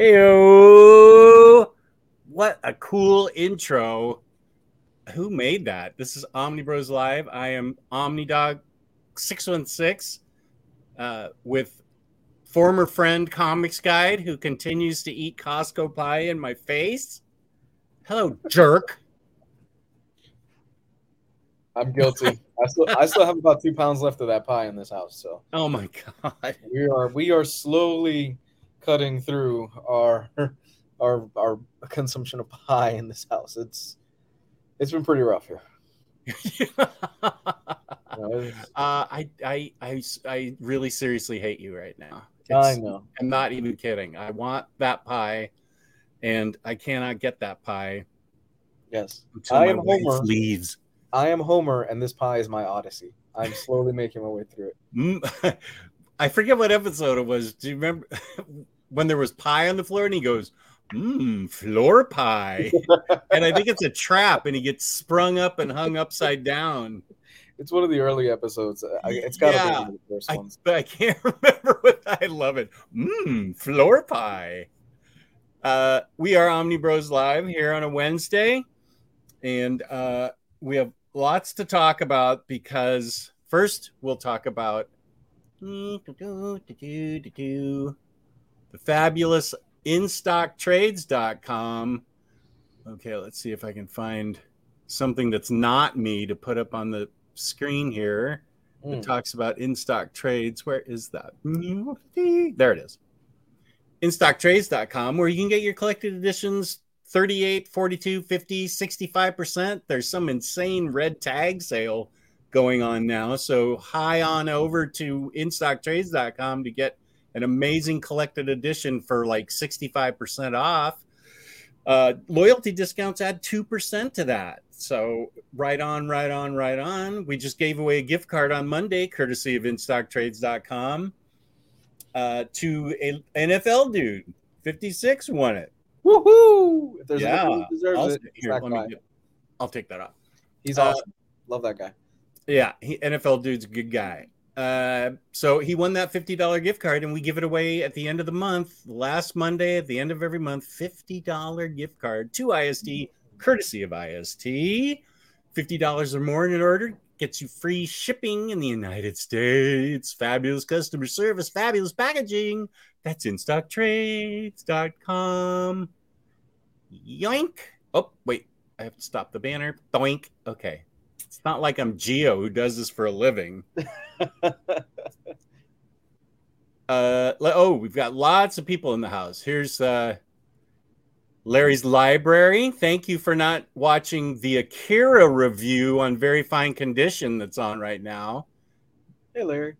Hey, what a cool intro. Who made that? This is Omni Bros Live. I am OmniDog 616 uh, with former friend Comics Guide who continues to eat Costco pie in my face. Hello, jerk. I'm guilty. I still I still have about two pounds left of that pie in this house. So Oh my god. we are we are slowly cutting through our our our consumption of pie in this house. It's it's been pretty rough here. It's- uh, I, I, I, I really seriously hate you right now. I know. I'm not even kidding. I want that pie, and I cannot get that pie Yes. until I am Homer. leaves. I am Homer and this pie is my Odyssey. I'm slowly making my way through it. I forget what episode it was. Do you remember when there was pie on the floor and he goes, Mmm, floor pie. and I think it's a trap and he gets sprung up and hung upside down. It's one of the early episodes. It's got to Yeah. be one of the first I, ones. but I can't remember what I love it. Mmm, floor pie. Uh, we are Omni Bros Live here on a Wednesday, and uh, we have lots to talk about because first we'll talk about the fabulous instocktrades.com. Okay, let's see if I can find something that's not me to put up on the screen here. It Mm. talks about in stock trades. Where is that? There it is. InStockTrades.com, where you can get your collected editions 38, 42, 50, 65%. There's some insane red tag sale going on now. So, high on over to InStockTrades.com to get an amazing collected edition for like 65% off. Uh, loyalty discounts add 2% to that. So, right on, right on, right on. We just gave away a gift card on Monday, courtesy of InStockTrades.com, uh, to a NFL dude. 56 won it. Woohoo! If there's Yeah. deserves I'll, it, here, let me get- I'll take that off. He's uh, awesome. Love that guy. Yeah, he, NFL dude's a good guy. Uh, so he won that $50 gift card, and we give it away at the end of the month, last Monday at the end of every month, $50 gift card to IST, courtesy of IST. $50 or more in an order gets you free shipping in the United States. Fabulous customer service, fabulous packaging. That's instocktrades.com. Yoink. Oh, wait. I have to stop the banner. Doink. Okay. It's not like I'm Geo who does this for a living. Uh, oh, we've got lots of people in the house. Here's uh, Larry's library. Thank you for not watching the Akira review on very fine condition that's on right now. hey, Larry.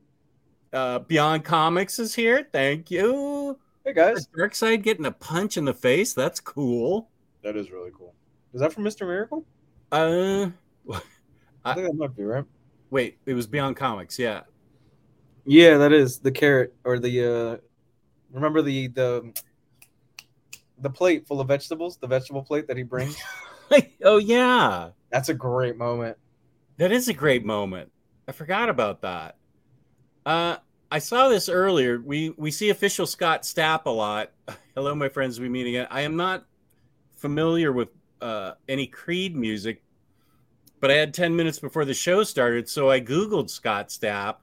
Uh, Beyond Comics is here. Thank you. Hey, guys. Darkseid getting a punch in the face. That's cool. That is really cool. Is that from Mr. Miracle? Uh, I think that might be right. wait, it was Beyond Comics. Yeah. Yeah, that is the carrot or the uh remember the the the plate full of vegetables, the vegetable plate that he brings. oh yeah. That's a great moment. That is a great moment. I forgot about that. Uh, I saw this earlier. We we see official Scott Stapp a lot. Hello, my friends. We meet again. I am not familiar with uh, any Creed music, but I had ten minutes before the show started, so I googled Scott Stapp.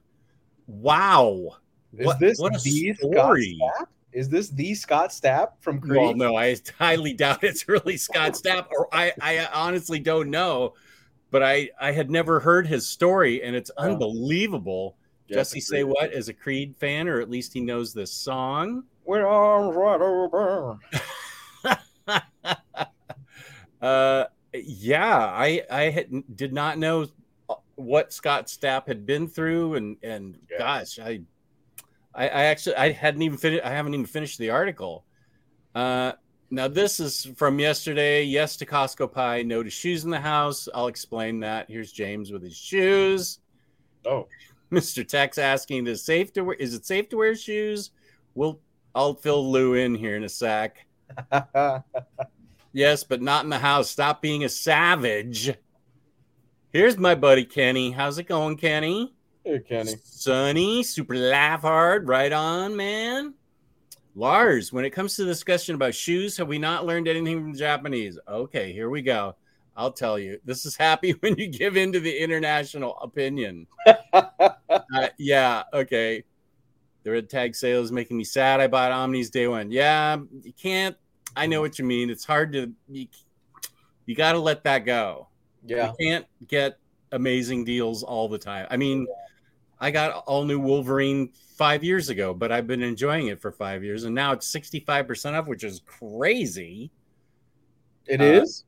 Wow, Is What- this what a the story. Scott Stapp? Is this the Scott Stapp from Creed? Well, no, I highly doubt it's really Scott Stapp, or I, I honestly don't know. But I, I had never heard his story, and it's unbelievable. It's Jesse, say what? As a Creed fan, or at least he knows this song. We're all right over. uh, yeah, I, I had, did not know what Scott Stapp had been through, and and Yeah. gosh, I, I, I actually I hadn't even finished. I haven't even finished the article. Uh, now this is from yesterday. Yes to Costco pie. No to shoes in the house. I'll explain that. Here's James with his shoes. Oh, Mr. Tex asking, "Is safe to wear? Is it safe to wear shoes?" We'll. I'll fill Lou in here in a sec. Yes, but not in the house. Stop being a savage. Here's my buddy Kenny. How's it going, Kenny? hey Kenny. Sunny, super laugh hard, right on, man. Lars, when it comes to discussion about shoes, have we not learned anything from the Japanese? Okay, here we go. I'll tell you, this is happy when you give in to the international opinion. uh, yeah, okay. The red tag sale is making me sad. I bought Omnis day one. Yeah, you can't. I know what you mean. It's hard to. You, you got to let that go. Yeah. You can't get amazing deals all the time. I mean, I got all new Wolverine five years ago, but I've been enjoying it for five years, and now it's 65% off, which is crazy. It uh, is.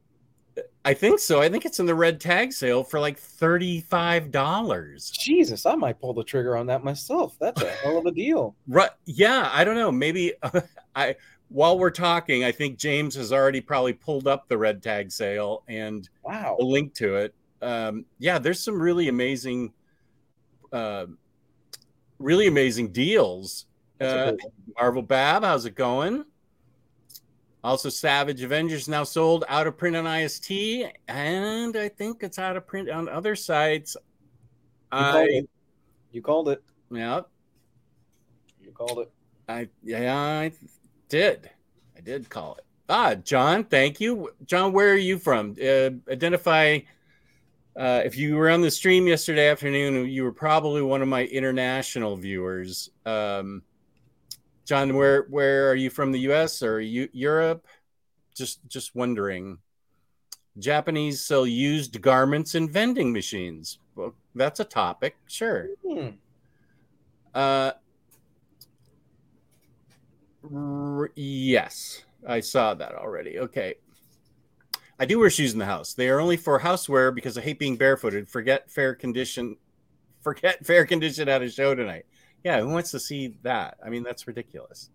I think so. I think it's in the red tag sale for like $35. Jesus, I might pull the trigger on that myself. That's a hell of a deal. Right. Yeah, I don't know. Maybe uh, I while we're talking, I think James has already probably pulled up the red tag sale and wow, a link to it. Um, yeah, there's some really amazing, uh, really amazing deals. Uh, Marvel Bab, how's it going? Also, Savage Avengers now sold out of print on IST, and I think it's out of print on other sites. You I called it. You called it. Yeah. You called it. I yeah, I did. I did call it. Ah, John, thank you. John, where are you from? Uh, identify. Uh, if you were on the stream yesterday afternoon, you were probably one of my international viewers. Um, John, where where are you from? The U.S. or Europe? Just just wondering. Japanese sell used garments in vending machines. Well, that's a topic, sure. Hmm. Uh, R- yes, I saw that already. Okay. I do wear shoes in the house. They are only for housewear because I hate being barefooted. Forget fair condition. Forget fair condition at a show tonight. Yeah, who wants to see that? I mean, that's ridiculous.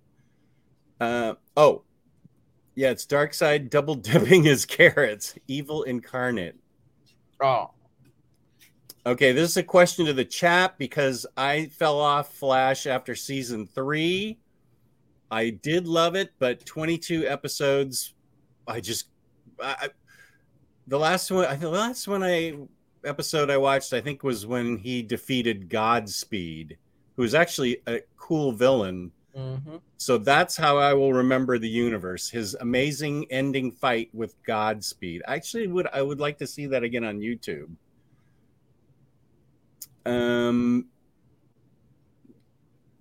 Uh, oh, yeah, it's Darkseid double dipping his carrots. Evil incarnate. Oh. Okay, this is a question to the chat because I fell off Flash after season three. I did love it, but 22 episodes, I just, I, the last one, I think the last one I episode I watched, I think was when he defeated Godspeed, who is actually a cool villain. Mm-hmm. So that's how I will remember the universe. His amazing ending fight with Godspeed. Actually, would I would like to see that again on YouTube. Um,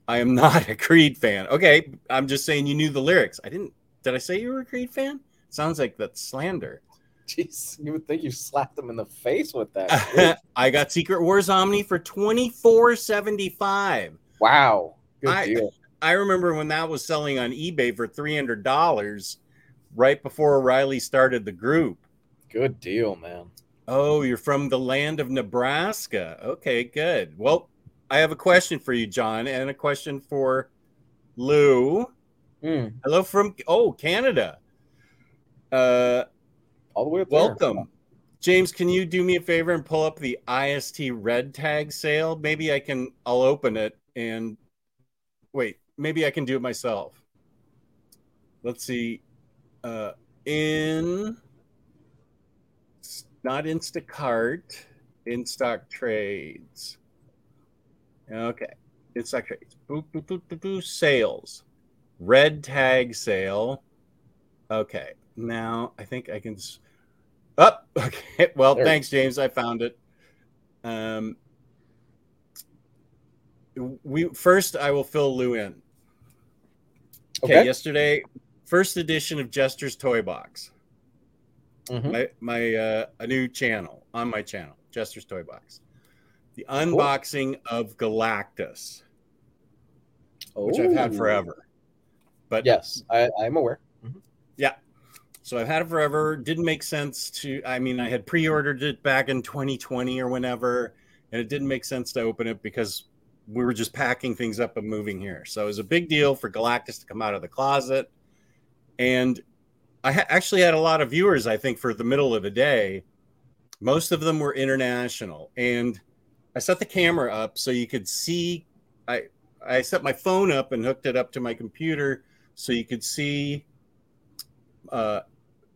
I am not a Creed fan. Okay, I'm just saying you knew the lyrics. I didn't. Did I say you were a Creed fan? Sounds like that's slander. Jeez, you would think you slapped them in the face with that. I got Secret Wars Omni for twenty four seventy five. Wow, good I, deal. I remember when that was selling on eBay for three hundred dollars, right before Riley started the group. Good deal, man. Oh, you're from the land of Nebraska. Okay, good. Well, I have a question for you, John, and a question for Lou. Mm. Hello from oh Canada. Uh, All the way up welcome. There. James, can you do me a favor and pull up the IST red tag sale? Maybe I can. I'll open it and wait. Maybe I can do it myself. Let's see. Uh, in not Instacart, in stock trades. Okay. It's actually boop, boop, boop, boop, boop, sales. Red tag sale. Okay. Now I think I can. Up. Oh, okay. Well, there. thanks, James. I found it. Um, we first I will fill Lou in. Okay. okay. Yesterday, first edition of Jester's Toy Box. Mm-hmm. My my uh, a new channel on my channel, Jester's Toy Box the unboxing cool. of Galactus, oh. which I've had forever. But yes, I, I'm aware. Mm-hmm. Yeah. So I've had it forever. Didn't make sense to, I mean, I had pre ordered it back in 2020 or whenever, and it didn't make sense to open it because we were just packing things up and moving here. So it was a big deal for Galactus to come out of the closet. And I ha- actually had a lot of viewers, I think, for the middle of the day. Most of them were international. And I set the camera up so you could see. I I set my phone up and hooked it up to my computer so you could see uh,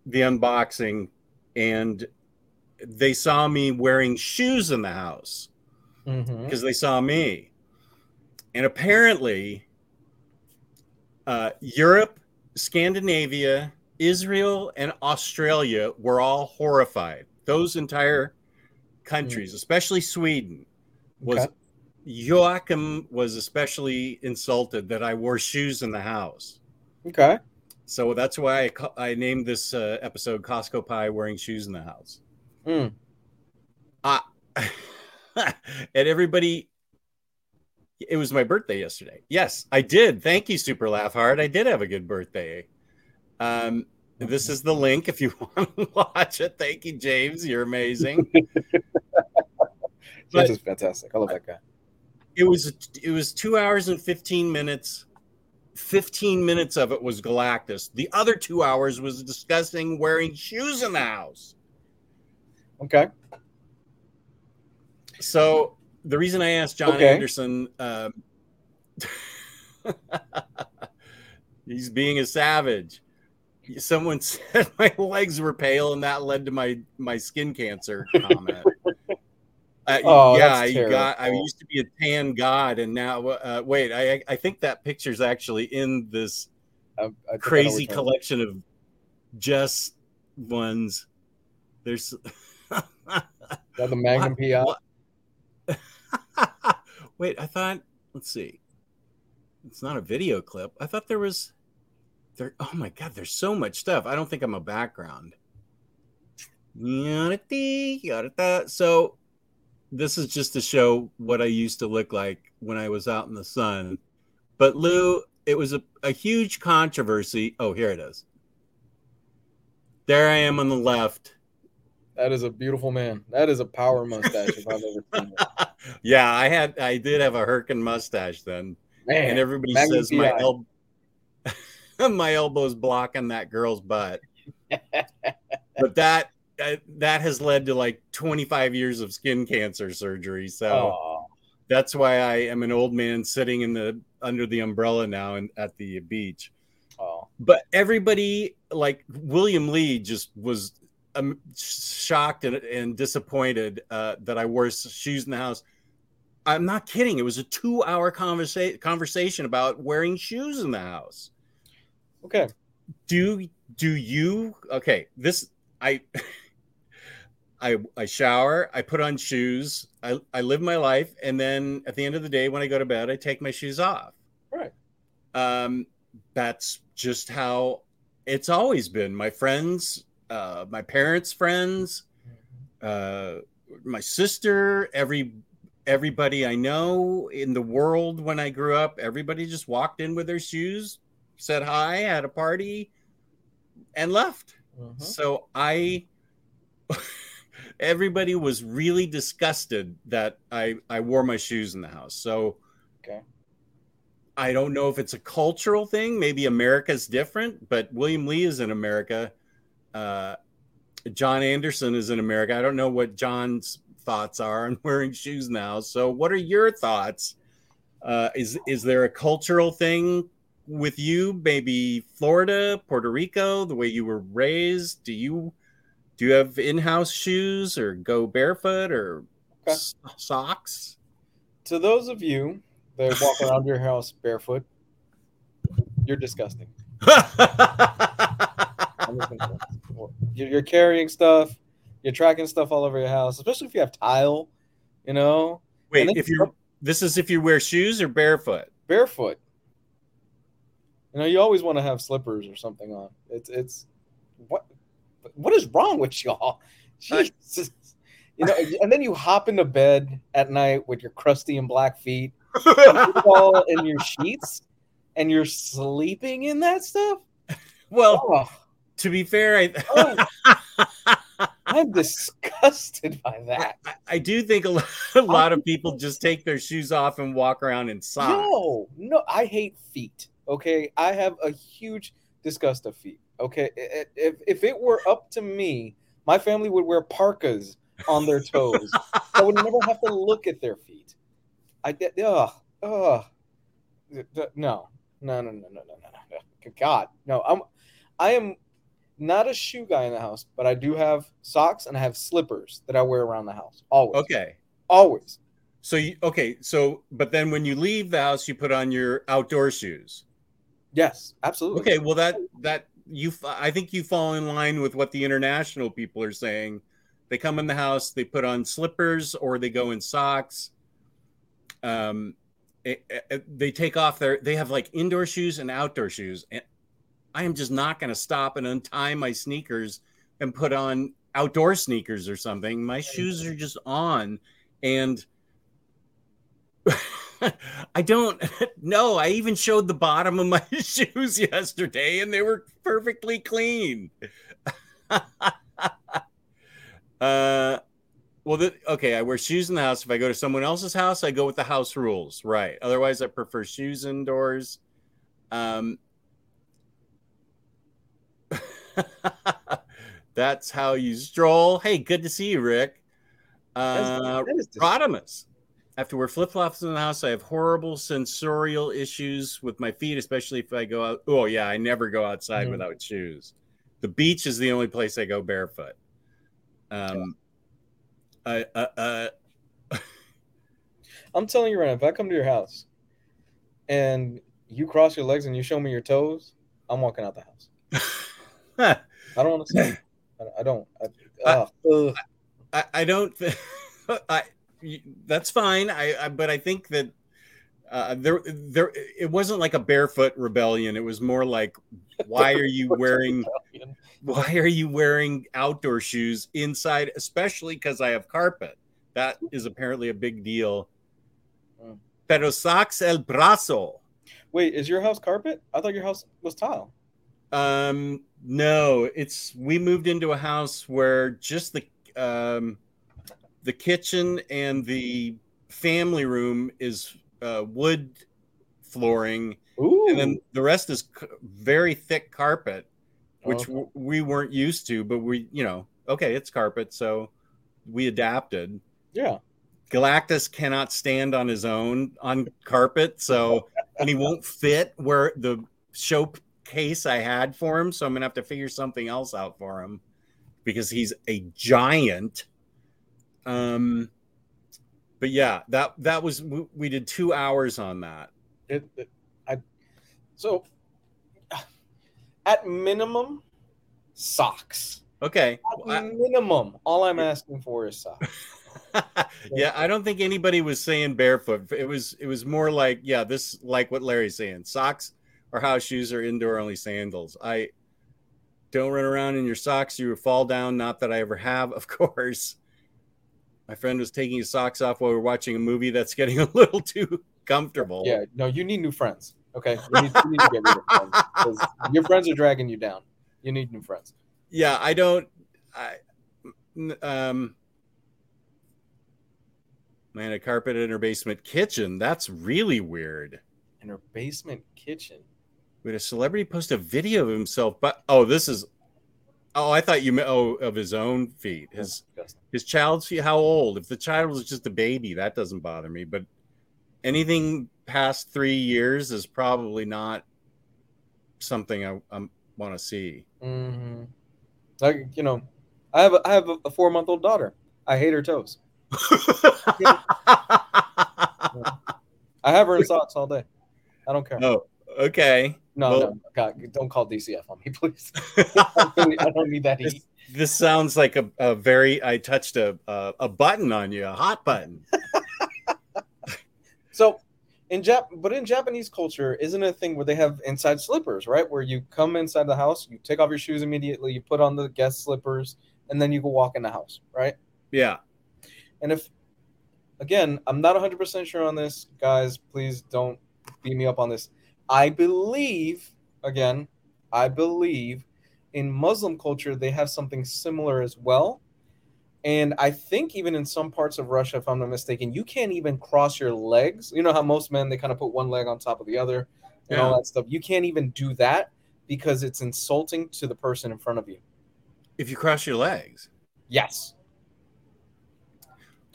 the unboxing, and they saw me wearing shoes in the house because mm-hmm. they saw me, and apparently. Uh, Europe, Scandinavia, Israel, and Australia were all horrified. Those entire countries, especially Sweden, was Okay. Joachim was especially insulted that I wore shoes in the house. Okay. So that's why I, I named this uh, episode Costco Pie Wearing Shoes in the House. Mm. Uh, and everybody, it was my birthday yesterday. Yes, I did. Thank you, Super Laugh Hard. I did have a good birthday. Um, this is the link if you want to watch it. Thank you, James. You're amazing. This is fantastic. I love that guy. it was it was two hours and 15 minutes 15 minutes of it was galactus the other two hours was discussing wearing shoes in the house Okay. so the reason i asked john Okay. anderson um, he's being a savage someone said my legs were pale and that led to my my skin cancer comment Uh, Oh, yeah, I got. I used to be a tan god, and now uh, wait. I I think that picture's actually in this I, I think I know crazy collection of just ones. There's the Magnum PI? Wait. I thought. Let's see. It's not a video clip. I thought there was. There. Oh my god. There's so much stuff. I don't think I'm a background. So this is just to show what I used to look like when I was out in the sun. But Lou, it was a, a huge controversy. Oh, here it is. There I am on the left. That is a beautiful man. That is a power mustache if I've ever seen it. Yeah, I had I did have a Herkin mustache then. Man, and everybody says my elbow my elbow's blocking that girl's butt. but that that has led to like 25 years of skin cancer surgery. So oh, that's why I am an old man sitting in the under the umbrella now and at the beach. oh. But everybody like William Lee just was um, shocked and, and disappointed uh, that I wore shoes in the house. I'm not kidding. It was a two hour conversa- conversation about wearing shoes in the house. Okay. Do do you okay, this I I I shower, I put on shoes, I, I live my life, and then at the end of the day when I go to bed, I take my shoes off. Right. Um that's just how it's always been. My friends, uh my parents' friends, uh my sister, every everybody I know in the world when I grew up, everybody just walked in with their shoes, said hi, had a party, and left. Mhm. So I everybody was really disgusted that I I wore my shoes in the house. So Okay. I don't know if it's a cultural thing. Maybe America's different, but William Lee is in America. Uh, John Anderson is in America. I don't know what John's thoughts are on wearing shoes now. So, what are your thoughts? Uh, is is there a cultural thing with you? Maybe Florida, Puerto Rico, the way you were raised. Do you do you have in-house shoes or go barefoot or Okay. socks? To those of you that walk around your house barefoot, you're disgusting. I'm just gonna say. You're, you're carrying stuff, you're tracking stuff all over your house, especially if you have tile, you know, Wait, if you this is if you wear shoes or barefoot. barefoot. You know, you always want to have slippers or something on. It's it's what what is wrong with y'all? Jesus. You know, and then you hop into bed at night with your crusty and black feet, all in your sheets, and you're sleeping in that stuff. well, Oh, to be fair, I oh, I'm disgusted by that. I, I do think a lot, a lot of people just take their shoes off and walk around in socks. No, no, I hate feet. Okay, I have a huge disgust of feet. Okay, if if it were up to me, my family would wear parkas on their toes. I would never have to look at their feet. I did. Ugh, ugh. No, no, no, no, no, no, no, no. God, no. I'm, I am not a shoe guy in the house, but I do have socks and I have slippers that I wear around the house. Always, Okay. always. So you okay, so but then when you leave the house you put on your outdoor shoes. Yes, absolutely. Okay, well that that you I think you fall in line with what the international people are saying. They come in the house, they put on slippers or they go in socks. Um, it, it, they take off their they have like indoor shoes and outdoor shoes, and I am just not going to stop and untie my sneakers and put on outdoor sneakers or something. My shoes are just on, and I don't know. I even showed the bottom of my shoes yesterday and they were perfectly clean. uh, well, the, okay, I wear shoes in the house. If I go to someone else's house, I go with the house rules, right? Otherwise, I prefer shoes indoors. Um, that's how you stroll. Hey, good to see you, Rick. Uh, Rodimus. I to wear flip flops in the house. I have horrible sensorial issues with my feet, especially if I go out. Oh, yeah, I never go outside mm-hmm. without shoes. The beach is the only place I go barefoot. Um, yeah. I, uh, uh, I'm telling you right now, if I come to your house and you cross your legs and you show me your toes, I'm walking out the house. I don't want to see. I don't. I, uh, I, I, don't. I that's fine. I, I but I think that uh, there there it wasn't like a barefoot rebellion. It was more like why are you wearing why are you wearing outdoor shoes inside, especially because I have carpet. That is apparently a big deal. Pero socks el brazo. Wait, is your house carpet? I thought your house was tile. Um, no, it's we moved into a house where just the um the kitchen and the family room is uh, wood flooring, Ooh. and then the rest is c- very thick carpet, which okay. w- we weren't used to. But we, you know, okay, it's carpet, so we adapted. Yeah. Galactus cannot stand on his own on carpet, so and he won't fit where the showcase I had for him. So I'm gonna have to figure something else out for him because he's a giant. Um, but yeah, that that was we, we did two hours on that. It, it, I so at minimum socks. Okay. At minimum, I, all I'm asking for is socks. yeah, I don't think anybody was saying barefoot. It was it was more like yeah, this like what Larry's saying. Socks or house shoes or indoor only sandals. I don't run around in your socks. You would fall down. Not that I ever have, of course. My friend was taking his socks off while we were watching a movie that's getting a little too comfortable. Yeah, no, you need new friends. Okay, you need, you need to get rid of friends your friends are dragging you down. You need new friends. Yeah, I don't. I um. Man, a carpet in her basement kitchen. That's really weird. In her basement kitchen. Would a celebrity post a video of himself? But oh, this is Oh, I thought you meant oh of his own feet. His his child's feet. How old? If the child was just a baby, that doesn't bother me. But anything past three years is probably not something I, I want to see. Mm-hmm. Like you know, I have a, I have a four month old daughter. I hate her toes. I have her in socks all day. I don't care. Oh, okay. No, well, no, God, don't call DCF on me, please. I, don't need that heat. This, this sounds like a, a, very. I touched a, a, a button on you, a hot button. so, in Jap, but in Japanese culture, isn't it a thing where they have inside slippers, right? Where you come inside the house, you take off your shoes immediately, you put on the guest slippers, and then you go walk in the house, right? Yeah. And if, again, I'm not 100% sure on this, guys, please don't beat me up on this I believe, again, I believe in Muslim culture, they have something similar as well. And I think even in some parts of Russia, if I'm not mistaken, you can't even cross your legs. You know how most men, they kind of put one leg on top of the other and yeah. all that stuff. You can't even do that because it's insulting to the person in front of you. If you cross your legs? Yes.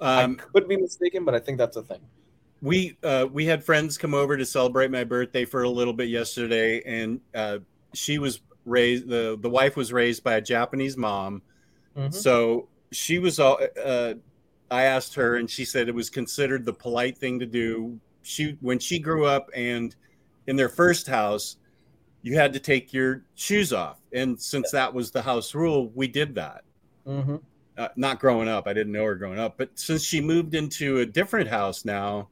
Um, I could be mistaken, but I think that's a thing we uh, we had friends come over to celebrate my birthday for a little bit yesterday, and uh, she was raised the the wife was raised by a Japanese mom, mm-hmm. so she was all. Uh, I asked her, and she said it was considered the polite thing to do. She when she grew up and in their first house, you had to take your shoes off. And since that was the house rule, we did that. Mm-hmm. Uh, not growing up, I didn't know her growing up, but since she moved into a different house now,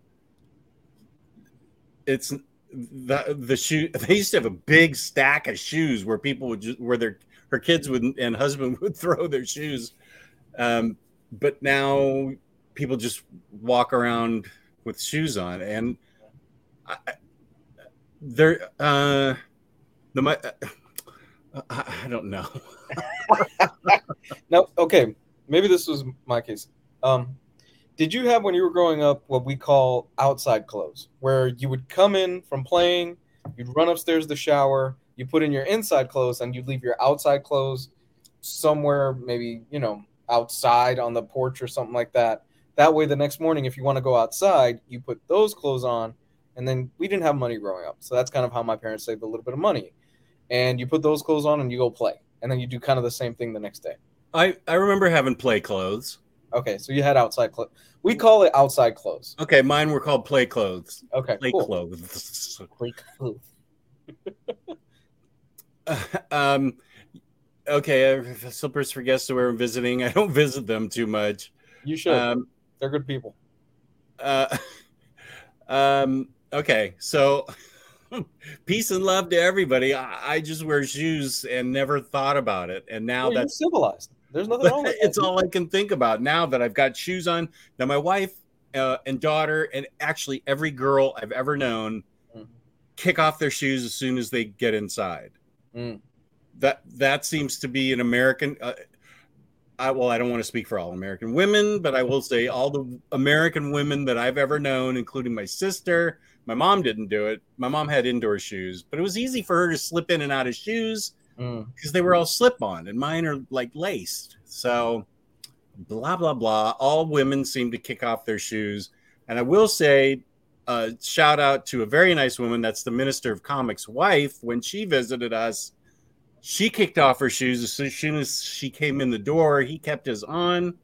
it's the the shoe. They used to have a big stack of shoes where people would just where their her kids would and husband would throw their shoes. Um, but now people just walk around with shoes on, and I, they're uh, the my. I, I don't know. no, okay. Maybe this was my case. Um, did you have when you were growing up what we call outside clothes, where you would come in from playing, you'd run upstairs to shower, you put in your inside clothes, and you'd leave your outside clothes somewhere, maybe you know, outside on the porch or something like that. That way, the next morning, if you want to go outside, you put those clothes on, and then we didn't have money growing up, so that's kind of how my parents saved a little bit of money. And you put those clothes on, and you go play, and then you do kind of the same thing the next day. I I remember having play clothes. Okay, so you had outside clothes. We call it outside clothes. Okay, mine were called play clothes. Okay, Play cool. clothes. Play clothes. um, okay, uh, slippers for guests to wear when visiting. I don't visit them too much. You should. Um, They're good people. uh, um, okay, so peace and love to everybody. I, I just wear shoes and never thought about it, and now Well, that's civilized. There's nothing wrong with it's all I can think about now that I've got shoes on. Now my wife uh, and daughter, and actually every girl I've ever known, Mhm. kick off their shoes as soon as they get inside. Mm. That that seems to be an American. Uh, I, well, I don't want to speak for all American women, but I will say all the American women that I've ever known, including my sister. My mom didn't do it. My mom had indoor shoes, but it was easy for her to slip in and out of shoes Mm. because they were all slip on and mine are like laced. So, blah, blah, blah. All women seem to kick off their shoes. And I will say, uh, shout out to a very nice woman. That's the Minister of Comics' wife. When she visited us, she kicked off her shoes as soon as she came in the door. He kept his on.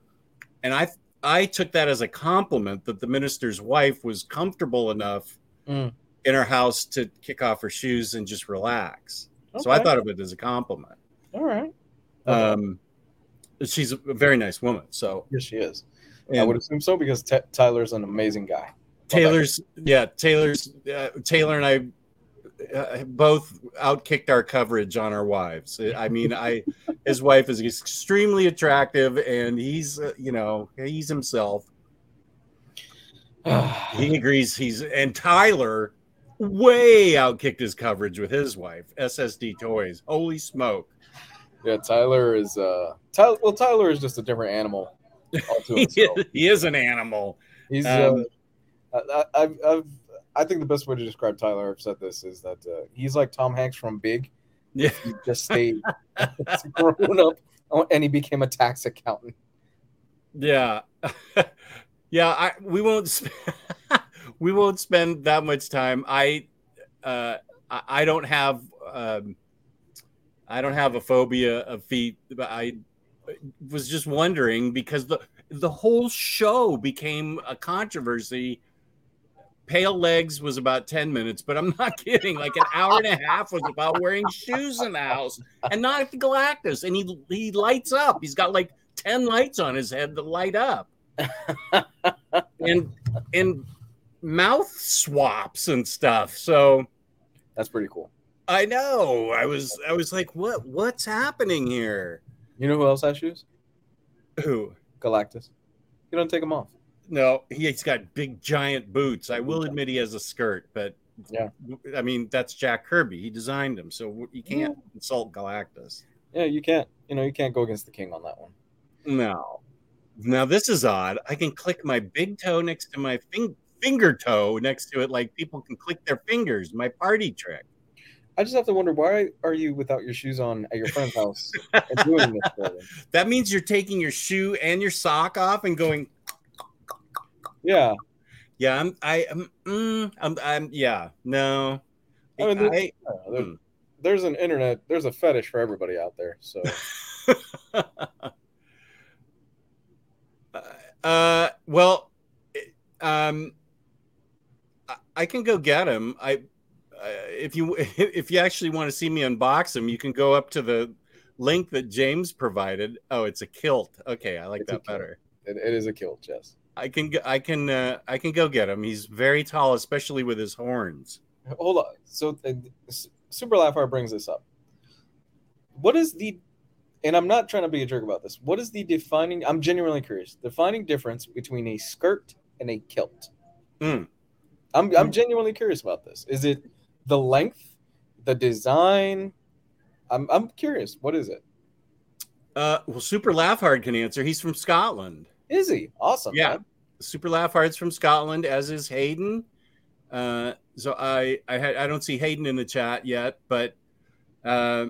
And I, I took that as a compliment that the minister's wife was comfortable enough Mm. in her house to kick off her shoes and just relax. So I thought of it as a compliment. All right. Um, she's a very nice woman. So yes, she is. I would assume so because T- Tyler's an amazing guy. Taylor's, yeah, Taylor's, uh, Taylor and I uh, both outkicked our coverage on our wives. I mean, I, his wife is extremely attractive, and he's, uh, you know, he's himself. He agrees. He's and Tyler way outkicked his coverage with his wife. SSD Toys. Holy smoke! yeah, Tyler is. uh Tyler, Well, Tyler is just a different animal. He is, he is an animal. He's. Um, uh, I, I, I've, I've, I think the best way to describe Tyler, I've said this, is that uh, he's like Tom Hanks from Big. Yeah. He just stayed grown up, oh, and he became a tax accountant. Yeah, yeah. I we won't sp- we won't spend that much time. I uh, I don't have um, I don't have a phobia of feet. But I was just wondering because the the whole show became a controversy. Pale legs was about ten minutes, but I'm not kidding. Like an hour and a half was about wearing shoes in the house, and not at the Galactus. And he he lights up. He's got like ten lights on his head that light up, and and mouth swaps and stuff. So That's pretty cool. I know. I was I was like, what what's happening here? You know who else has shoes? Who? Galactus. You don't take them off. No, he's got big giant boots. I will admit he has a skirt, but Yeah. I mean that's Jack Kirby. He designed him, so you can't insult Galactus. Yeah, you can't. You know, you can't go against the king on that one. No. Now this is odd. I can click my big toe next to my fing- finger toe next to it, like people can click their fingers. My party trick. I just have to wonder why are you without your shoes on at your friend's house and doing this for? That means you're taking your shoe and your sock off and going. Yeah, Yeah, I'm. I am. Mm, I'm. I'm. Yeah. No. I mean, there's, I- yeah, there- hmm. there's an internet. There's a fetish for everybody out there. So uh. Well. Um. I, can go get him. I. Uh, if you if you actually want to see me unbox them, you can go up to the link that James provided. Oh, it's a kilt. Okay, I like It's that better. It, it is a kilt, Jess. I can I can uh, I can go get him. He's very tall, especially with his horns. Hold on. So uh, Super Laugh Hard brings this up. What is the and I'm not trying to be a jerk about this. What is the defining I'm genuinely curious. Defining difference between a skirt and a kilt. Hmm. I'm I'm genuinely curious about this. Is it the length, the design? I'm I'm curious. What is it? Uh, well, Super Laugh Hard can answer. He's from Scotland. Is he? Awesome. Yeah. man. Super Laugh Hard's from Scotland, as is Hayden. Uh, so I I had I don't see Hayden in the chat yet, but uh,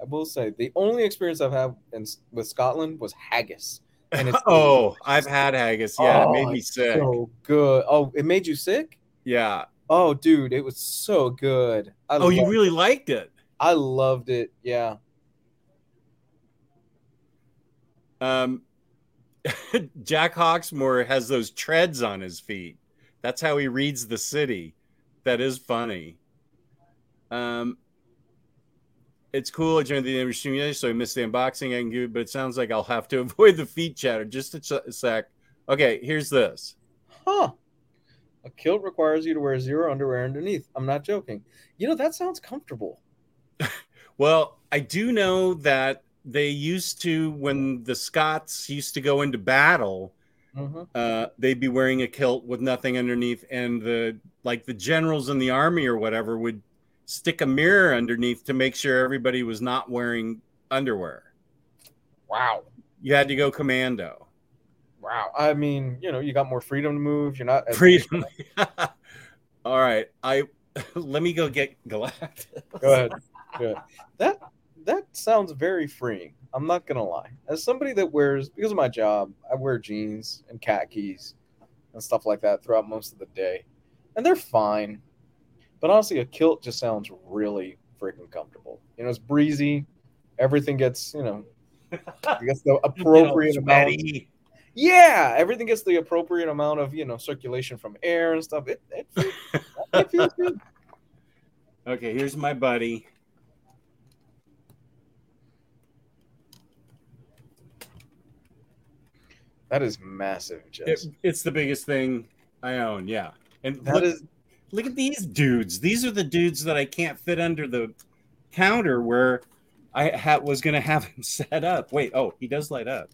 I will say the only experience I've had in, with Scotland was haggis. And it's oh, I've had haggis. Yeah, it made Oh, me sick. so good. Oh, it made you sick? Yeah. Oh, dude, it was so good. I Oh, you really liked it. I loved it. Yeah. Um, Jack Hawksmoor has those treads on his feet. That's how he reads the city. That is funny. Um, it's cool. I joined the stream yesterday, so I missed the unboxing. I can do, but it sounds like I'll have to avoid the feet chatter. Just a, ch- a sec. Okay, here's this. Huh. A kilt requires you to wear zero underwear underneath. I'm not joking. You know, that sounds comfortable. Well, I do know that they used to, when the Scots used to go into battle, Mhm. uh, they'd be wearing a kilt with nothing underneath, and the like the generals in the army or whatever would stick a mirror underneath to make sure everybody was not wearing underwear. Wow. You had to go commando. Wow. I mean, you know, you got more freedom to move. You're not as Freedom. All right, I let me go get Galactus. Go ahead. Go ahead. That that sounds very freeing. I'm not gonna lie. As somebody that wears because of my job, I wear jeans and khakis and stuff like that throughout most of the day, and they're fine. But honestly, a kilt just sounds really freaking comfortable. You know, it's breezy. Everything gets you know, I guess the appropriate amount. Yeah, everything gets the appropriate amount of you know circulation from air and stuff. It it, feels- it feels good. Okay, here's my buddy. That is massive, It- it's the biggest thing I own. Yeah, and That look, is look at these dudes. These are the dudes that I can't fit under the counter where I ha- was going to have him set up. Wait, oh, he does light up.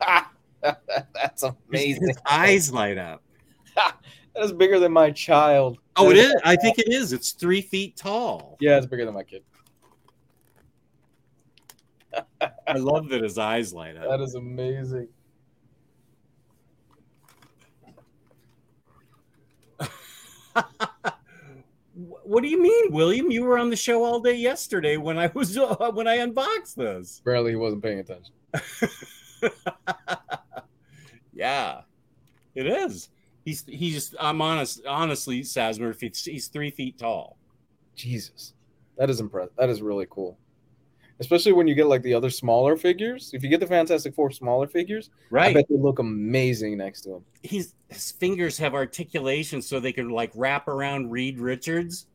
That's amazing. His eyes light up. That is bigger than my child. Oh, it is. That is. I think it is. It's three feet tall. Yeah, it's bigger than my kid. I love that his eyes light up. That is amazing. What do you mean, William? You were on the show all day yesterday when I was when I unboxed this. Barely he wasn't paying attention. yeah, it is. He's he's. Just I'm honest. Honestly, he's, he's three feet tall. Jesus. That is impressive. That is really cool. Especially when you get like the other smaller figures. If you get the Fantastic Four smaller figures, right, I bet they look amazing next to him. He's his fingers have articulation, so they can like wrap around Reed Richards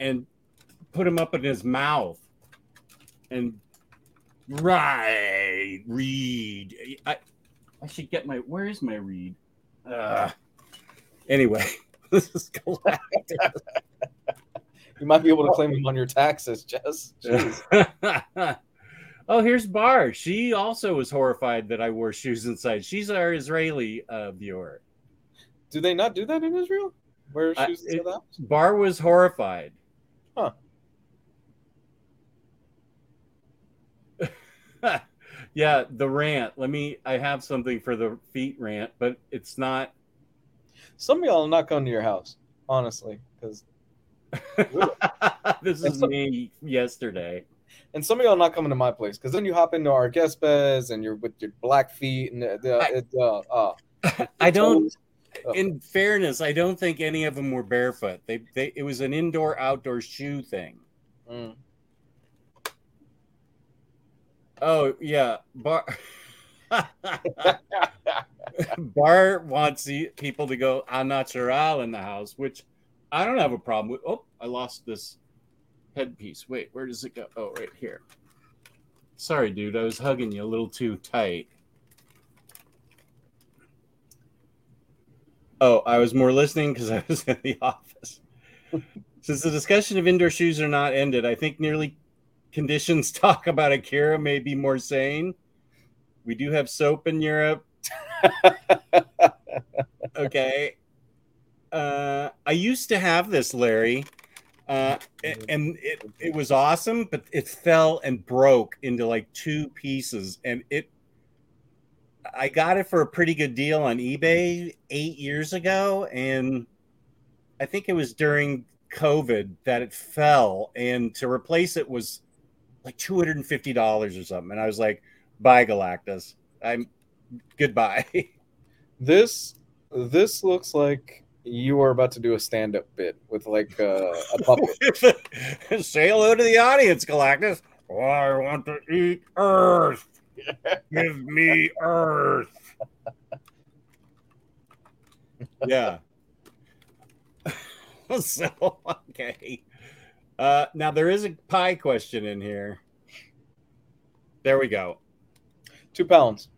and put him up in his mouth. And right, Reed. I I should get my. Where is my Reed? Uh, anyway, this is galactic. You might be able to claim him on your taxes, Jess. Oh, here's Bar. She also was horrified that I wore shoes inside. She's our Israeli uh, viewer. Do they not do that in Israel? Wear Uh, shoes it- to? Bar was horrified. Huh. yeah, the rant. Let me. I have something for the feet rant, but it's not. Some of y'all are not coming to your house, honestly, because this is so- me yesterday. and some of y'all not coming to my place because then you hop into our guest beds and you're with your black feet and the, the I- it, uh, uh, I don't. Oh. In fairness, I don't think any of them were barefoot. They, they, it was an indoor outdoor shoe thing. Mm. Oh yeah, bar. Bart wants the people to go au natural in the house, which I don't have a problem with. Oh, I lost this headpiece. Wait, where does it go? Oh, right here. Sorry, dude. I was hugging you a little too tight. Oh, I was more listening because I was in the office. Since the discussion of indoor shoes are not ended, I think nearly conditions talk about Akira may be more sane. We do have soap in Europe. okay. Uh, I used to have this, Larry, uh, and it, it was awesome, but it fell and broke into like two pieces. And it, I got it for a pretty good deal on eBay eight years ago. And I think it was during COVID that it fell. And to replace it was like $250 or something. And I was like, bye, Galactus. I'm goodbye. This this looks like you are about to do a stand-up bit with like uh, a puppet. Say hello to the audience, Galactus. Oh, I want to eat Earth. Give me Earth. yeah. so okay. Uh, now there is a pie question in here. There we go. Two pounds.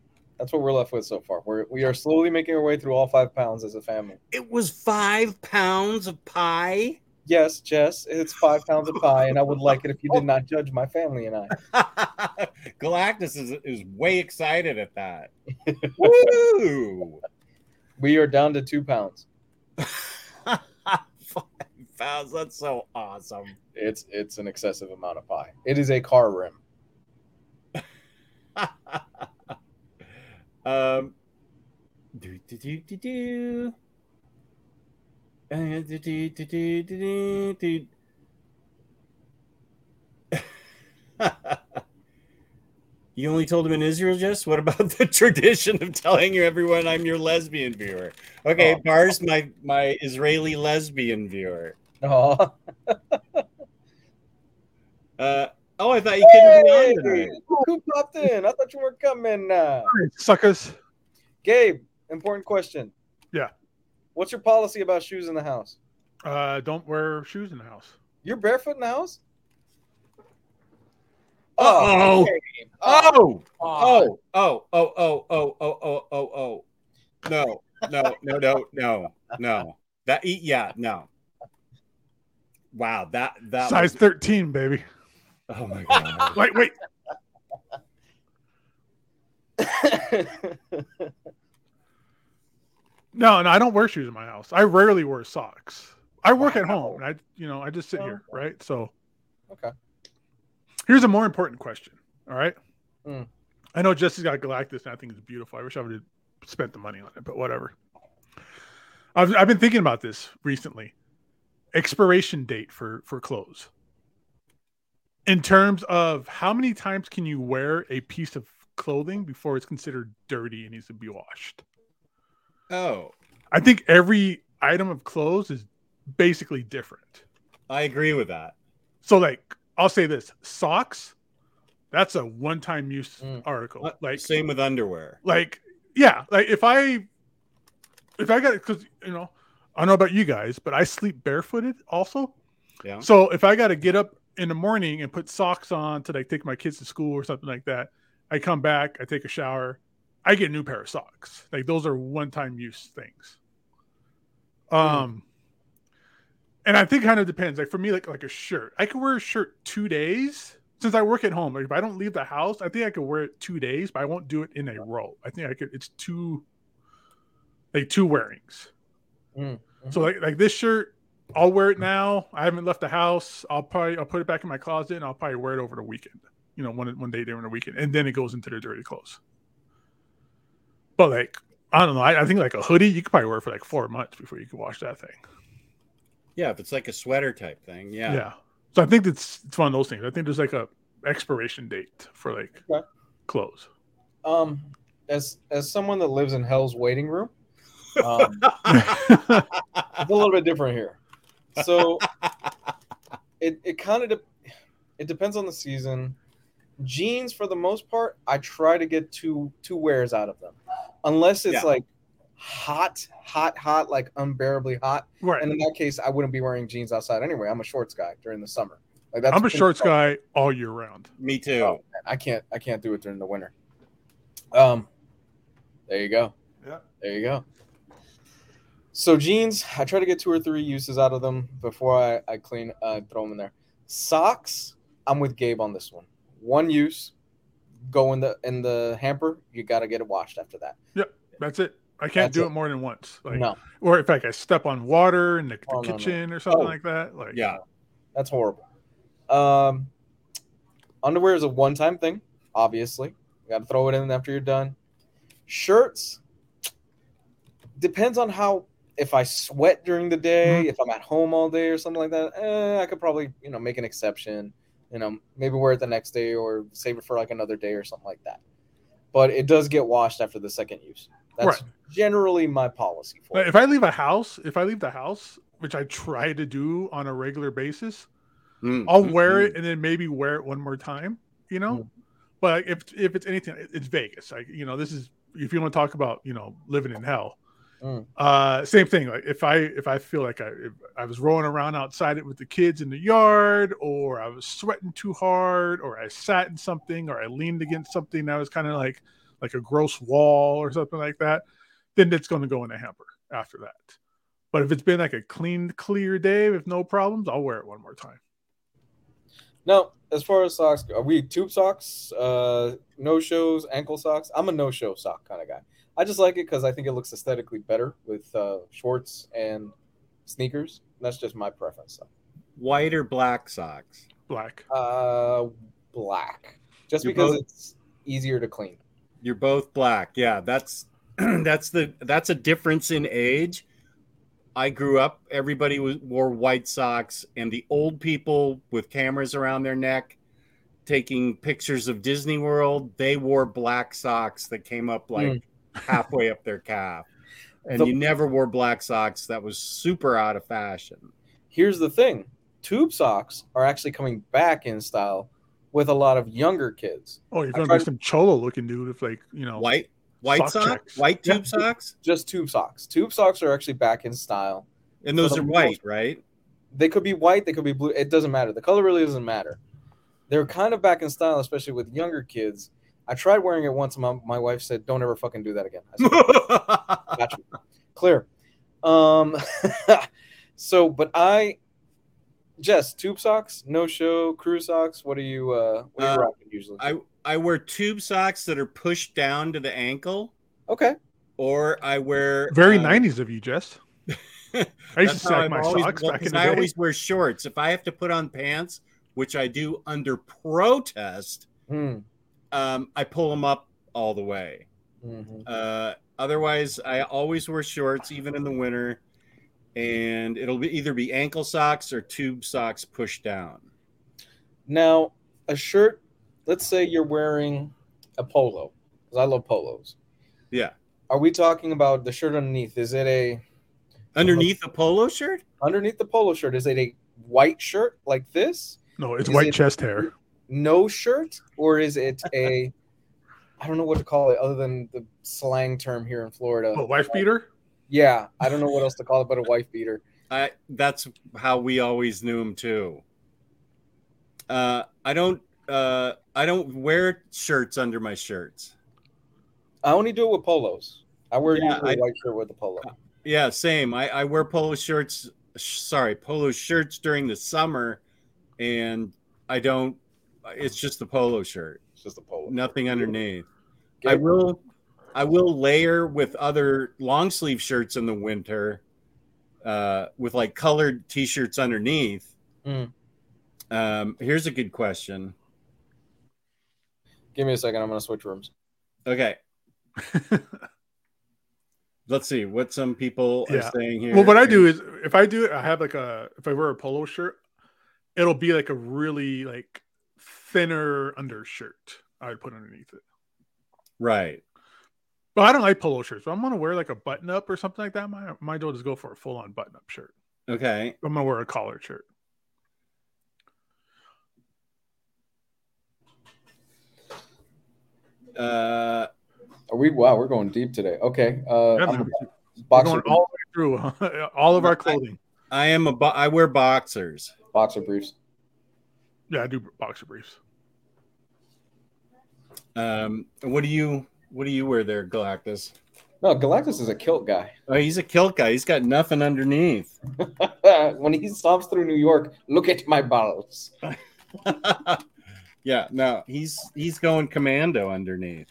That's what we're left with so far. We're we are slowly making our way through all five pounds as a family. It was five pounds of pie. Yes, Jess, it's five pounds of pie, and I would like it if you did not judge my family and I. Galactus is, is way excited at that. Woo! We are down to two pounds. five pounds. That's so awesome. It's it's an excessive amount of pie. It is a car rim. Um, do do do do do. Uh, do, do, do, do, do, do. you only told him in Israel, Jess? What about the tradition of telling you everyone I'm your lesbian viewer? Okay, oh. Bar's my my Israeli lesbian viewer. Oh. uh, Oh, I thought you couldn't be on tonight. Who popped in? I thought you weren't coming. Uh... suckers. Gabe, important question. Yeah. What's your policy about shoes in the house? Uh, don't wear shoes in the house. You're barefoot in the house? Oh. Oh. Oh. Oh. Oh. Oh. Oh. Oh. Oh. Oh. Oh. Oh. No. No. No. No. No. No. That. Eat yeah. No. Wow. That. That. Size was... thirteen, baby. Oh my god! wait, wait. no, no, I don't wear shoes in my house. I rarely wear socks. I work wow. at home. I, you know, I just sit oh, here, right? So, okay. Here's a more important question. All right. Mm. I know Jesse's got Galactus, and I think it's beautiful. I wish I would have spent the money on it, but whatever. I've I've been thinking about this recently. Expiration date for for clothes in terms of how many times can you wear a piece of clothing before it's considered dirty and needs to be washed? Oh, I think every item of clothes is basically different. I agree with that. So, like, I'll say this: socks. That's a one-time use mm. article. Uh, like, same with underwear. Like, yeah, like if I, if I got because you know, I don't know about you guys, but I sleep barefooted also. Yeah. So if I got to get up in the morning and put socks on to like take my kids to school or something like that. I come back, I take a shower, I get a new pair of socks. Like those are one time use things. Hmm. Um and I think kind of depends. Like for me, like like a shirt. I can wear a shirt two days since I work at home. Like if I don't leave the house, I think I could wear it two days, but I won't do it in a row. I think I could it's two like two wearings. Mm-hmm. So like like this shirt, I'll wear it now. I haven't left the house. I'll probably I'll put it back in my closet and I'll probably wear it over the weekend. You know, one one day during the weekend, and then it goes into the dirty clothes. But like, I don't know. I, I think like a hoodie, you could probably wear for like four months before you can wash that thing. Yeah, if it's like a sweater type thing, yeah. Yeah. So I think it's it's one of those things. I think there's like a expiration date for like okay. clothes. Um, as as someone that lives in Hell's waiting room, um, it's a little bit different here so it, it kind of de- it depends on the season jeans for the most part, I try to get two two wears out of them, unless it's Yeah. like hot, hot, hot, like unbearably hot. Right. And in that case, I wouldn't be wearing jeans outside anyway. I'm a shorts guy during the summer. Like that's I'm a shorts much- guy all year round. Me too. Oh, I can't I can't do it during the winter. Um, there you go. Yeah. There you go. So jeans, I try to get two or three uses out of them before I, I clean uh, throw them in there. Socks, I'm with Gabe on this one. One use, go in the in the hamper. You got to get it washed after that. Yep, that's it. I can't That's do it. it more than once. Like, no, or if like I step on water in the, the Oh, no, no. kitchen or something Oh. like that. Like, Yeah. that's horrible. Um, underwear is a one time thing. Obviously, you got to throw it in after you're done. Shirts depends on how. If I sweat during the day, if I'm at home all day or something like that, eh, I could probably you know make an exception. You know, maybe wear it the next day or save it for like another day or something like that. But it does get washed after the second use. That's Right. generally my policy for But it. if I leave a house, if I leave the house, which I try to do on a regular basis, Mm, I'll mm, wear mm. it and then maybe wear it one more time. You know, Mm. but if if it's anything, it- it's Vegas. Like you know, this is if you want to talk about you know living in hell. Mm. Uh, same thing. Like if I if I feel like I if I was rolling around outside it with the kids in the yard, or I was sweating too hard, or I sat in something, or I leaned against something that was kind of like like a gross wall or something like that, then it's going to go in a hamper after that. But if it's been like a clean, clear day with no problems, I'll wear it one more time. No, as far as socks, are we tube socks, uh, no shows, ankle socks? I'm a no show sock kind of guy. I just like it because I think it looks aesthetically better with uh, shorts and sneakers. That's just my preference. Though. White or black socks? Black. Uh, black, just You're because both- it's easier to clean. You're both black. Yeah, that's that's the that's a difference in age. I grew up. Everybody wore white socks, and the old people with cameras around their neck taking pictures of Disney World, they wore black socks that came up like halfway up their calf. And The- you never wore black socks. That was super out of fashion. Here's the thing: tube socks are actually coming back in style with a lot of younger kids. Oh, you're I gonna tried- be some cholo looking dude with like you know White, white Sock socks, checks. white Yeah. tube socks, Just tube socks. Tube socks are actually back in style. and those For the are most- white, right? They could be white, they could be blue. It doesn't matter. The color really doesn't matter. They're kind of back in style, especially with younger kids. I tried wearing it once. My, my wife said, "Don't ever fucking do that again." I said, Got you. Clear. Um. so, but I, Jess, tube socks, no show, crew socks. What are you? Uh, what are you Uh, rocking usually? I I wear tube socks that are pushed down to the ankle, okay. or I wear very uh, 90s of you, Jess. I used That's to how sack I've my always- socks back in 'cause the I day. always wear shorts. If I have to put on pants, which I do under protest, Hmm. Um, I pull them up all the way. Mhm. Uh, otherwise, I always wear shorts, even in the winter, and it'll be either be ankle socks or tube socks pushed down. Now, a shirt. Let's say you're wearing a polo, because I love polos. Yeah, Are we talking about the shirt underneath? Is it a underneath a polo shirt. underneath the polo shirt? Is it a white shirt like this? no, it's is white it- chest hair. No shirt, or is it a? I don't know what to call it other than the slang term here in Florida. Oh, wife beater? Yeah, I don't know what else to call it but a wife beater. I that's how we always knew him too. Uh, I don't uh, I don't wear shirts under my shirts. I only do it with polos. I wear Yeah, usually a I- white shirt with a polo. Yeah, same. I, I wear polo shirts. sh- Sorry, polo shirts during the summer, and I don't. It's just a polo shirt, It's just a polo. nothing underneath. I Good. will, I will layer with other long sleeve shirts in the winter, uh, with like colored t-shirts underneath. Mm. Um, here's a good question. Give me a second. I'm gonna switch rooms. Okay. Let's see what some people Yeah. are saying here. Well, what I do is if I do it, I have like a if I wear a polo shirt, it'll be like a really like thinner undershirt I would put underneath it. right. But I don't like polo shirts. If I'm gonna wear like a button up or something like that, my my do is go for a full on button up shirt. Okay. I'm gonna wear a collared shirt. Uh, Are we? Wow, we're going deep today. Okay. Uh, Yeah, I'm man. a We're boxer, going all the way through all of our I- clothing. I am a bo- I wear boxers. boxer briefs. Yeah, I do boxer briefs. Um, what do you what do you wear there, Galactus? No, Galactus is a kilt guy. Oh, he's a kilt guy. He's got nothing underneath. when he stomps through New York, look at my balls. yeah, no, he's he's going commando underneath.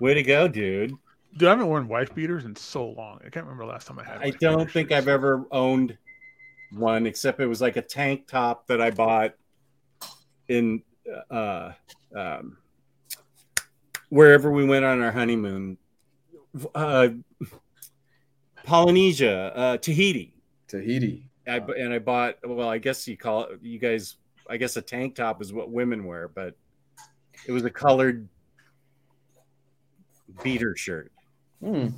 Way to go, dude. Dude, I haven't worn wife beaters in so long. I can't remember the last time I had. I don't think shirts. I've ever owned one, except it was like a tank top that I bought in uh, um, wherever we went on our honeymoon. Uh, Polynesia, uh, Tahiti. Tahiti. I, and I bought, well, I guess you call it, you guys, I guess a tank top is what women wear, but it was a colored beater shirt. Hmm.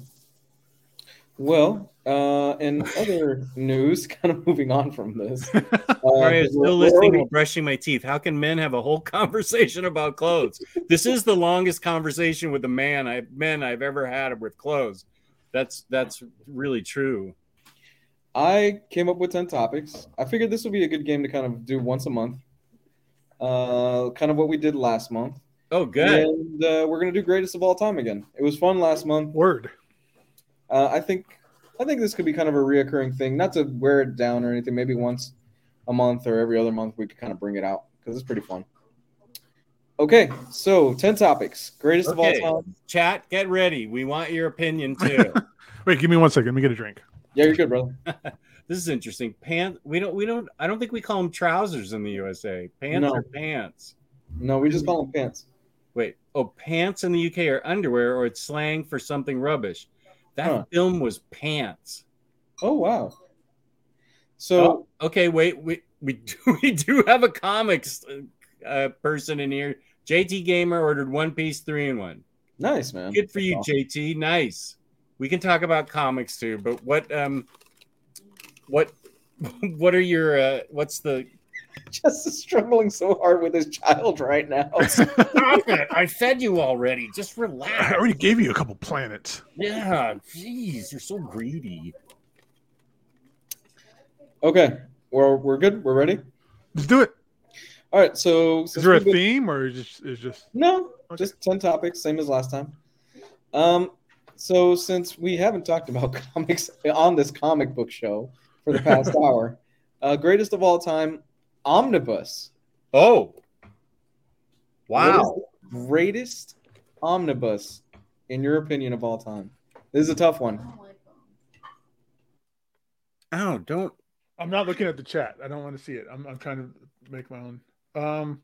Well, uh, in other news, kind of moving on from this. Uh, Sorry, I'm still listening already- while brushing my teeth. How can men have a whole conversation about clothes? this is the longest conversation with a man I men I've ever had with clothes. That's that's really true. I came up with 10 topics. I figured this would be a good game to kind of do once a month. Uh, kind of what we did last month. Oh, good. And uh, we're going to do greatest of all time again. It was fun last month. Word. Uh, I think I think this could be kind of a reoccurring thing. Not to wear it down or anything. Maybe once a month or every other month we could kind of bring it out because it's pretty fun. Okay, so 10 topics. Greatest Okay. of all time. Chat, get ready. We want your opinion too. Wait, give me one second. Let me get a drink. Yeah, you're good, brother. this is interesting. Pants. We don't. We don't. I don't think we call them trousers in the USA. Pants No. are pants. No, we just call them pants. Wait. Oh, pants in the UK are underwear, or it's slang for something rubbish. That Huh. film was pants. Oh wow. So Oh, okay, wait, we we do, we do have a comics uh, person in here. JT Gamer ordered One Piece three in one. nice, man. Good for you, awesome. JT. Nice. We can talk about comics too, but what um, what what are your uh, what's the? Just is struggling so hard with his child right now. Stop it! I fed you already. Just relax. I already gave you a couple planets. Yeah, jeez, you're so greedy. okay, we're we're good. We're ready. Let's do it. All right. So Is there a we've been- theme or is just is just No, Okay. just 10 topics, same as last time. Um, so since we haven't talked about comics on this comic book show for the past hour, uh, greatest of all time, Omnibus. Oh, What is wow. the greatest omnibus, in your opinion, of all time? This is a tough one. Oh, don't. I'm not looking at the chat. I don't want to see it. I'm I'm trying to make my own. Um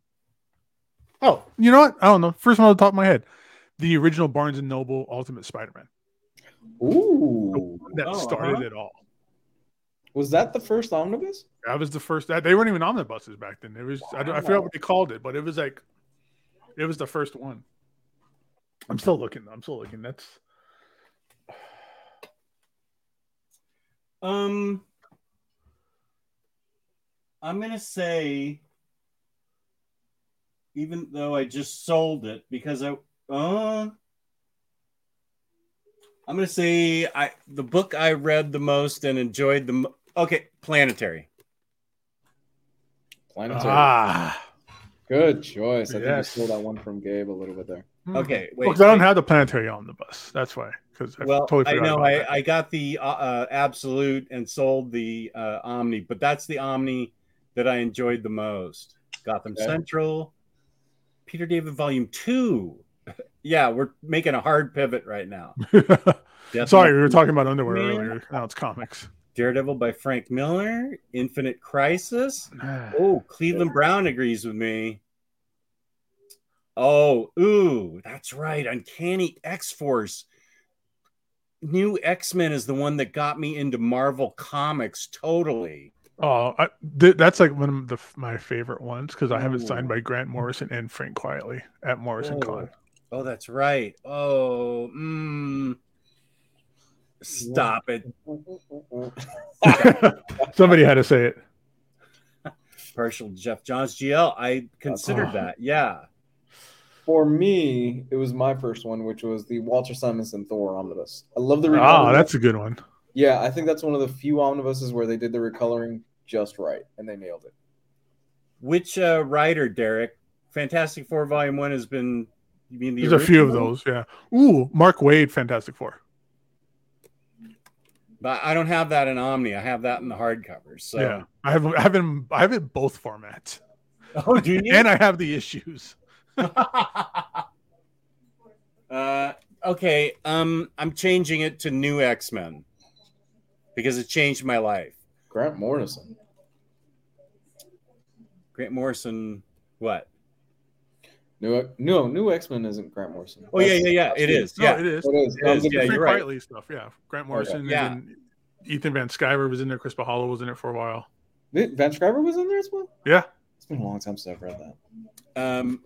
Oh, you know what? I don't know. First one on the top of my head. The original Barnes and Noble Ultimate Spider-Man. Ooh. That Oh, started uh-huh. it all. Was that the first omnibus? That was the first. That they weren't even omnibuses back then. It was I, don't- I forgot what they called it, but it was like it was the first one. I'm still looking. I'm still looking. That's Um, I'm gonna say, even though I just sold it because I, uh, I'm gonna say I the book I read the most and enjoyed the mo- okay, Planetary. Planetary. ah. Good choice. I think Yes. you stole that one from Gabe a little bit there. Okay, wait. Because I don't have the planetary omnibus. That's why. Because I well, totally I know I. I got the uh, uh, absolute and sold the uh, Omni, but that's the Omni that I enjoyed the most. Gotham Okay. Central, Peter David Volume Two. yeah, we're making a hard pivot right now. Sorry, we were talking about underwear Man. earlier. Now it's comics. Daredevil by Frank Miller, Infinite Crisis. Oh, Cleveland Brown agrees with me. Oh, ooh, that's right. Uncanny X Force. New X Men is the one that got me into Marvel Comics totally. Oh, I, th- that's like one of the, my favorite ones because I have it signed by Grant Morrison and Frank Quitely at Morrison Con. Oh, that's right. Oh, mm. Stop it. Somebody had to say it. Partial Geoff Johns GL. I considered Oh. that. Yeah. For me, it was my first one, which was the Walter Simonson Thor omnibus. I love the Ah, recoloring. that's a good one. yeah, I think that's one of the few omnibuses where they did the recoloring just right and they nailed it. Which uh, writer, Derek? Fantastic Four Volume One has been. You mean the There's a few of those. Yeah. Ooh, Mark Waid, Fantastic Four. But I don't have that in Omni. I have that in the hardcovers. So. Yeah, I have I have it in, I have it in both formats, Oh, do you? and I have the issues. uh, okay. Um, I'm changing it to New X Men because it changed my life. Grant Morrison. Grant Morrison. What? New no, new X Men isn't Grant Morrison. Oh yeah, That's- yeah, yeah. that's It the- is. No, Yeah. it is. It is. It I'm is, thinking- yeah, you're right. Quietly stuff. Yeah, Grant Morrison. Yeah. And Ethan Van Sciver was in there. Chris Bachalo was in it for a while. Van Sciver was in there as well. Yeah. It's been a long time since I've read that. Um,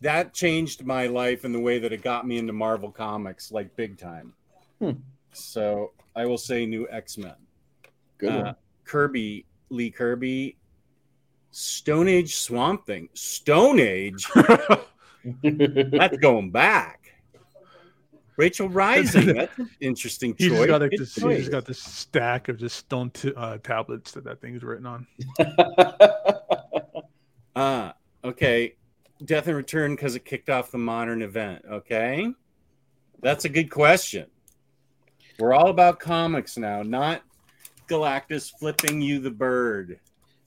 that changed my life in the way that it got me into Marvel comics, like big time. Hmm. So I will say New X Men. Good Uh. Kirby, Lee Kirby, Stone Age Swamp Thing. Stone Age? That's going back. Rachel Rising. That's an interesting He's choice. just got like this. He's choice. just got this stack of just stone t- uh, tablets that that thing is written on. Ah, okay. Death and Return because it kicked off the modern event. Okay. That's a good question. We're all about comics now, not Galactus flipping you the bird.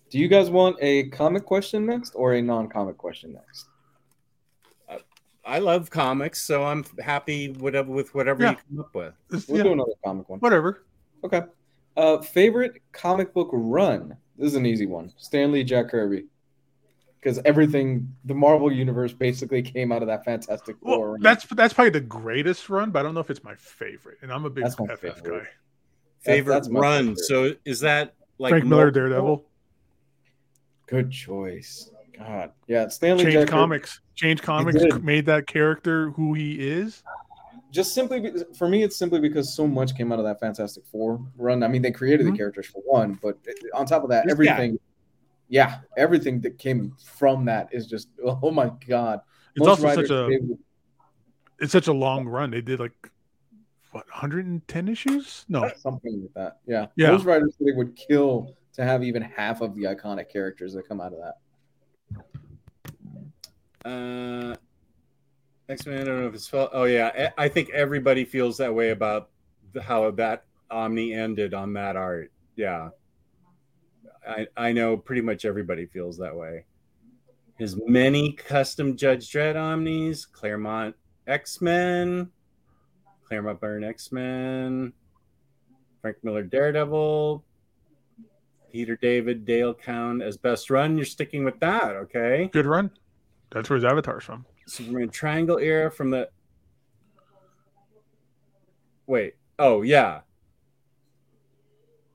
Do you guys want a comic question next or a non-comic question next? I love comics, so I'm happy whatever with whatever Yeah. you come up with. This- We'll yeah, do another comic one. whatever. Okay. Uh, favorite comic book run. This is an easy one. Stan Lee Jack Kirby. Because everything, the Marvel universe basically came out of that Fantastic Four. Well, run. that's that's probably the greatest run, but I don't know if it's my favorite. And I'm a big That's my FF favorite. guy. Favorite that's my run. favorite. So is that like Frank Miller, multiple- Daredevil, good choice. God, yeah, Stan Lee change Kirby- comics, change comics, made that character who he is. Just simply be- for me, it's simply because so much came out of that Fantastic Four run. I mean, they created Mhm. the characters for one, but on top of that, Yeah. everything, yeah, everything that came from that is just oh my god. It's Most also such a would- it's such a long run. They did like what 110 issues? No, something like that. Yeah. Yeah. Most writers they would kill to have even half of the iconic characters that come out of that. Uh, X Men. I don't know if it's felt. Oh yeah, I think everybody feels that way about how that Omni ended on that art. Yeah, I I know pretty much everybody feels that way. His many custom Judge Dredd Omnis, Claremont X Men, Claremont Byrne X Men, Frank Miller Daredevil, Peter David Dale Keown as best run. You're sticking with that, okay? good run. That's where his avatar's from. Superman Triangle era from the. Wait. Oh yeah.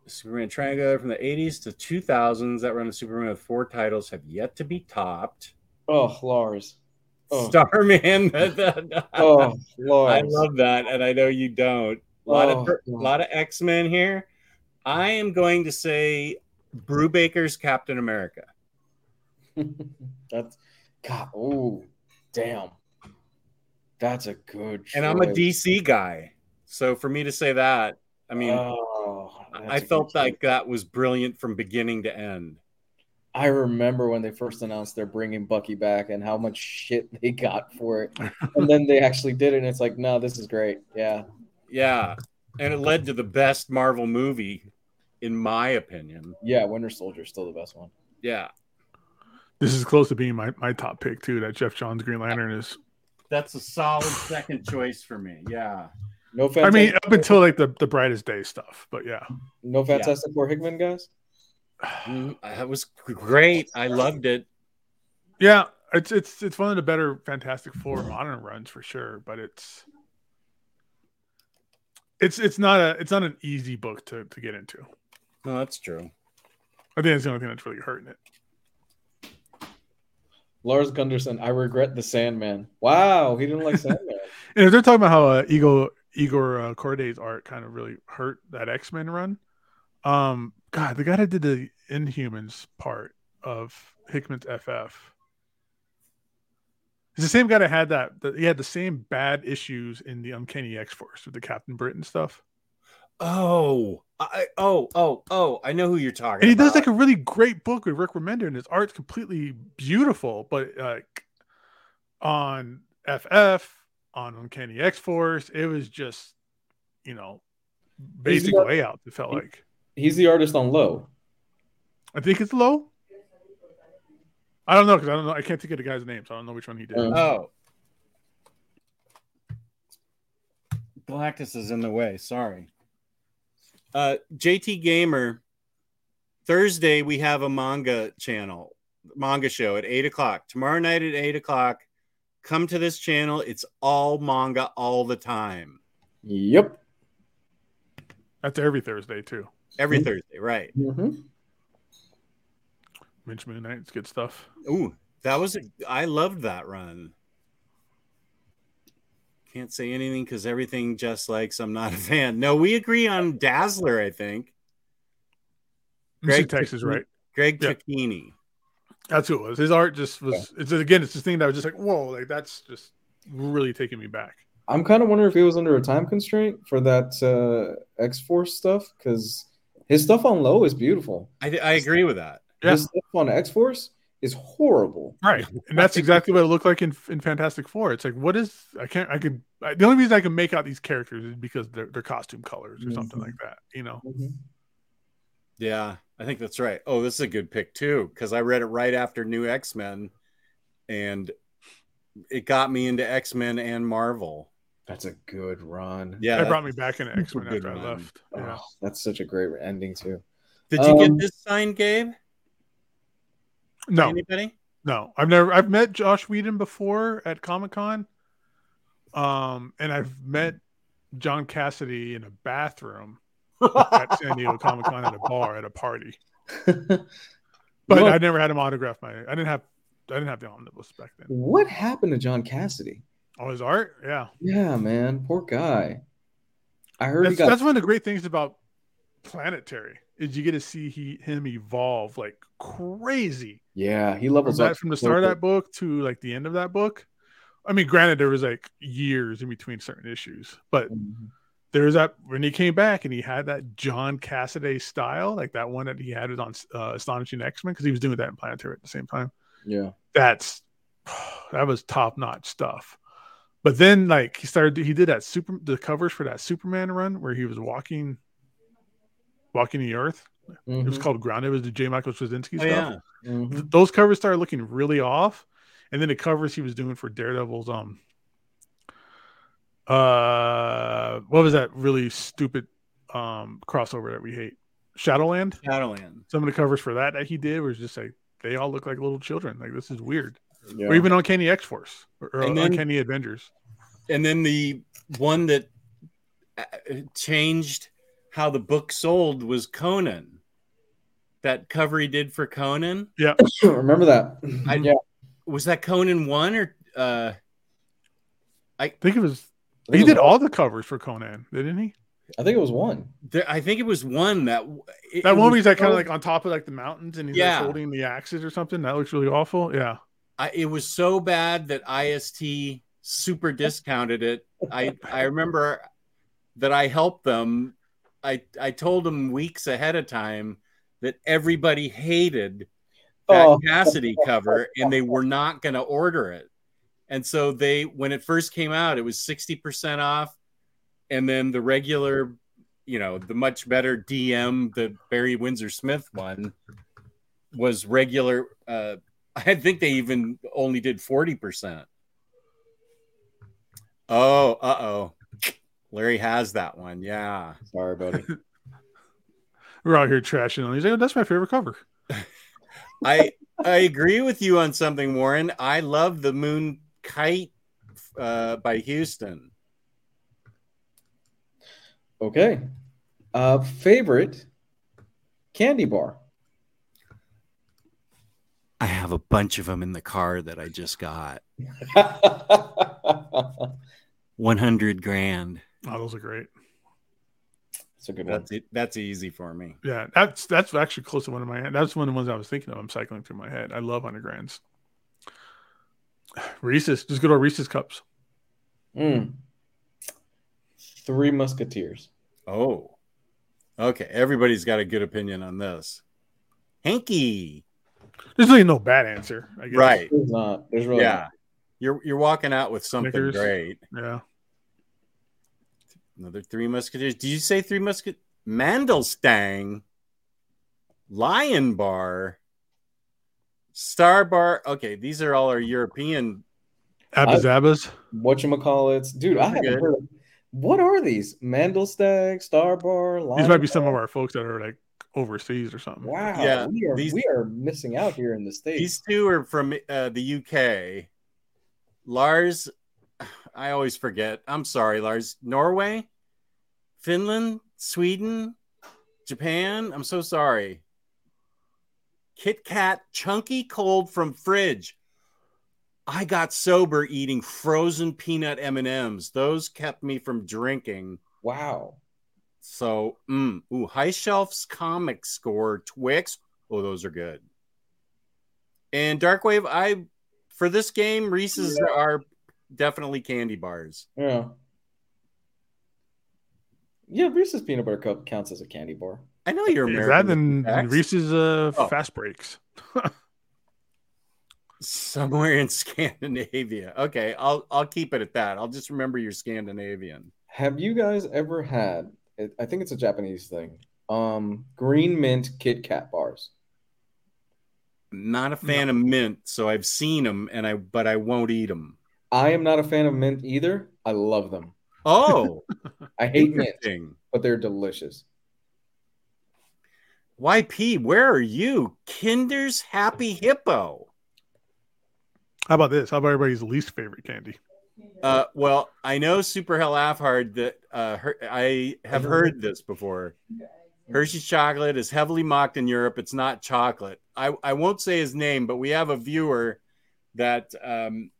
Superman Triangle from the 80s to 2000s. That run of Superman with four titles have yet to be topped. Oh, Lars. Oh. Starman. Oh, Lars. I love that, and I know you don't. A lot Oh, of a lot of oh, X Men here. I am going to say Brubaker's Captain America. That's God. Oh, damn. That's a good. And I'm a. DC guy, so for me to say that, I mean, Oh, I felt choice. like that was brilliant from beginning to end. I remember when they first announced they're bringing Bucky back and how much shit they got for it, and then they actually did it. And it's like, no, this is great. Yeah, Yeah, and it led to the best Marvel movie, in my opinion. yeah. Winter Soldier is still the best one. Yeah, This is close to being my, my top pick too. That Geoff Johns Green Lantern is. that's a solid second choice for me. Yeah, No I Fantastic. mean, up until like the the brightest day stuff, but yeah. no Fantastic Four Hickman guys. Mm, that was great. I loved it. Yeah, it's it's it's one of the better Fantastic Four modern runs for sure, but it's it's it's not a it's not an easy book to to get into. No, that's true. I think that's the only thing that's really hurting it. Lars Gunderson. I regret the Sandman. Wow, he didn't like Sandman. And if they're talking about how uh, Igor Igor uh, Kordey's art kind of really hurt that X Men run, um, God, the guy that did the Inhumans part of Hickman's FF, It's the same guy that had that, that. He had the same bad issues in the Uncanny X Force with the Captain Britain stuff. Oh, I, oh, oh, oh! I know who you're talking. And he about. does like a really great book with Rick Remender, and his art's completely beautiful. But like on FF, on Uncanny X Force, it was just, you know, basic the- layout. It felt he- like. He's the artist on Low. I think it's low. I don't know because I don't know. I can't think of the guy's name, so I don't know which one he did. Uh, Oh. Galactus is in the way. Sorry. Uh, JT Gamer, Thursday, we have a manga channel, manga show at eight o'clock. Tomorrow night at eight o'clock, come to this channel. It's all manga all the time. Yep. That's every Thursday too. Every Mhm. Thursday, right? Mm-hmm. Moench Moon Knight, it's good stuff. Ooh, that was a, I loved that run. Can't say anything because everything just likes I'm not a fan. No, we agree on Dazzler, I think. Greg Greg Texas, right? Greg Yeah. Tocchini. That's who it was. His art just was. It's again, it's this thing that was just like, whoa, like that's just really taking me back. I'm kind of wondering if he was under a time constraint for that uh, X Force stuff because his stuff on Low is beautiful. I, I agree with that. Yeah. His stuff on X Force is horrible. Right, and that's exactly what it looked like in in Fantastic Four. It's like, what is? I can't. I could. I, the only reason I can make out these characters is because they're, they're costume colors or something Mhm. like that. You know. Yeah, I think that's right. Oh, this is a good pick too because I read it right after New X Men, and it got me into X Men and Marvel. That's a good run. Yeah, that that- brought me back into X Men good after I run. left. Yeah. Oh, that's such a great ending too. Did you get Um, this sign, Gabe? No, Anybody? no, I've never. I've met Joss Whedon before at Comic Con, um, and I've met John Cassaday in a bathroom at San Diego Comic Con at a bar at a party. But What- I never had him autograph my. I didn't have. I didn't have the omnibus back then. what happened to John Cassaday? Oh, his art, yeah. Yeah, man, poor guy. I heard he That's, got that's one of the great things about Planetary is you get to see he him evolve like crazy yeah, he from, levels that, up from the start of that book to like the end of that book. I mean, granted, there was like years in between certain issues, but Mhm. there was that when he came back and he had that John Cassaday style, like that one that he had on uh, Astonishing X Men because he was doing that in Planetary at the same time. Yeah, That's that was top notch stuff. But then, like he started, he did that super the covers for that Superman run where he was walking, walking the Earth. It was Mhm. called Ground. It was the J. Michael Straczynski Oh, stuff. yeah. Mhm. Th- those covers started looking really off, and then the covers he was doing for Daredevil's um uh what was that really stupid um crossover that we hate Shadowland. Shadowland. Some of the covers for that that he did was just like they all look like little children. Like this is weird. yeah. Or even on Uncanny X Force or, or And then- Uncanny Avengers. And then the one that uh, changed how the book sold was Conan. That cover he did for Conan. Yeah, remember that. I- yeah, Was that Conan one or uh I think it was think he it did was- all the covers for Conan, didn't he? I think it was one. there, I think it was one that it- That it one was where he's like kind of like on top of like the mountains and he's Yeah. like holding the axes or something. That looks really awful. Yeah. I, it was so bad that IST super discounted it. I I remember that I helped them. I I told them weeks ahead of time that everybody hated that Oh. Cassaday cover and they were not going to order it. And so they when it first came out it was 60% off and then the regular you know, the much better DM the Barry Windsor Smith one was regular uh I think they even only did 40%. Oh, uh-oh. Larry has that one. Yeah. Sorry, buddy. We're out here trashing him. He's like, oh, that's my favorite cover. I I agree with you on something, Warren. I love the Moon Knight uh, by Huston. okay. Uh, favorite candy bar. I have a bunch of them in the car that I just got. 100 grand. Oh, those are great. It's a good one. That's. That's easy for me. Yeah, that's that's actually close to one of my. That's one of the ones I was thinking of. I'm cycling through my head. I love hundred grands. Reese's, just good old Reese's cups. Mm. Three Musketeers. Oh, okay. Everybody's got a good opinion on this. Hanky, There's really no bad answer. I guess. right? There's not. There's really Yeah, you're you're walking out with something Snickers. great. Yeah. Another Three Musketeers. Did you say Three Musket? Mandelstang, Lion Bar, Star Bar. Okay, these are all our European. Abba Zabbas. Whatchamacallits. Dude, I Those are haven't good. heard of What are these? Mandelstang, Star Bar, These might be Lion some of our folks that are like overseas or something. Wow. Yeah, we are these- we are missing out here in the States. These two are from uh, the UK. Lars, I always forget. I'm sorry, Lars. Norway, Finland, Sweden, Japan. I'm so sorry. Kit Kat, chunky cold from fridge. I got sober eating frozen peanut M&Ms. Those kept me from drinking. wow. So, mm, ooh, High Shelf's comic score Twix. Oh, those are good. And Darkwave, I for this game, Reese's are definitely candy bars. Yeah. Yeah, Reese's peanut butter cup counts as a candy bar. I know you're Is American. that in Facts. Reese's uh, Oh. fast breaks? somewhere in Scandinavia. Okay, I'll I'll keep it at that. I'll just remember you're Scandinavian. Have you guys ever had? I think it's a Japanese thing. Um, green mint Kit Kat bars. Not a fan of mint, so I've seen them, and I but I won't eat them. I am not a fan of mint either. I love them. Oh, I hate mint, but they're delicious. YP, where are you? Kinder's Happy Hippo. How about this? How about everybody's least favorite candy? Uh, well, I know Super Hell Laugh Hard that uh, her, I have heard this before. Hershey's chocolate is heavily mocked in Europe. It's not chocolate. I, I won't say his name, but we have a viewer that um,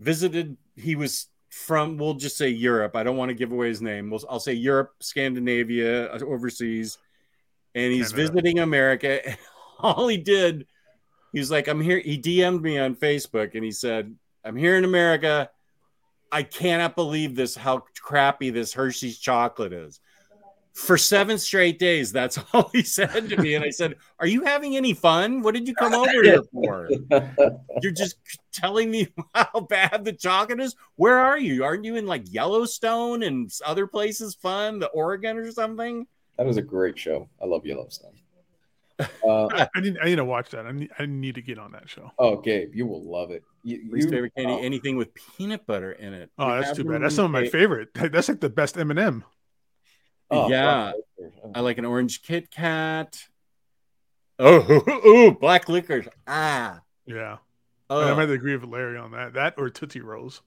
visited. He was from, we'll just say Europe. I don't want to give away his name. We'll, I'll say Europe, Scandinavia, uh, overseas. And he's Canada. visiting America. And all he did, he was like, I'm here. He DM'd me on Facebook and he said, I'm here in America. I cannot believe this, how crappy this Hershey's chocolate is. For seven straight days, that's all he said to me. And I said, Are you having any fun? What did you come over here for? You're just telling me how bad the chocolate is? Where are you? Aren't you in like Yellowstone and other places fun, the Oregon or something? That was a great show. I love Yellowstone. Uh, I need I need to watch that. I need, I need to get on that show. oh, Gabe, you will love it. You, Least you- favorite candy, oh, anything with peanut butter in it. Oh, We that's too bad. That's in some of my favorite. That's like the best M and M. oh, yeah. oh. I like an orange Kit Kat. Oh, ooh, black licorice. Ah. Yeah, Oh. I might agree with Larry on that. That or Tootsie Rolls.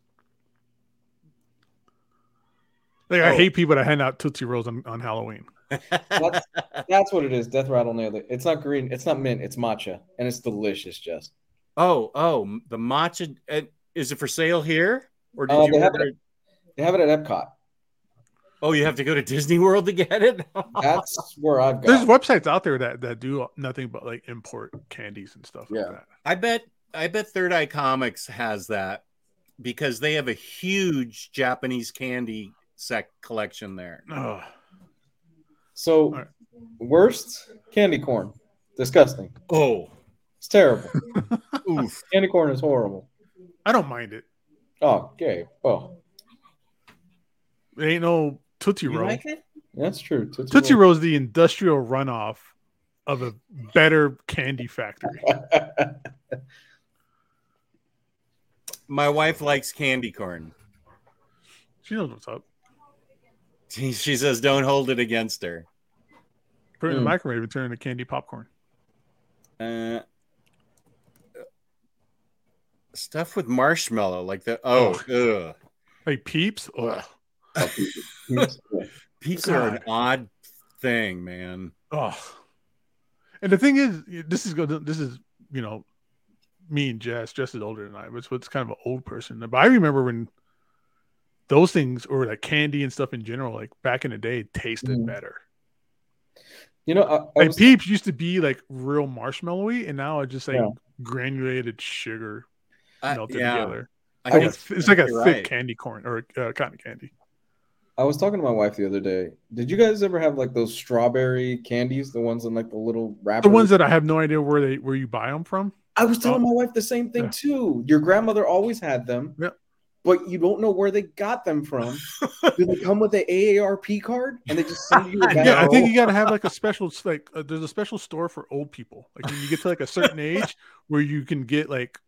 Like I Oh. hate people that hand out Tootsie Rolls on, on Halloween. That's, that's what it is. Death Rattle nailed it. It's not green. It's not mint. It's matcha, and it's delicious. Just oh, oh, the matcha. uh, Is it for sale here? Or did Uh, you they have order it- they have it at Epcot. Oh, you have to go to Disney World to get it? That's where I've There's got. websites out there that, that do nothing but like import candies and stuff Yeah. like that. I bet I bet Third Eye Comics has that because they have a huge Japanese candy sec collection there. Oh, So Alright. worst candy corn, disgusting. Oh, It's terrible. oof. candy corn is horrible. I don't mind it. Oh, Gabe. Oh, There ain't no Tootsie You Roll. like it? that's true. Tootsie, Tootsie Roll. Roll is the industrial runoff of a better candy factory. My wife likes candy corn. She knows what's up. She, she says, "Don't hold it against her." Put it in the Mm. microwave and turn it into candy popcorn. Uh, stuff with marshmallow, like the oh, ugh. Like Peeps. Ugh. Peeps are an odd thing, man. Oh. And the thing is, this is good. This is you know, me and Jess. Jess is older than I, but it's kind of an old person. But I remember when those things, or like candy and stuff in general, like back in the day, tasted Mm. better. You know, I, I Like was- Peeps used to be like real marshmallowy, and now it's just like Yeah. granulated sugar. I- melted yeah, together. I Like guess th- it's like a thick right. candy corn or a uh, cotton candy. I was talking to my wife the other day. Did you guys ever have like those strawberry candies, the ones in like the little wrapper? The ones that I have no idea where they where you buy them from. I was telling Oh. my wife the same thing Yeah. too. Your grandmother always had them. Yeah. But you don't know where they got them from. Do they come with the AARP card and they just send you a bag? Yeah, I think you got to have like a special like uh, there's a special store for old people. Like when you get to like a certain age where you can get like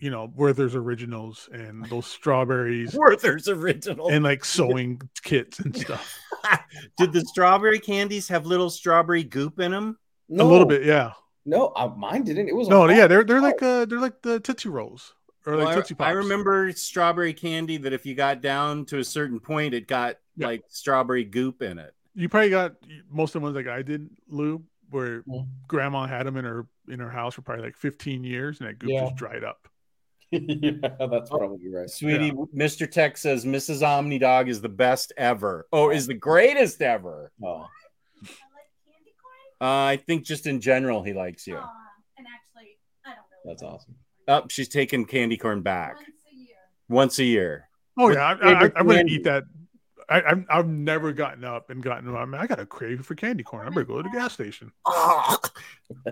you know Werther's originals and those strawberries Werther's original. and like sewing kits and stuff. Did the strawberry candies have little strawberry goop in them? no, A little bit, yeah. No, uh, mine didn't. It was No, yeah, they're they're like uh they're like the Tootsie Rolls or like Well, Tootsie Pops. I, I remember strawberry candy that if you got down to a certain point, it got Yeah. like strawberry goop in it. you probably got most of the ones like I did, Lou, where Mm. grandma had them in her in her house for probably like 15 years and that goop Yeah. just dried up. yeah, that's probably right. Sweetie, Mr. Tex says Mrs. Omni Dog is the best ever. Oh, is the greatest ever. Oh, I like candy corn. Uh, I think just in general, he likes you. Aw, and actually, I don't really. that's awesome. Up, she's taking candy corn back Once a year. once a year. Oh What's yeah, I, your I, favorite I wouldn't candy? eat that. I, I've, I've never gotten up and gotten. I, mean, I got a crave for candy corn. I better go to the gas station. Oh,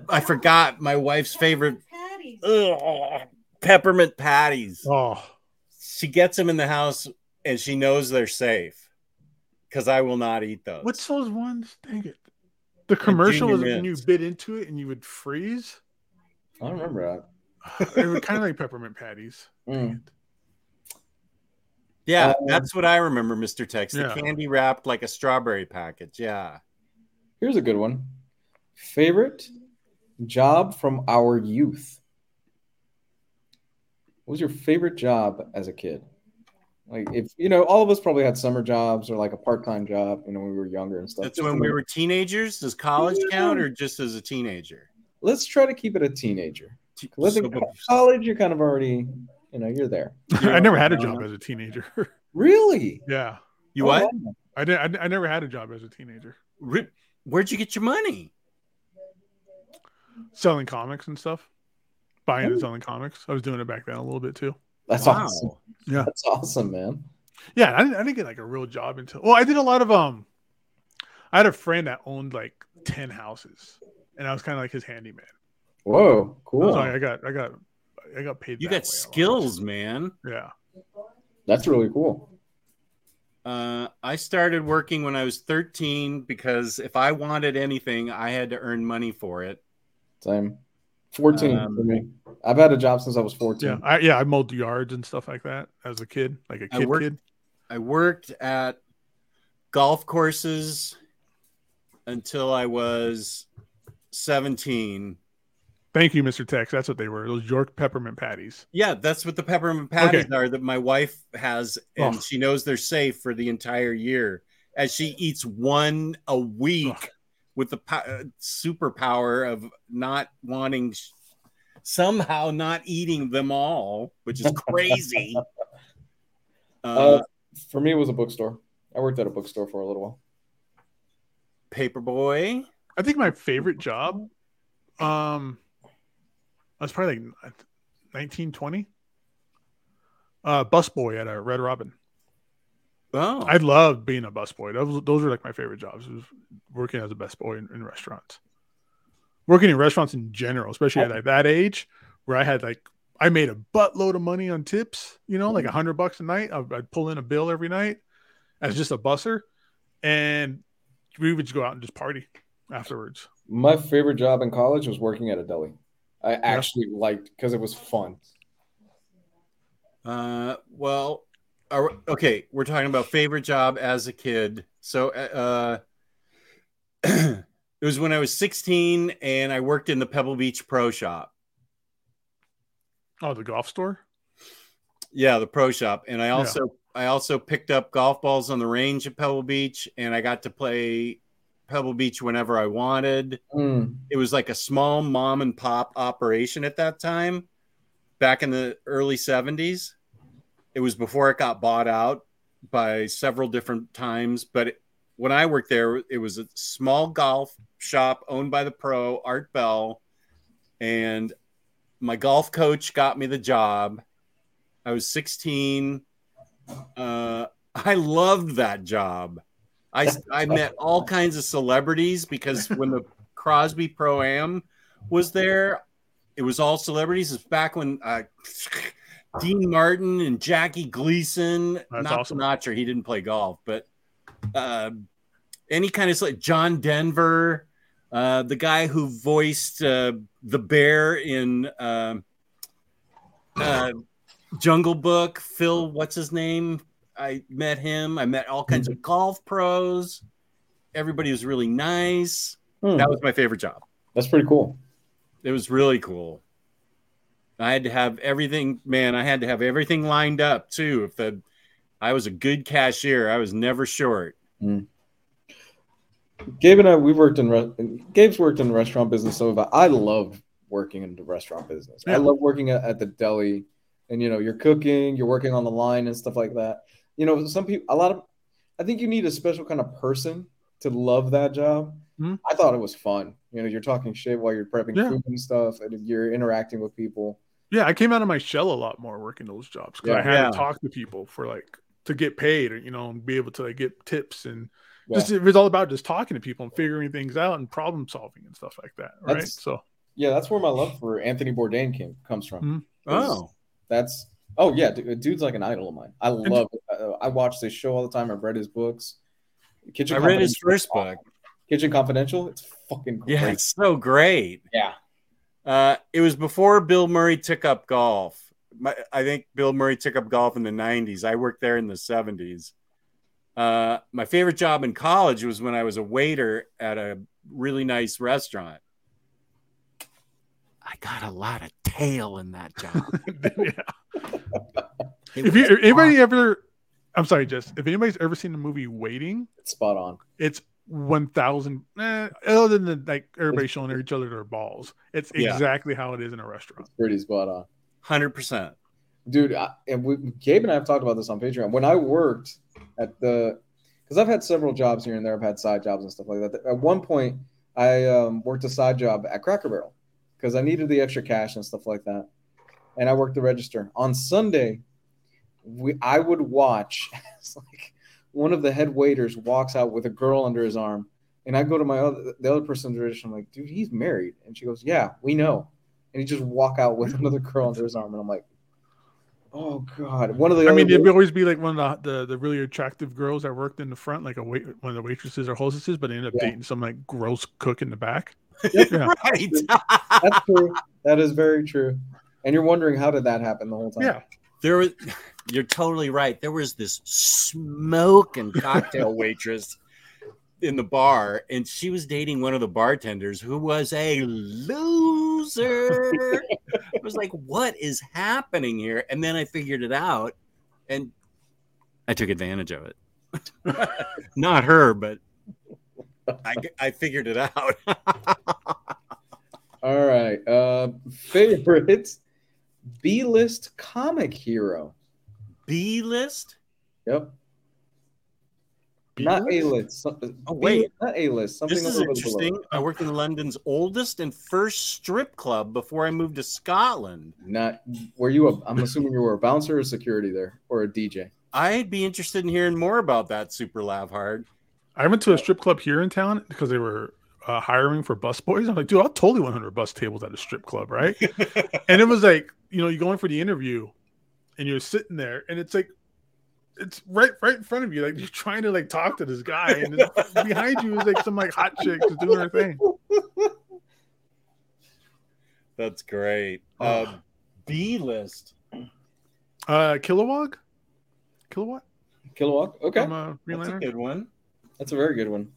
I forgot my wife's favorite Patties. ugh, peppermint patties. Oh, She gets them in the house and she knows they're safe because I will not eat those. what's those ones? Dang it! The commercial was Junior when you bit into it and you would freeze. I don't remember that. they were kind of like peppermint patties. Mm. Yeah, Um, that's what I remember, Mr. Tex. The Yeah. candy wrapped like a strawberry package. Yeah. Here's a good one. Favorite job from our youth. What was your favorite job as a kid? Like if you know, all of us probably had summer jobs or like a part-time job, you know, when we were younger and stuff. That's Just when we were teenagers. Does college Yeah. count or just as a teenager? Let's try to keep it a teenager. Te- 'Cause I think so- college, you're kind of already, you know, you're there. I never had a job as a teenager. Really? yeah, you Oh, what? wow. I did. I, I never had a job as a teenager Where'd you get your money? selling comics and stuff, buying and Oh. selling comics. I was doing it back then a little bit too. That's Wow. awesome. Yeah. That's awesome, man. Yeah, I didn't, I didn't get like a real job until. Well, I did a lot of um. I had a friend that owned like ten houses, and I was kind of like his handyman. Whoa, cool. So I, I got I got I got paid. You that got way skills, man. Yeah. That's really cool. Uh, I started working when I was 13 because if I wanted anything, I had to earn money for it. Same. 14 Um, for me. I've had a job since I was 14. Yeah, I, yeah, I mowed yards and stuff like that as a kid, like a kid worked- kid. I worked at golf courses until I was 17. Thank you, Mr. Tex. That's what they were. Those York peppermint patties. Yeah, that's what the peppermint patties are that my wife has, and Oh. she knows they're safe for the entire year as she eats one a week Oh. With the po- uh, superpower of not wanting, somehow not eating them all, which is crazy. uh, Uh, for me, it was a bookstore. I worked at a bookstore for a little while. Paperboy. I think my favorite job, um, I was probably like 19, 20. Uh, busboy at a Red Robin. Oh, I loved being a busboy. Those those were like my favorite jobs. Was working as a busboy in, in restaurants. Working in restaurants in general, especially at like, that age, where I had like I made a buttload of money on tips. You know, like a hundred bucks a night. I'd, I'd pull in a bill every night as just a busser, and we would just go out and just party afterwards. My favorite job in college was working at a deli. I actually liked because it was fun. Uh, well, are, okay. We're talking about favorite job as a kid. So, uh, it was when I was 16 and I worked in the Pebble Beach Pro Shop. Oh, the golf store. Yeah, the Pro Shop, and I also I also picked up golf balls on the range at Pebble Beach, and I got to play Pebble Beach whenever I wanted. Mm. It was like a small mom and pop operation at that time, back in the early 70s. It was before it got bought out by several different times. But it, when I worked there, it was a small golf shop owned by the pro, Art Bell. And my golf coach got me the job. I was 16. Uh, I loved that job. I I met all kinds of celebrities because when the Crosby Pro Am was there, it was all celebrities. It's back when uh, Dean Martin and Jackie Gleason, That's not awesome. Sinatra, he didn't play golf, but uh, any kind of like John Denver, uh, the guy who voiced uh, the bear in uh, uh, Jungle Book, Phil, what's his name? I met him. I met all kinds of golf pros. Everybody was really nice. Hmm, That was my favorite job. that's pretty cool. It was really cool. I had to have everything, man. I had to have everything lined up too. If the, I was a good cashier, I was never short. Gabe and I, we've worked in re- Gabe's worked in the restaurant business. So have I. I love working in the restaurant business. I love working at, at the deli, and you know, you're cooking, you're working on the line and stuff like that. You know, some people, a lot of, I think you need a special kind of person to love that job. Mhm. I thought it was fun. You know, you're talking shit while you're prepping Yeah. food and stuff, and you're interacting with people. Yeah, I came out of my shell a lot more working those jobs because I had Yeah. to talk to people for like to get paid, or, you know, and be able to like, get tips and Yeah. just it was all about just talking to people and figuring things out and problem solving and stuff like that. Right. That's- so Yeah, that's where my love for Anthony Bourdain came comes from. Mhm. Oh, That's oh yeah, dude, dude's like an idol of mine. I love. it. Uh, I watch this show all the time. I've read his books. Kitchen I read his first book. Kitchen Confidential. It's fucking great. Yeah, it's so great. Yeah. Uh, it was before Bill Murray took up golf. My, I think Bill Murray took up golf in the 90s. I worked there in the 70s. Uh, my favorite job in college was when I was a waiter at a really nice restaurant. I got a lot of tail in that job. If you anybody ever I'm sorry, Jess, if anybody's ever seen the movie Waiting, It's spot on. it's one thousand eh, other than like everybody showing each other their balls. It's Yeah. exactly how it is in a restaurant. Pretty spot on. 100%. dude I, and we, gabe and i have talked about this on patreon when i worked at the because i've had several jobs here and there i've had side jobs and stuff like that at one point i um, worked a side job at cracker barrel because i needed the extra cash and stuff like that and i worked the register on sunday we i would watch as like one of the head waiters walks out with a girl under his arm and i go to my other the other person in the register i'm like dude he's married and she goes yeah we know and he just walk out with another girl under his arm and i'm like Oh God! One of the I mean, other- it'd always be like one of the, the the really attractive girls that worked in the front, like a wait one of the waitresses or hostesses, but they ended up Yeah. dating some like gross cook in the back. Yep. Yeah. Right. That's true. That is very true. And you're wondering how did that happen the whole time? Yeah, there was, you're totally right. There was this smoke and cocktail waitress in the bar, and she was dating one of the bartenders who was a loser. I was like, what is happening here? And then I figured it out, and I took advantage of it. Not her, but I, I figured it out. All right. Uh, favorite B list comic hero. B list? Yep. Not A list. Oh, wait. not A list. Something This a is little bit below. interesting. I worked in London's oldest and first strip club before I moved to Scotland. Not were you a? I'm assuming you were a bouncer or security there or a DJ. I'd be interested in hearing more about that super laugh hard. I went to a strip club here in town because they were uh, hiring for bus boys. I'm like, dude, I'll totally 100 bus tables at a strip club, right? and it was like, you know, you go in for the interview, and you're sitting there, and it's like, it's right, right in front of you, like you're trying to like talk to this guy, and behind you is like some like hot chick just doing her thing. That's great. Uh, B list. Uh, Kilowog, Kilowatt Kilowatt. Okay, from uh, Green That's a good one. that's a very good one.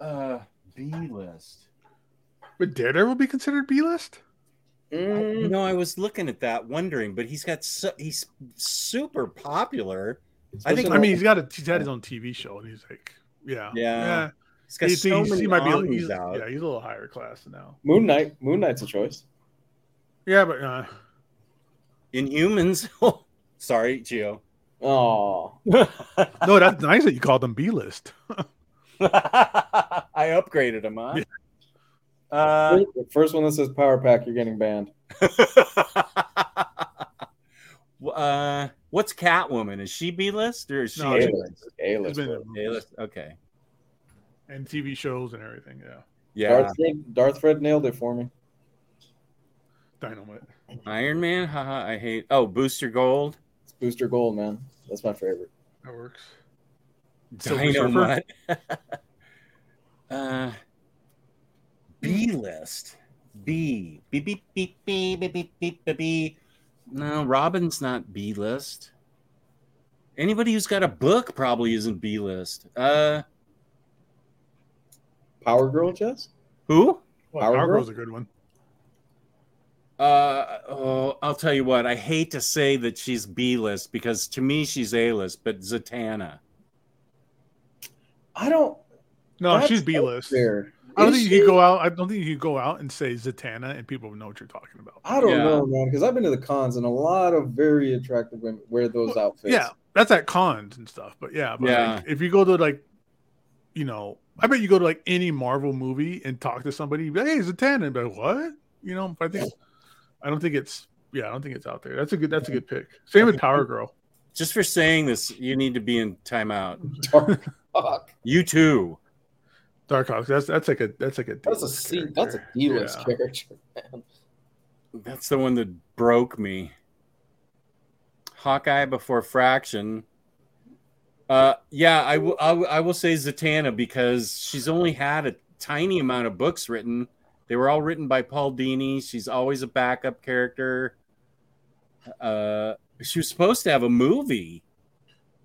Uh, B list. Would Daredevil be considered B list? You Mm, know, I was looking at that, wondering, but he's got so, he's super popular. I think- I mean, he's got a he's had his own TV show, and he's like, yeah, Yeah. He's got He, so he's- many he might be he's, out. yeah, he's a little higher class now. Moon Knight. Moon Knight's a choice. Yeah, but uh, Inhumans. Sorry, Gio. Oh, no, that's nice that you called them B list. I upgraded him, huh? Yeah. Uh, The first one that says Power Pack, you're getting banned. uh, what's Catwoman? Is she B list or is she No, A she- list? A-list. A list. Okay. and TV shows and everything. Yeah, Yeah. Darth, Fred, Darth Fred nailed it for me. Dynamite. Iron Man. Haha. I hate. Oh, Booster Gold. It's Booster Gold, man. That's my favorite. That works. Dynamite. uh, B list. B. B B B B B B B B B. No, Robin's not B list. Anybody who's got a book probably isn't B list. Uh, Power Girl, Jess? who? Well, Power Power Girl? Girl's a good one. Uh, oh, I'll tell you what. I hate to say that she's B list because to me she's A list, but Zatanna. I don't. No, she's B list. Fair. I don't Is think you she? could go out. I don't think you could go out and say Zatanna and people would know what you're talking about. I don't Yeah. know, man, because I've been to the cons and a lot of very attractive women wear those outfits. Yeah, that's at cons and stuff. But yeah, but Yeah. like, if you go to like, you know, I bet you go to like any Marvel movie and talk to somebody, you'd be like, hey, Zatanna, and be like, what? You know, I think, I don't think it's, yeah, I don't think it's out there. That's a good, that's a good pick. Same with Power Girl. Just for saying this, you need to be in timeout. Dark Hawk. You too. Darkhawk. That's that's like a that's like a That's a D-list That's a character. D-list Yeah. character, man. That's the one that broke me. Hawkeye before Fraction. Uh, yeah, I will. I will- I will say Zatanna because she's only had a tiny amount of books written. They were all written by Paul Dini. She's always a backup character. Uh, she was supposed to have a movie.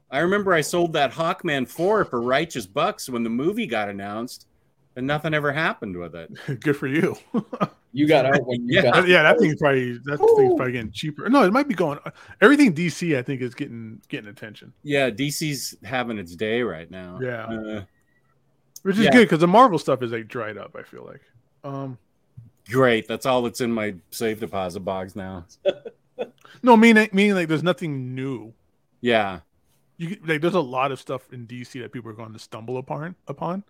I remember I sold that Hawkman four for righteous bucks when the movie got announced, and nothing ever happened with it. Good for you. You got out when you Yeah. got. yeah, that thing's probably that thing's probably getting cheaper. No, it might be going. Everything DC, I think, is getting getting attention, Yeah, DC's having its day right now. Yeah. Uh, which is Yeah. good because the Marvel stuff is like dried up. I feel like. Um, great. That's all that's in my safe deposit box now. no, meaning meaning like there's nothing new. Yeah. You like there's a lot of stuff in DC that people are going to stumble upon upon,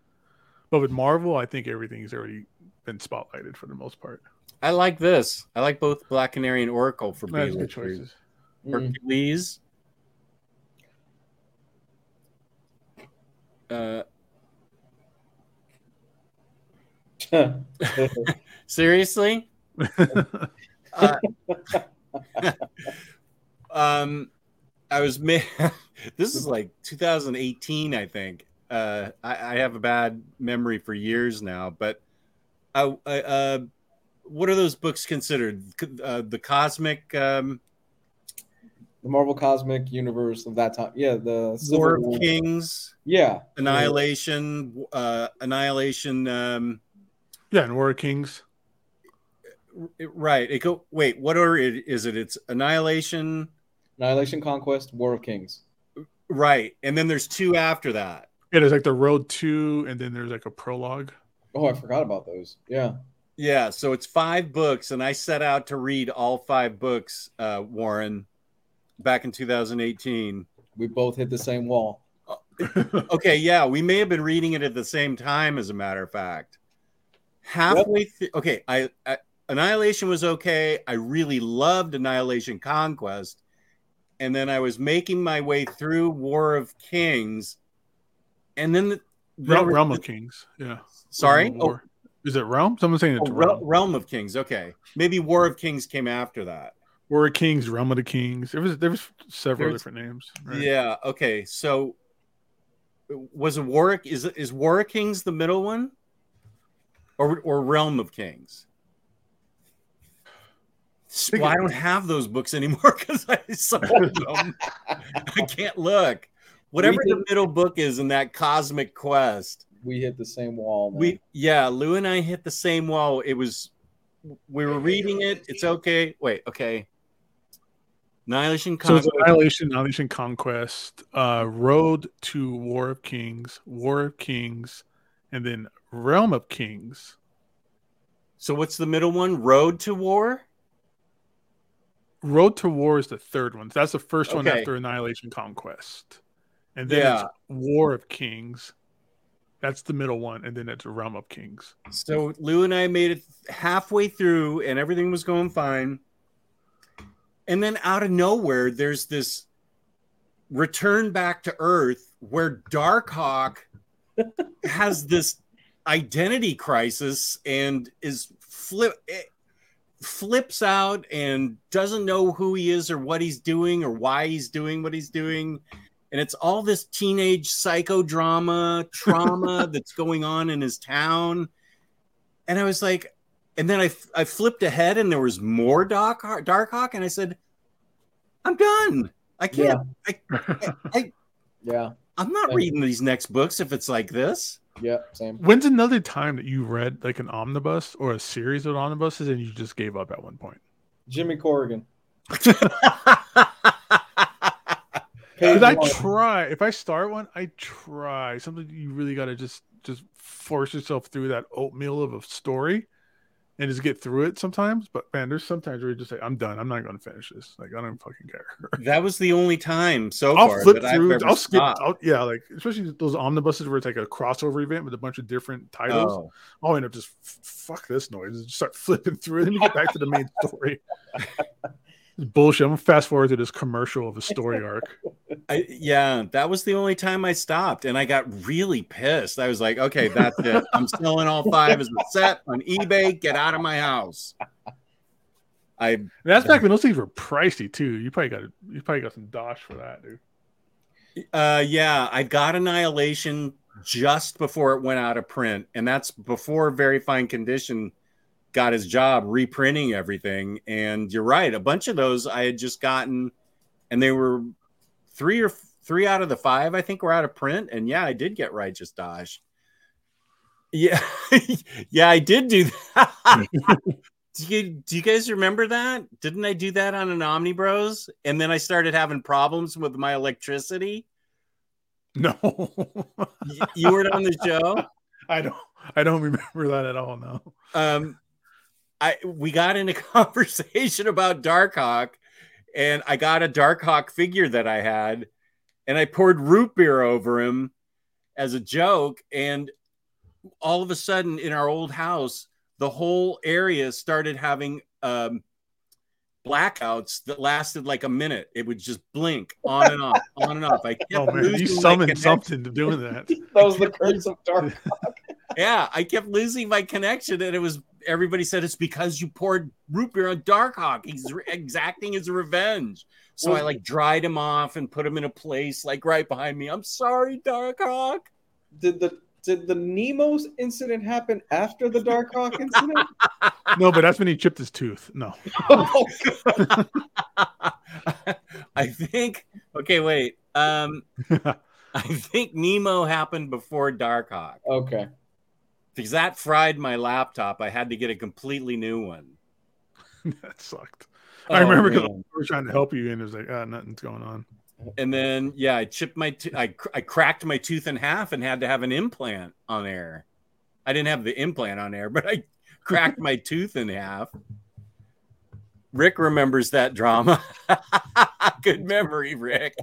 but with Marvel, I think everything's already been spotlighted for the most part. I like this. I like both Black Canary and Oracle for That's B good choices. Mm. Uh, seriously? Uh, um, I was ma- this is like 2018, I think. Uh, I, I have a bad memory for years now, but I, I uh, what are those books considered? Uh, the cosmic um, the Marvel Cosmic Universe of that time. Yeah, the Civil War War. of Kings, Yeah, Annihilation, uh, Annihilation. Um, yeah, and War of Kings. right. It go. Wait, what order is it? It's Annihilation. Annihilation, Conquest, War of Kings. Right, and then there's two after that. Yeah, there's like the Road Two, and then there's like a prologue. Oh, I forgot about those. Yeah, Yeah, so it's five books, and I set out to read all five books, uh, Warren, back in 2018. we both hit the same wall. Okay, yeah, we may have been reading it at the same time, as a matter of fact. Halfway through, okay, I, I Annihilation was okay. I really loved Annihilation Conquest, and then I was making my way through War of Kings, and then the, Realm, Realm of Kings. Yeah. Sorry, oh, is it Realm? Someone's saying it's oh, Realm. Realm of Kings. Okay, maybe War of Kings came after that. War of Kings, Realm of the Kings. There was there was several There's- different names. right? Yeah. Okay. So was a Warwick is is War of Kings the middle one, or or Realm of Kings? Think Well, I don't have those books anymore because I sold them. I can't look. Whatever We the middle book is in that cosmic quest, We hit the same wall. Man. we yeah, Lou and I hit the same wall. It was we were reading it. It's okay. Wait, okay. Annihilation So it's Annihilation, Annihilation Conquest, uh, Road to War of Kings, War of Kings, and then Realm of Kings. So what's the middle one? Road to War. Road to War is the third one. That's the first one after Annihilation Conquest. And then Yeah. it's War of Kings. That's the middle one, and then it's a Realm of Kings. So Lou and I made it halfway through, and everything was going fine. And then out of nowhere, there's this return back to Earth where Darkhawk has this identity crisis and is flip eh, flips out and doesn't know who he is or what he's doing or why he's doing what he's doing and it's all this teenage psychodrama trauma that's going on in his town and i was like and then i i flipped ahead and there was more dark darkhawk and i said i'm done i can't I, I, I Yeah. i'm not Same. reading these next books if it's like this Yeah. Same. When's another time that you read like an omnibus or a series of omnibuses and you just gave up at one point? Jimmy Corrigan. Because I try. If I start one, I try. Something you really got to just just force yourself through that oatmeal of a story, and just get through it sometimes. But man, there's sometimes where you just say, "I'm done. I'm not going to finish this. Like I don't fucking care." that was the only time so I'll far flip that through. I'll skip. I'll, yeah, like especially those omnibuses where it's like a crossover event with a bunch of different titles. Oh. I'll end up just fuck this noise. Just start flipping through it. Me get back to the main story. Bullshit. I'm gonna fast forward to this commercial of a story arc. I, yeah, that was the only time I stopped, and I got really pissed. I was like, "Okay, that's it. I'm selling all five as a set on eBay. Get out of my house." I And that's back when those things were pricey too. You probably got you probably got some dosh for that, dude. Uh, yeah, I got Annihilation just before it went out of print, and that's before Very Fine Condition got his job reprinting everything. And you're right, a bunch of those I had just gotten, and they were three or three out of the five I think were out of print. And yeah, I did get Righteous Dosh. Yeah, yeah, I did do that. do you do you guys remember that? Didn't I do that on an Omnibros? And then I started having problems with my electricity. No, Y- you weren't on the show. I don't. I don't remember that at all. No. Um, I we got in a conversation about Darkhawk, and I got a Darkhawk figure that I had, and I poured root beer over him as a joke, and all of a sudden in our old house, the whole area started having um blackouts that lasted like a minute. It would just blink on and off, on and off. I kept Oh man, losing you summoned connection. something to doing that. That was the curse of dark. Yeah, I kept losing my connection, and it was everybody said it's because you poured root beer on Darkhawk. He's re- exacting his revenge. So I like dried him off and put him in a place like right behind me. I'm sorry, Darkhawk. Did the did the Nemo's incident happen after the Darkhawk incident? No, but that's when he chipped his tooth. No. I think. Okay, wait. Um, I think Nemo happened before Darkhawk okay. Because that fried my laptop. I had to get a completely new one. that sucked. I Oh, remember because we were trying to help you, and it was like, ah, nothing's going on. And then, yeah, I chipped my, t- I, cr- I cracked my tooth in half and had to have an implant on air. I didn't have the implant on air, but I cracked my tooth in half. Rick remembers that drama. Good memory, Rick.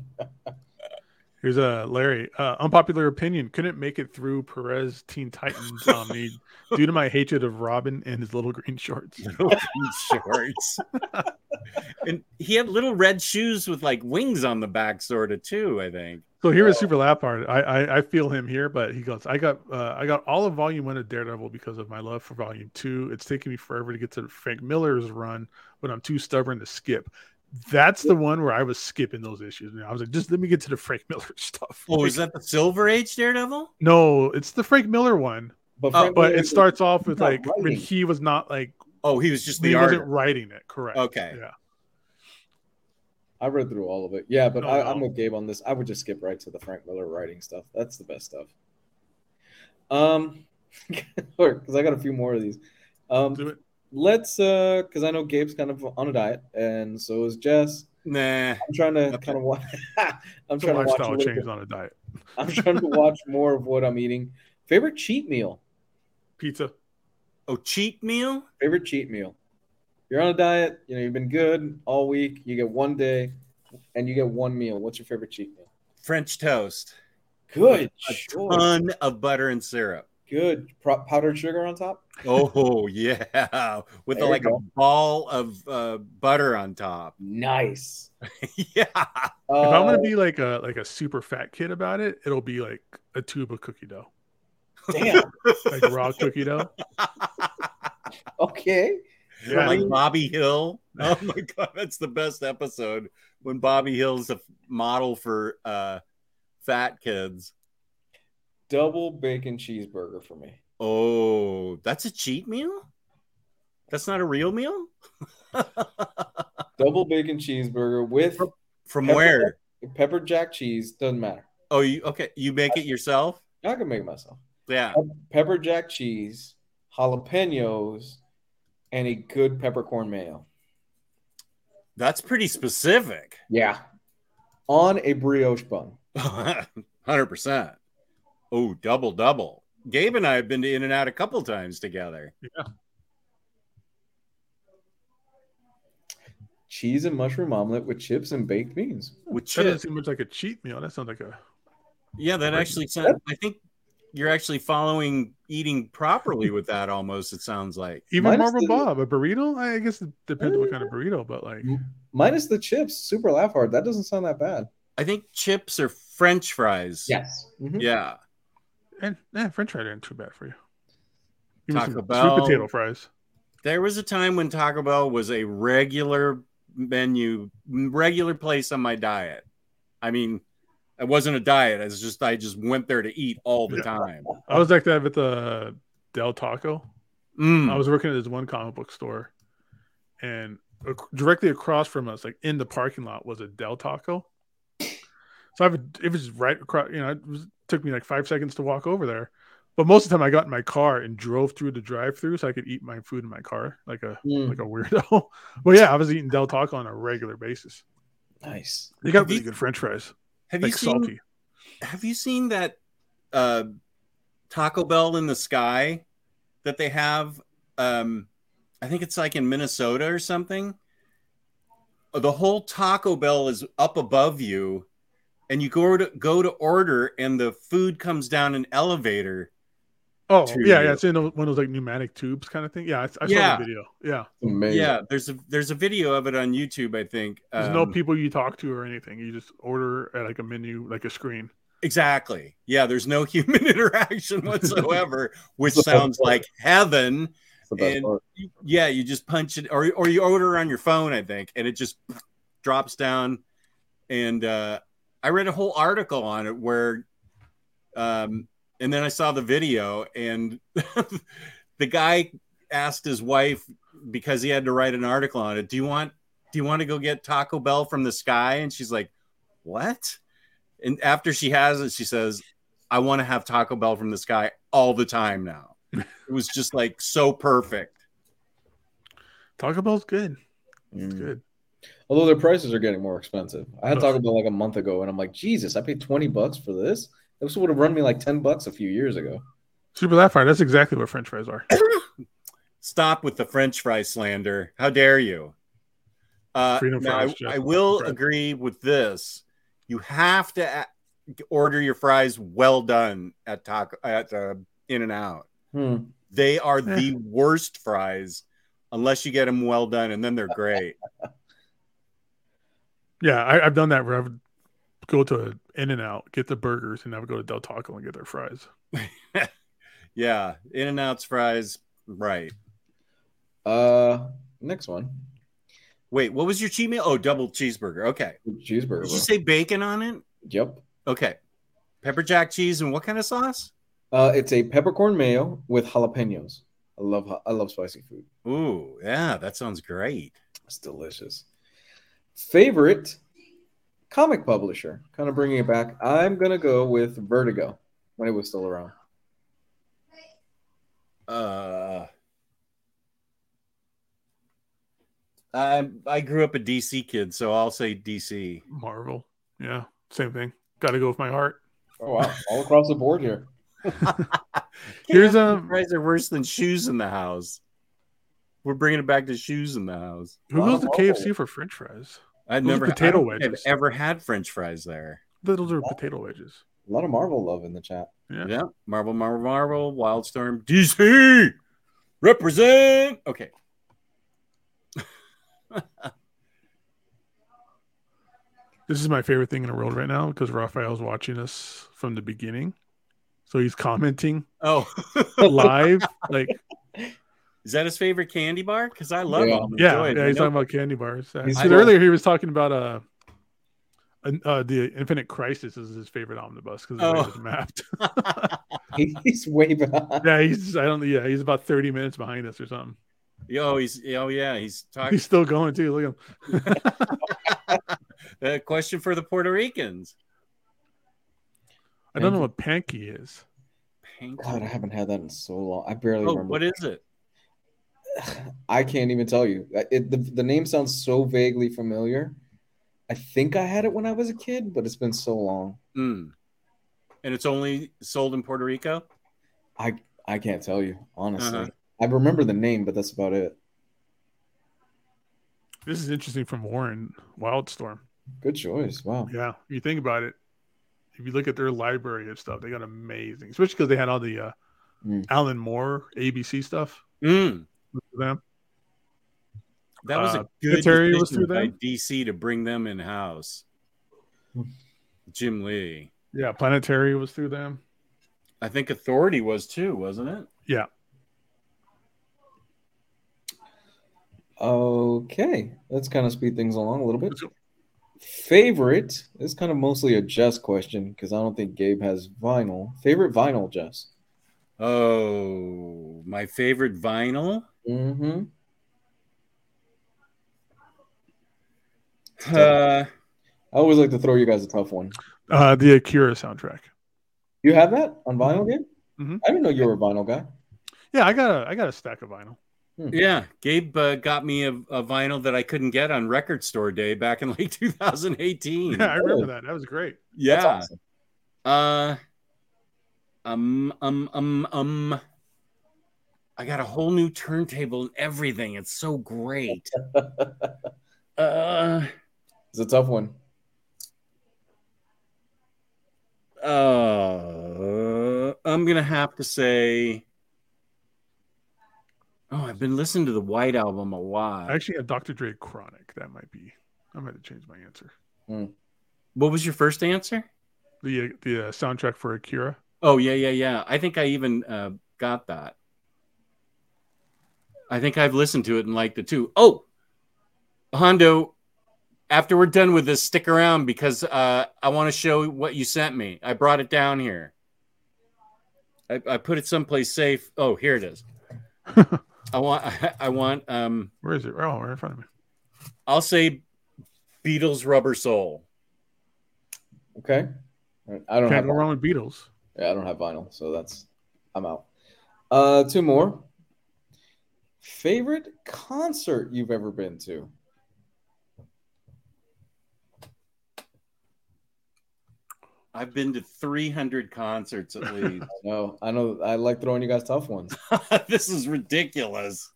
Here's a Larry. Uh, unpopular opinion: couldn't make it through Perez Teen Titans Omni due to my hatred of Robin and his little green shorts. Little green shorts. and he had little red shoes with like wings on the back, sort of too. I think. So here is super laugh hard. I, I I feel him here, but he goes, I got uh, I got all of volume one of Daredevil because of my love for volume two. It's taken me forever to get to Frank Miller's run, but I'm too stubborn to skip. That's the one where I was skipping those issues. And I was like, just let me get to the Frank Miller stuff. Oh, Like, is that the Silver Age Daredevil? no, it's the Frank Miller one. Oh, Frank But Miller- it starts off with not like when he was not like Oh, he was just he the wasn't artist. writing it, correct. Okay. Yeah. I read through all of it. Yeah, but No, I, no. I'm with Gabe on this. I would just skip right to the Frank Miller writing stuff. That's the best stuff. Um, because I got a few more of these. Um, Do it. Let's uh, because I know Gabe's kind of on a diet, and so is Jess. Nah. I'm trying to kind of watch. I'm trying to watch. A lifestyle little bit- on a diet. I'm trying to watch more of what I'm eating. Favorite cheat meal. Pizza. Oh, cheat meal? Favorite cheat meal. You're on a diet. You know you've been good all week. You get one day, and you get one meal. What's your favorite cheat meal? French toast. Good. a choice. ton of butter and syrup. Good. Pro- powdered sugar on top. Oh yeah, with There you like a ball of uh, butter on top. Nice. yeah, If I'm Uh, gonna be like a like a super fat kid about it, it'll be like a tube of cookie dough, damn. like raw cookie dough. Okay. Yeah, like Bobby Hill. Oh my god, that's the best episode when Bobby Hill's a model for uh, fat kids. Double bacon cheeseburger for me. Oh, that's a cheat meal. That's not a real meal. Double bacon cheeseburger with From Pepper- where? pepper jack cheese. Doesn't matter. Oh, you okay? You make it yourself? I can make it myself. Yeah. Pepper jack cheese, jalapenos, and a good peppercorn mayo. That's pretty specific. Yeah. On a brioche bun. Hundred percent. Oh, double double. Gabe and I have been to In and Out a couple times together. Yeah. Cheese and mushroom omelet with chips and baked beans. With that doesn't chips. seem much like a cheat meal. That sounds like a Yeah, that actually sounds. I think you're actually following eating properly with that. Almost, it sounds like. even Minus Marble the- Bob, a burrito. I guess it depends what kind of burrito, but like Minus the chips. Super laugh hard. That doesn't sound that bad. I think chips are French fries. Yes. Mhm. Yeah. And eh, French fries aren't too bad for you. Give Taco some Bell. sweet potato fries. There was a time when Taco Bell was a regular menu, regular place on my diet. I mean, it wasn't a diet. It's just I just went there to eat all the Yeah. time. I was like that with the Del Taco. Mm. I was working at this one comic book store, and directly across from us, like in the parking lot, was a Del Taco. So I would, it was right across. You know, it was, took me like five seconds to walk over there, but most of the time I got in my car and drove through the drive-through so I could eat my food in my car, like a Mm, like a weirdo. but yeah, I was eating Del Taco on a regular basis. nice. They got Have you- really good French fries, Have you seen? salty. Have you seen that uh, Taco Bell in the sky that they have? Um, I think it's like in Minnesota or something. The whole Taco Bell is up above you, and you go to go to order, and the food comes down an elevator. Oh to yeah, you. yeah, it's in one of those like pneumatic tubes kind of thing. Yeah, I, I saw Yeah. the video. Yeah, Amazing. Yeah, there's a there's a video of it on YouTube. I think. there's no Um, people you talk to or anything. You just order at like a menu, like a screen. Exactly. Yeah, there's no human interaction whatsoever, which sounds like heaven. It's the best And- part. Yeah, you just punch it, or or you order on your phone, I think, and it just drops down. And uh, I read a whole article on it where, um, and then I saw the video, and the guy asked his wife because he had to write an article on it. Do you want do you want to go get Taco Bell from the sky? And she's like, what? And after she has it, she says, I want to have Taco Bell from the sky all the time now. it was just like so perfect. Taco Bell's good. It's Mm. good. Although their prices are getting more expensive. I had Ugh. Taco Bell like a month ago, and I'm like, Jesus, I paid 20 bucks for this. This would have run me like 10 bucks a few years ago. Super laugh fire. That's exactly what French fries are. Stop with the French fry slander. How dare you? Uh, Freedom now, fries, I, I will Fries. agree with this. You have to a- order your fries well done at Taco at uh, In and Out. Hmm. They are the worst fries unless you get them well done, and then they're great. Yeah, I, I've done that where I would go to In and Out, get the burgers, and I would go to Del Taco and get their fries. yeah, In and Out's fries, right? Uh, next one. Wait, what was your cheat meal? Oh, double cheeseburger. Okay. Cheeseburger. Did you say bacon on it? Yep. Okay. Pepper jack cheese and what kind of sauce? Uh, it's a peppercorn mayo with jalapenos. I love I love spicy food. Ooh, yeah, that sounds great. It's delicious. Favorite comic publisher, kind of bringing it back. I'm gonna go with Vertigo when it was still around. Uh, I I grew up a DC kid, so I'll say DC. Marvel. Yeah, same thing. Got to go with my heart. Oh wow, all across the board here. Here's a- have fries are worse than shoes in the house. We're bringing it back to shoes in the house. Who Wow. goes to KFC for French fries? I've Those never potato I wedges. I've ever had French fries there. Those are potato wedges. A lot of Marvel love in the chat. Yeah. Yeah, Marvel, Marvel, Marvel, Wildstorm, DC, represent. Okay. This is my favorite thing in the world right now because Raphael's watching us from the beginning. So he's commenting Oh, live. like, is that his favorite candy bar? Because I love Yeah. almond yeah, Joy. yeah, he's know- talking about candy bars. Uh, He's so earlier he was talking about uh, uh, the Infinite Crisis is his favorite omnibus because Oh. it mapped. He's way behind. yeah, he's I don't yeah he's about thirty minutes behind us or something. Yo, he's oh yeah, he's talking. He's still going too. Look at him. A question for the Puerto Ricans. I don't know what panky is. Pink. God, I haven't had that in so long. I barely Oh, remember. what is it? I can't even tell you. It, the, the name sounds so vaguely familiar. I think I had it when I was a kid, but it's been so long. Mm. And it's only sold in Puerto Rico. I I can't tell you honestly. Uh-huh. I remember the name, but that's about it. This is interesting from Warren Wildstorm. Good choice. Wow. Yeah, if you think about it, if you look at their library of stuff, they got amazing, especially because they had all the uh, Mm. Alan Moore ABC stuff Mm. For them. That was Uh, a good Terry was through by them? DC to bring them in house. Jim Lee. Yeah, Planetary was through them. I think Authority was too, wasn't it? Yeah, Okay, let's kind of speed things along a little bit. Favorite is kind of mostly a Jess question because I don't think Gabe has vinyl. Favorite vinyl, Jess. Oh, my favorite vinyl. Mm-hmm. Uh, I always like to throw you guys a tough one. uh, the Akira soundtrack. You have that on vinyl, Gabe? Mhm. I didn't know you were a vinyl guy. Yeah, I got a I got a stack of vinyl. yeah, Gabe uh, got me a, a vinyl that I couldn't get on Record Store Day back in like 2018. Yeah, I remember that. That was great. Yeah. That's awesome. Uh, um, um, um, um. I got a whole new turntable and everything. It's so great. uh, It's a tough one. uh, I'm gonna have to say. Oh, I've been listening to the White Album a lot. I actually have Dr. Dre Chronic. That might be. I might have changed my answer. What was your first answer? The the uh, soundtrack for Akira. Oh yeah, yeah, yeah. I think I even uh, got that. I think I've listened to it and liked it too. Oh, Hondo, after we're done with this, stick around because uh, I want to show what you sent me. I brought it down here. I, I put it someplace safe. Oh, here it is. I want. I, want. Um, Where is it? Oh, right in front of me. I'll say Beatles Rubber Soul. Okay. I don't Can't have go wrong with Beatles. Yeah, I don't have vinyl, so that's I'm out. Uh two more. Favorite concert you've ever been to? I've been to 300 concerts at least. No, I know I like throwing you guys tough ones. this is ridiculous.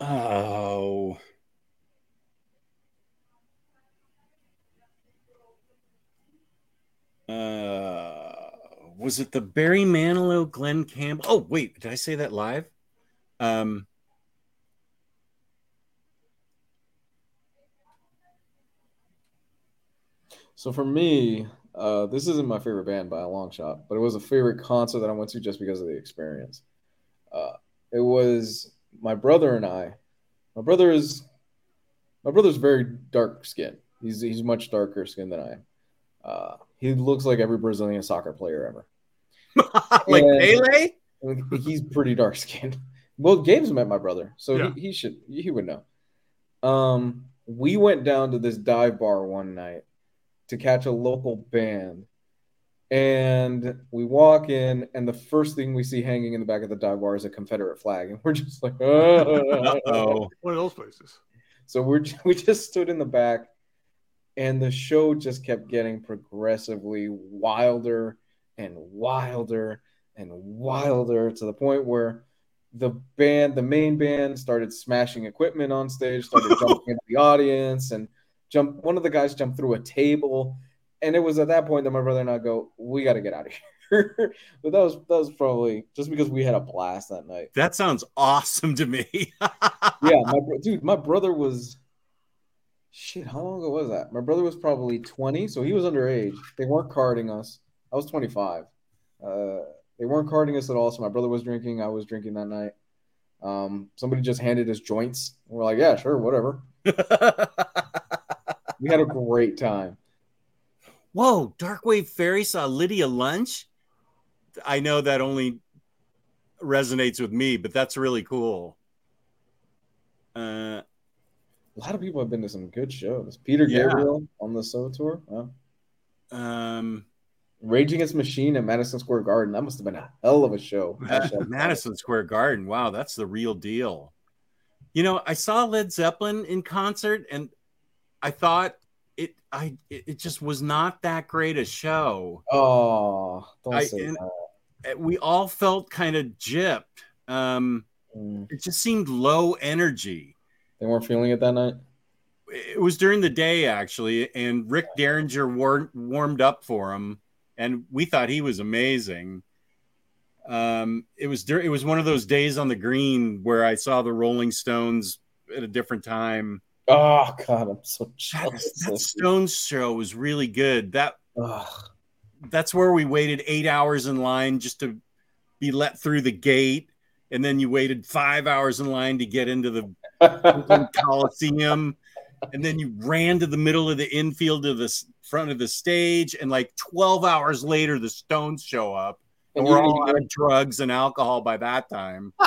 Oh. Uh, was it the Barry Manilow, Glen Campbell? Oh, wait, did I say that live? Um, So for me, uh, this isn't my favorite band by a long shot, but it was a favorite concert that I went to just because of the experience. Uh, it was my brother and I. My brother is my brother's very dark skinned. He's he's much darker skinned than I am. Uh, he looks like every Brazilian soccer player ever. like Yeah. Pele? He's pretty dark skinned. Well, Gabe's met my brother, so Yeah. he, he should he would know. Um, we went down to this dive bar one night to catch a local band, and we walk in, and the first thing we see hanging in the back of the dive bar is a Confederate flag, and we're just like, oh. Oh, One of those places. So we're we just stood in the back, and the show just kept getting progressively wilder and wilder and wilder to the point where the band, the main band, started smashing equipment on stage, started jumping into the audience, and jump. One of the guys jumped through a table, and it was at that point that my brother and I go, we got to get out of here. but that was that was probably just because we had a blast that night. That sounds awesome to me. yeah, my dude, my brother was shit. How long ago was that? My brother was probably twenty, so he was underage. They weren't carding us. I was twenty five. Uh, they weren't carding us at all. So my brother was drinking. I was drinking that night. Um, somebody just handed us joints. We're like, yeah, sure, whatever. We had a great time. Whoa, Darkwave Fairy saw Lydia Lunch. I know that only resonates with me, but that's really cool. Uh, A lot of people have been to some good shows. Peter Yeah. Gabriel on the Soul Tour. Um, Rage Against Machine at Madison Square Garden. That must have been a hell of a show. Madison Square Garden. Wow, that's the real deal. You know, I saw Led Zeppelin in concert, and I thought it. I it just was not that great a show. Oh, don't I- say that. Uh, We all felt kind of gypped. Um, Mm. it just seemed low energy. They weren't feeling it that night. It was during the day actually, and Rick Derringer war- warmed up for him, and we thought he was amazing. Um, it was it was one of those days on the green where I saw the Rolling Stones at a different time. Oh God, I'm so That, jealous. that Stones show was really good. That Ugh. that's where we waited eight hours in line just to be let through the gate, and then you waited five hours in line to get into the Coliseum, and then you ran to the middle of the infield to the front of the stage, and like twelve hours later, the Stones show up, and And we're all out of drugs and alcohol by that time.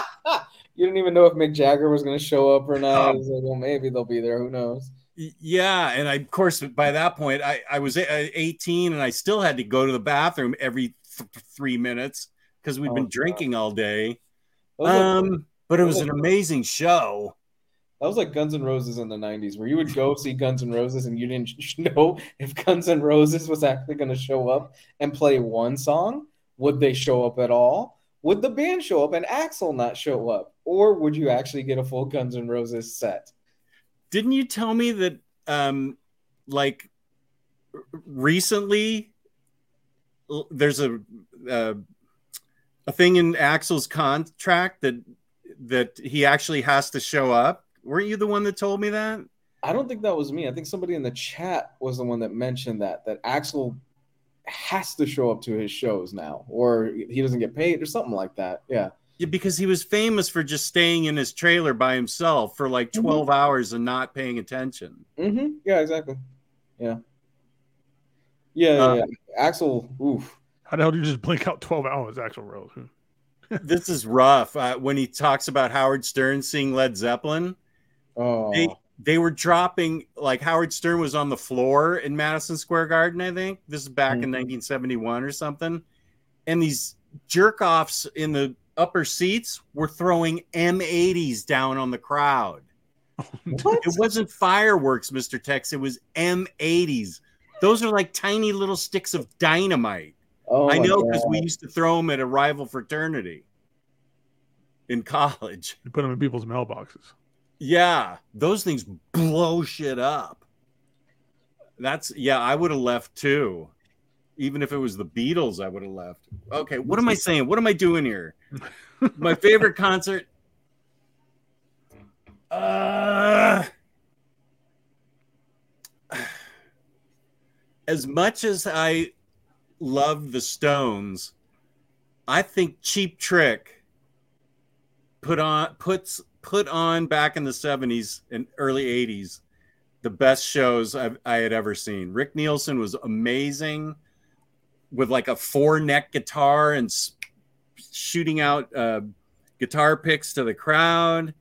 You didn't even know if Mick Jagger was going to show up or not. Um, like, well, maybe they'll be there. Who knows? Yeah, and I, of course, by that point, I, I was 18 and I still had to go to the bathroom every th- three minutes because we'd Oh, been God. drinking all day. That was, like, Um, but it was an amazing show. That was like Guns N' Roses in the '90s, where you would go see Guns N' Roses and you didn't know if Guns N' Roses was actually going to show up and play one song. Would they show up at all? Would the band show up and Axl not show up, or would you actually get a full Guns N' Roses set? Didn't you tell me that, um, like recently, there's a uh, a thing in Axl's contract that that he actually has to show up? Weren't you the one that told me that? I don't think that was me. I think somebody in the chat was the one that mentioned that that Axl has to show up to his shows now, or he doesn't get paid, or something like that. Yeah. Yeah, because he was famous for just staying in his trailer by himself for like Mhm. 12 hours and not paying attention. Mm-hmm. Yeah. Exactly. Yeah. Yeah. yeah, Uh, yeah. Axl. Oof. How the hell do you just blink out 12 hours, Axl Rose? this is rough. Uh, when he talks about Howard Stern seeing Led Zeppelin, Oh. they they were dropping like Howard Stern was on the floor in Madison Square Garden, I think. This is back in Mhm. 1971 or something. And these jerk offs in the upper seats were throwing M80s down on the crowd. what? It wasn't fireworks, Mr. Tex. It was M80s. Those are like tiny little sticks of dynamite. Oh, I know because we used to throw them at a rival fraternity in college. You put them in people's mailboxes. Yeah, those things blow shit up. That's yeah, I would have left too. Even if it was the Beatles, I would have left. Okay, what am I saying? What am I doing here? My favorite concert. Uh, as much as I love the Stones, I think Cheap Trick put on puts put on back in the 70s and early 80s the best shows I've, I had ever seen. Rick Nielsen was amazing with like a four neck guitar and shooting out uh, guitar picks to the crowd.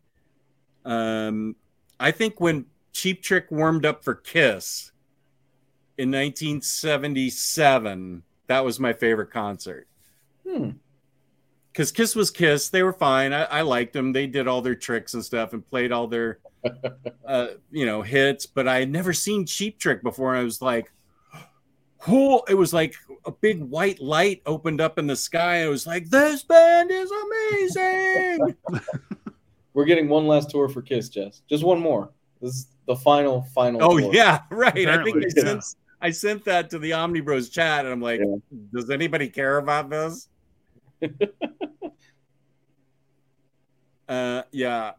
Um, I think when Cheap Trick warmed up for Kiss in 1977, that was my favorite concert Hmm. Because Kiss was Kiss. They were fine. I, I liked them. They did all their tricks and stuff and played all their, uh, you know, hits. But I had never seen Cheap Trick before. And I was like, who? It was like a big white light opened up in the sky. I was like, this band is amazing. We're getting one last tour for Kiss, Jess. Just one more. This is the final, final. oh tour. yeah, right. I think Apparently, yeah. said I sent that to the Omnibros chat, and I'm like, Yeah. does anybody care about this? uh, yeah.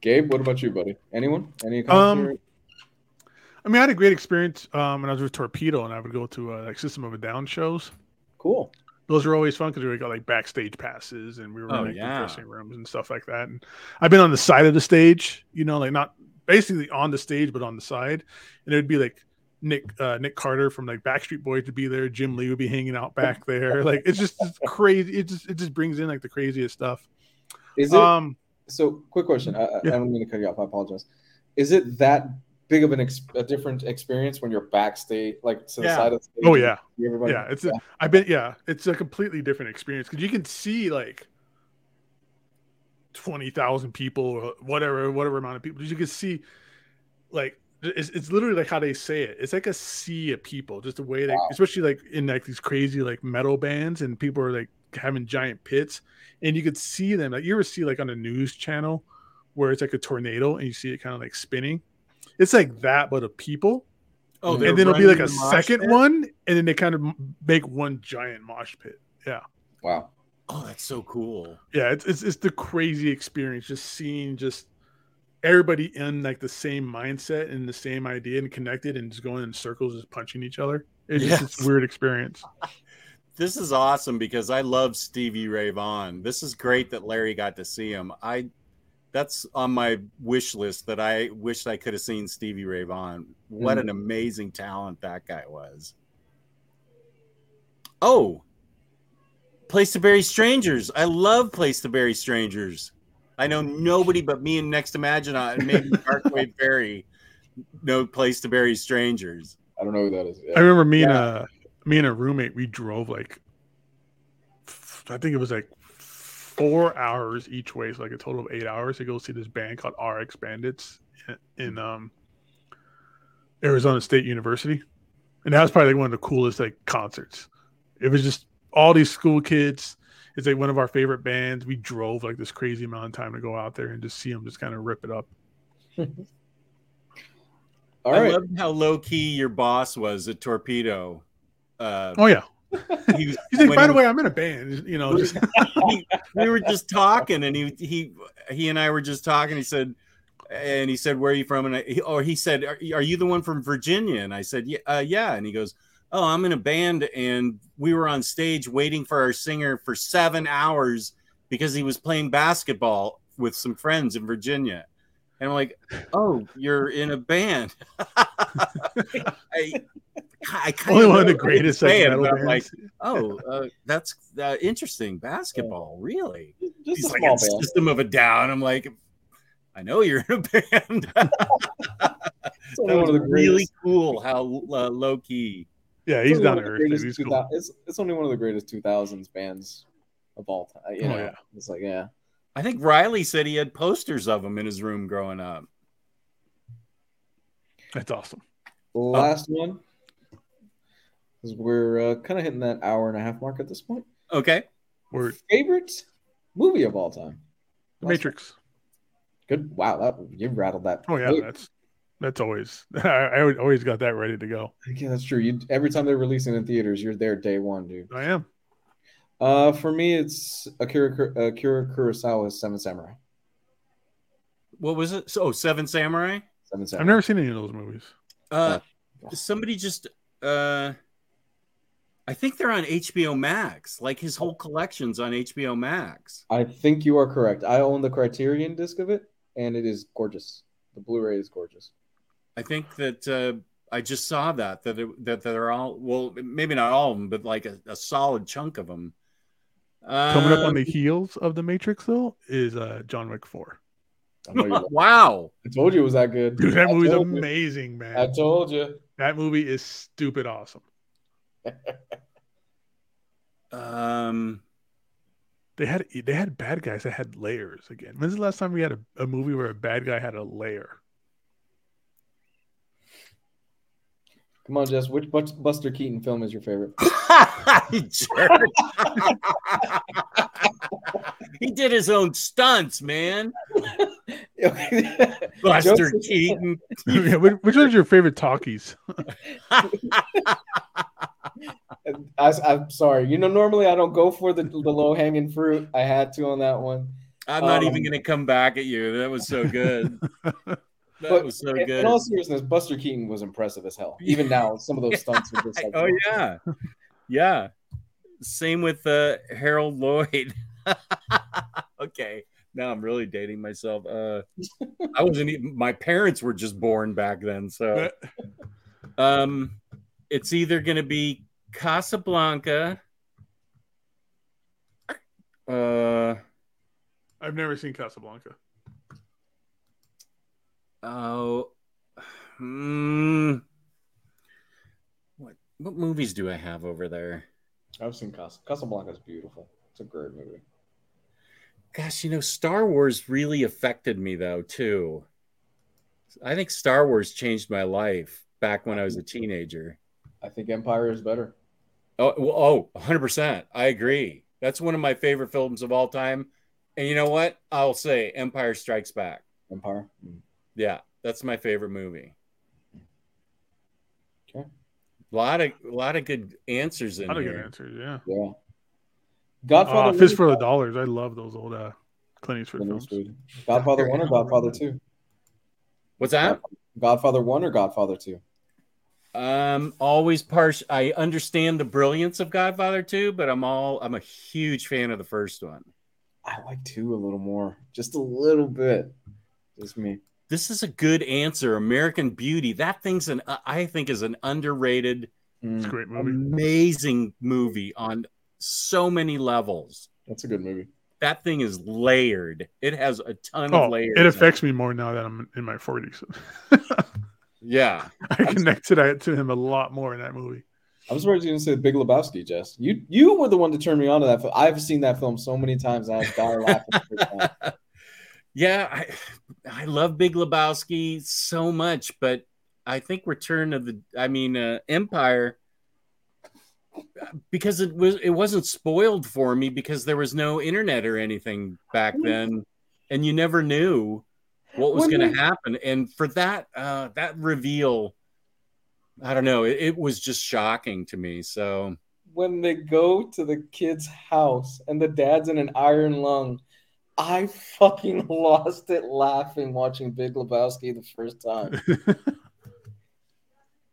Gabe, what about you, buddy? Anyone? Any Um. I mean, I had a great experience um, when I was with Torpedo, and I would go to uh, like System of a Down shows. cool. Those are always fun because we got like backstage passes, and we were Oh, in like, yeah. dressing rooms and stuff like that. And I've been on the side of the stage, you know, like not basically on the stage, but on the side. And it would be like Nick uh, Nick Carter from like Backstreet Boys to be there. Jim Lee would be hanging out back there. Like it's just it's crazy. It just it just brings in like the craziest stuff. Is it Um, so? Quick question. I, I- Yeah. I don't mean to cut you off. I apologize. Is it that big of an ex- a different experience when you're backstage, like to the Yeah. side of the stage? oh yeah, everybody? yeah. It's a, I've been yeah. It's a completely different experience because you can see like twenty thousand people or whatever whatever amount of people. You can see like it's, it's literally like how they say it. It's like a sea of people, just the way that, Wow. especially like in like these crazy like metal bands, and people are like having giant pits, and you could see them. Like you ever see like on a news channel where it's like a tornado and you see it kind of like spinning. It's like that, but of people, Oh, mm-hmm. And then it'll be like a second pit? one, and then they kind of make one giant mosh pit. Yeah, Wow. Oh, that's so cool. yeah, it's it's, it's the crazy experience just seeing just everybody in like the same mindset and the same idea and connected and just going in circles, just punching each other. It's just Yes. a weird experience. This is awesome because I love Stevie Ray Vaughan. This is great that Larry got to see him. I that's on my wish list that I wished I could have seen Stevie Ray Vaughan. What Mm. an amazing talent that guy was. Oh, Place to Bury Strangers. I love Place to Bury Strangers. I know nobody but me and Next Imagine and maybe Darkwave Fairy No Place to Bury Strangers. I don't know who that is. I remember me and a me and a roommate. We drove like I think it was like four hours each way, so like a total of eight hours to go see this band called RX Bandits in, in um Arizona State University, and that was probably like one of the coolest like concerts. It was just all these school kids. It's like one of our favorite bands. We drove like this crazy amount of time to go out there and just see them just kind of rip it up. All I right. love how low key your boss was at Torpedo. Uh, Oh yeah, he was, he's like, by he the way, I'm in a band. You know, just he- we were just talking, and he he he and I were just talking. He said, and he said, "Where are you from?" And I, he, or he said, are, "Are you the one from Virginia?" And I said, "Yeah, uh, yeah." And he goes, "Oh, I'm in a band, and we were on stage waiting for our singer for seven hours because he was playing basketball with some friends in Virginia." And I'm like, "Oh, you're in a band." I, I kinda only one know of the what greatest he's like, saying, metal but I'm like, oh, uh, that's uh, interesting. Basketball, really? Just He's a like, small it's band. System of a Down. I'm like, I know you're in a band. that It's only one was really cool. How uh, low key. Yeah, he's only down one to earth. He's cool. It's it's only one of the greatest 2000s bands of all time. You Oh, yeah. it's like yeah. I think Riley said he had posters of him in his room growing up. That's awesome. Last one. Because we're uh, kind of hitting that hour and a half mark at this point. Okay. We're Favorite movie of all time? the Last Matrix. Good. Wow, that you rattled that. Oh yeah, Wait, that's that's always I, I always- always got that ready to go. yeah, that's true. You every time they're releasing in theaters, you're there day one, dude. I am. Uh, for me, it's Akira Kur- Akira Kurosawa's Seven Samurai. What was it? So, oh, Seven Samurai. Seven Samurai. I've never seen any of those movies. Uh, somebody just. Uh, I think they're on HBO Max. Like his whole collection's on HBO Max. I think you are correct. I own the Criterion disc of it, and it is gorgeous. The Blu-ray is gorgeous. I think that uh, I just saw that that it, that they're all well, maybe not all of them, but like a, a solid chunk of them. Coming up on the heels of the Matrix though is uh John Wick Four. I, wow. I told you it was that good. Dude, that I movie's told you. amazing, man. I told you. That movie is stupid awesome. Um, They had they had bad guys that had layers again. When's the last time we had a, a movie where a bad guy had a layer? Come on, Jess. Which Buster Keaton film is your favorite? you jerk. he did his own stunts, man. Buster Buster Keaton. Yeah, which which one's your favorite talkies? I, am sorry. You know, normally I don't go for the, the low hanging fruit. I had to on that one. I'm not Um, even gonna come back at you. That was so good. That But was so in, good. in all seriousness, Buster Keaton was impressive as hell. Even now, some of those stunts are just like, oh yeah, yeah. Same with uh, Harold Lloyd. okay, now I'm really dating myself. Uh, I wasn't even. My parents were just born back then, so um, it's either going to be Casablanca. Uh I've never seen Casablanca. Oh, hmm. What what movies do I have over there? I've seen Cas- Casablanca is beautiful. It's a great movie. Gosh, you know, Star Wars really affected me though too. I think Star Wars changed my life back when I was a teenager. I think Empire is better. Oh, well, oh, 100%. I agree. That's one of my favorite films of all time. And you know what? I'll say Empire Strikes Back. Empire. Mm. Yeah, that's my favorite movie. Okay. A lot of a lot of good answers in a good here. answer. Yeah. Yeah. Godfather. Uh, one Fist or for the Dollars. I love those old uh, Clint Eastwood Clint films. Eastwood. Godfather one or Godfather two? What's that? Godfather one or Godfather two? Um, always partial. I understand the brilliance of Godfather 2, but I'm all I'm a huge fan of the first one. I like two a little more, just a little bit. Just me. This is a good answer. American Beauty. That thing's an I think is an underrated, Mm, It's a great movie. amazing movie on so many levels. that's a good movie. That thing is layered. It has a ton Oh, of layers. it affects me more now that I'm in my 40s. Yeah. I connected to to him a lot more in that movie. I'm surprised you didn't say Big Lebowski, Jess. You you were the one to turn me on to that. I've seen that film so many times, and I die laughing. Yeah, I I love Big Lebowski so much, but I think Return of the I mean uh, Empire because it was it wasn't spoiled for me because there was no internet or anything back then and you never knew what was going to happen and for that uh that reveal I don't know, it, it was just shocking to me. So when they go to the kid's house and the dad's in an iron lung, I fucking lost it laughing watching Big Lebowski the first time.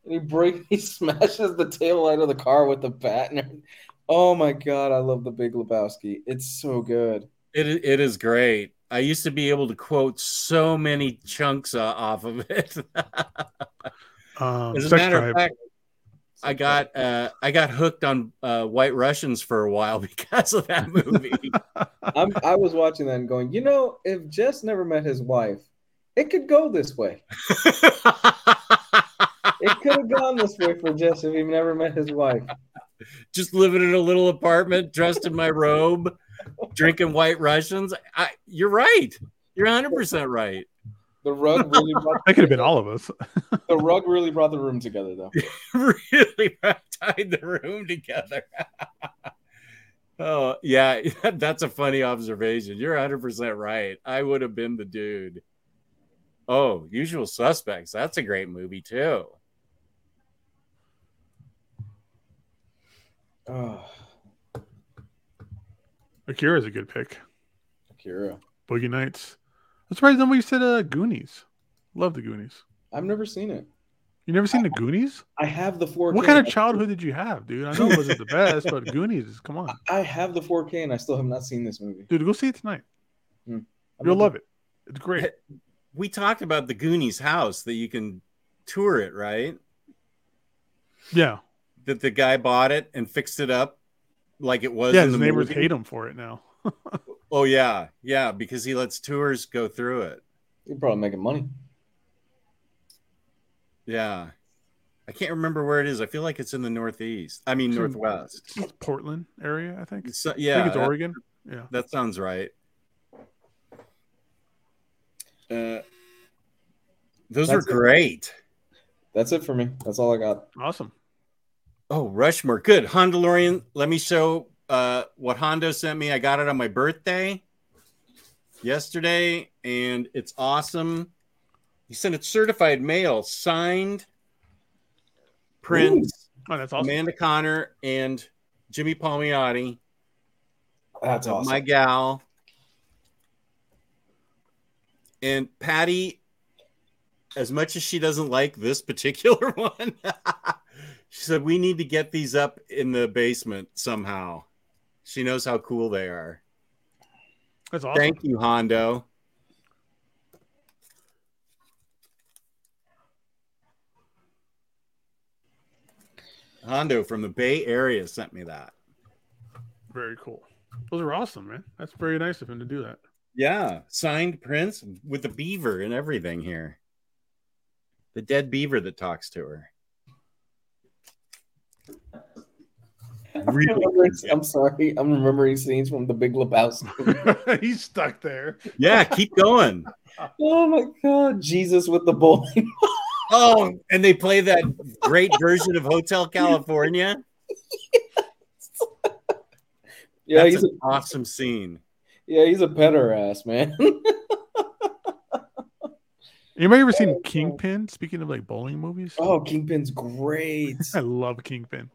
And he break he smashes the tail light of the car with the bat and everything. Oh my god, I love the Big Lebowski. It's so good. it it is great. I used to be able to quote so many chunks uh, off of it. Um, As a matter of fact, I got uh, I got hooked on uh, White Russians for a while because of that movie. I'm, I was watching that and going, you know, if Jess never met his wife, it could go this way. It could have gone this way for Jess if he never met his wife. Just living in a little apartment, dressed in my robe, drinking White Russians. I, you're right. You're 100 percent right. The rug really brought That could have been all of us. the rug really brought the room together though. really tied the room together. oh yeah, that's a funny observation. You're 100 percent right. I would have been the dude. Oh, Usual Suspects. That's a great movie too. Oh, Akira is a good pick. Akira. Boogie Nights. I'm surprised nobody said uh, Goonies. Love the Goonies. I've never seen it. You never seen the Goonies? I have the 4K. What kind of childhood did you have, dude? I know it wasn't the best, but Goonies come on, I have the 4K and I still have not seen this movie. dude. Go see it tonight. I'm You'll gonna- love it. It's great. We talked about the Goonies house that you can tour it, right? Yeah, That the guy bought it and fixed it up like it was yeah. in His the neighbors movie. hate him for it now. Oh yeah, yeah, because he lets tours go through it. You're probably making money. Yeah. I can't remember where it is. I feel like it's in the northeast. I mean It's in- northwest. It's Portland area, I think. So, I yeah, think it's that, Oregon. Yeah. that sounds right. Uh, those That's were it. great. That's it for me. That's all I got. Awesome. Oh, Rushmore, good. Hondalorian. Let me show uh, what Hondo sent me. I got it on my birthday. yesterday, and it's awesome. He sent it certified mail, signed prints, Oh, that's awesome. Amanda Conner, and Jimmy Palmiotti. That's awesome. My gal. And Patty, as much as she doesn't like this particular one, she said we need to get these up in the basement somehow. She knows how cool they are. That's awesome. Thank you, Hondo. Hondo from the Bay Area sent me that. Very cool. Those are awesome, man. That's very nice of him to do that. Yeah, signed prints with the beaver and everything here. The dead beaver that talks to her. Really? I'm sorry. I'm remembering scenes from The Big Lebowski. He's stuck there. Yeah, keep going. oh my god, Jesus with the bowling. Oh, and they play that great version of Hotel California. yeah, That's he's a, an awesome scene. yeah, he's a petter ass man. Anybody ever seen oh, Kingpin? Speaking of like bowling movies, oh, Kingpin's great. I love Kingpin.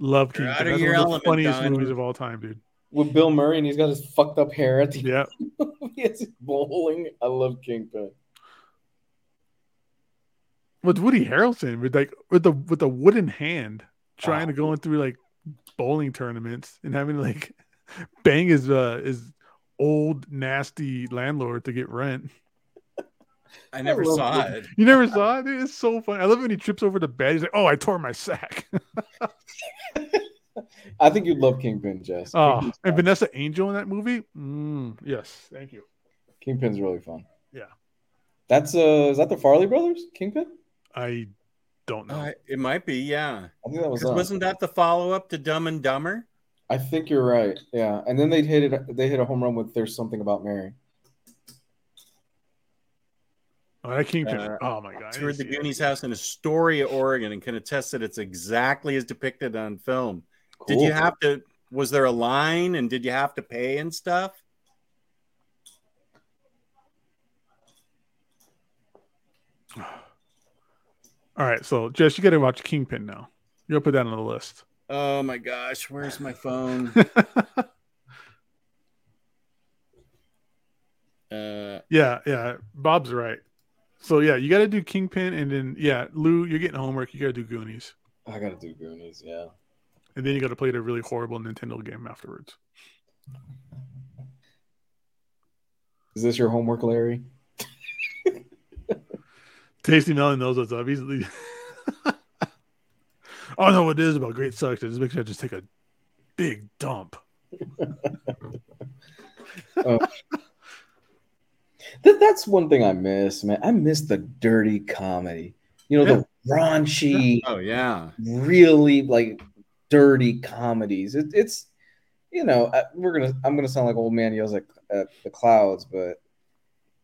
Love You're Kingpin. That's one of the funniest Don. movies of all time, dude. With Bill Murray and he's got his fucked up hair at the Yeah. he has his bowling. I love Kingpin. With Woody Harrelson, with like with the with the wooden hand, trying to go in through like bowling tournaments and having to like bang his uh his old nasty landlord to get rent. I never love saw it. it. You never saw it? Dude, it's so funny. I love when he trips over the bed. He's like, "Oh, I tore my sack." I think you'd love Kingpin, Jess. Oh, Kingpin's, and fun. Vanessa Angel in that movie. Mm, yes, thank you. Kingpin's really fun. Yeah. That's uh is that the Farrelly brothers? Kingpin? I don't know. Uh, it might be, yeah. I think that was 'Cause them. wasn't that the follow up to Dumb and Dumber? I think you're right. Yeah. And then they hit it they hit a home run with there's something about Mary. Oh, that Kingpin. Uh, oh my god! I toured the didn't it. Goonies house in Astoria, Oregon, and can attest that it's exactly as depicted on film. Did you have to? Was there a line, and did you have to pay and stuff? All right, so Jess, you got to watch Kingpin now. You'll put that on the list. Oh my gosh, where's my phone? Uh, yeah, yeah. Bob's right. So yeah, you got to do Kingpin, and then yeah, Lou, you're getting homework. You got to do Goonies, I gotta do Goonies, yeah. and then you got to play the really horrible Nintendo game afterwards. Is this your homework, Larry? Tasty Melon knows what's up. He's. know what it is about great sucks. It just makes you just take a big dump. Oh. That, that's one thing I miss, man. I miss the dirty comedy. You know, the raunchy, oh yeah, really like dirty comedies. It, it's you know, we're gonna. I'm gonna sound like old man yells at, at the clouds, but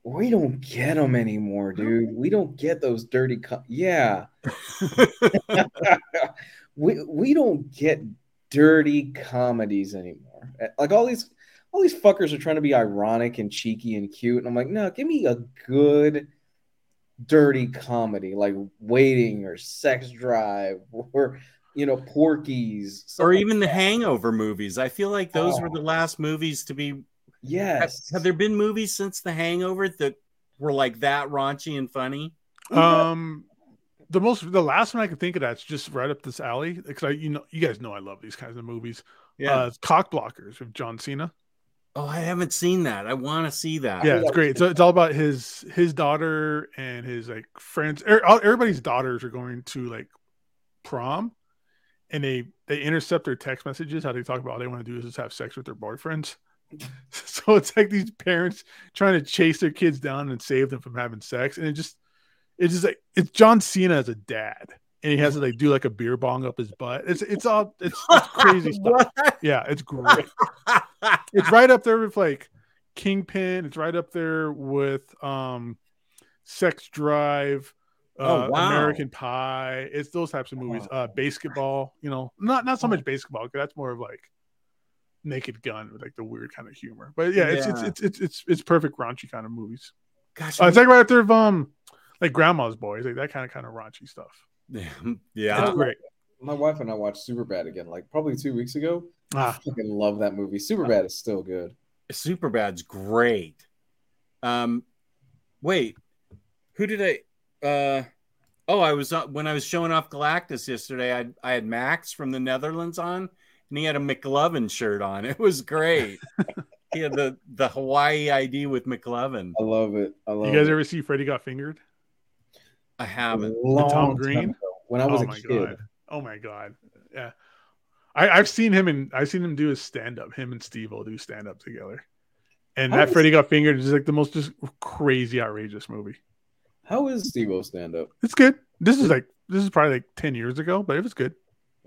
we don't get them anymore, dude. We don't get those dirty. Co- yeah, we we don't get dirty comedies anymore. Uh, Like all these all these fuckers are trying to be ironic and cheeky and cute, and I'm like, no, give me a good dirty comedy like Waiting or Sex Drive or you know Porky's or even the like that. Hangover movies. I feel like those were Oh. the last movies to be. Have, Yes, have there been movies since The Hangover that were like that raunchy and funny? Um, the most, the last one I can think of that's just right up this alley because I, you know, you guys know I love these kinds of movies. Yeah. Uh, Cock Blockers with John Cena. Oh, I haven't seen that. I want to see that. yeah, it's great. So it's all about his his daughter and his like friends. er- Everybody's daughters are going to like prom, and they they intercept their text messages. How they talk about all they want to do is just have sex with their boyfriends. so it's like these parents trying to chase their kids down and save them from having sex, and it just it's just like it's John Cena as a dad. And he has to like do like a beer bong up his butt. It's it's all it's, it's crazy stuff. Yeah, it's great it's right up there with like Kingpin. It's right up there with um Sex Drive, uh, Oh, wow. American Pie. It's those types of movies. Uh, BASEketball. You know, not not so much BASEketball because that's more of like Naked Gun with like the weird kind of humor. But yeah, it's it's it's it's it's, it's perfect raunchy kind of movies. Gosh, Uh, it's like right after um like Grandma's Boys, like that kind of kind of raunchy stuff. yeah. It's great. My wife and I watched Superbad again, like probably two weeks ago. I Ah, fucking love that movie. Superbad is still good. Superbad's great. Um, wait, who did I? Uh, oh, I was uh, when I was showing off Galactus yesterday. I I had Max from the Netherlands on, and he had a McLovin shirt on. It was great. he had the the Hawaii ID with McLovin. I love it. I love you guys it. ever see Freddy Got Fingered? I haven't. Long Tom Green? ago, when I oh was oh a my kid. god! Oh my god! Yeah, I, I've seen him and I've seen him do his stand up. Him and Steve will do stand up together, and How that is- Freddy Got Fingered is like the most just crazy, outrageous movie. How is Steve-O stand up? It's good. This is like this is probably like ten years ago, but it was good.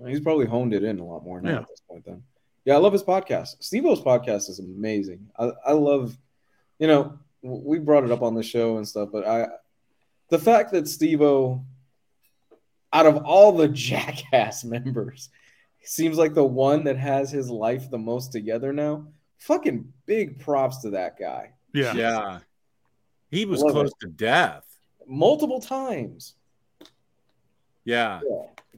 He's probably honed it in a lot more now Yeah. at this point. Then, yeah, I love his podcast. Steve-O's podcast is amazing. I, I love, you know, we brought it up on the show and stuff, but I, the fact that Steve-O, out of all the Jackass members, seems like the one that has his life the most together now. Fucking big props to that guy. Yeah, Yeah, he was Love close it. to death. Multiple times. Yeah.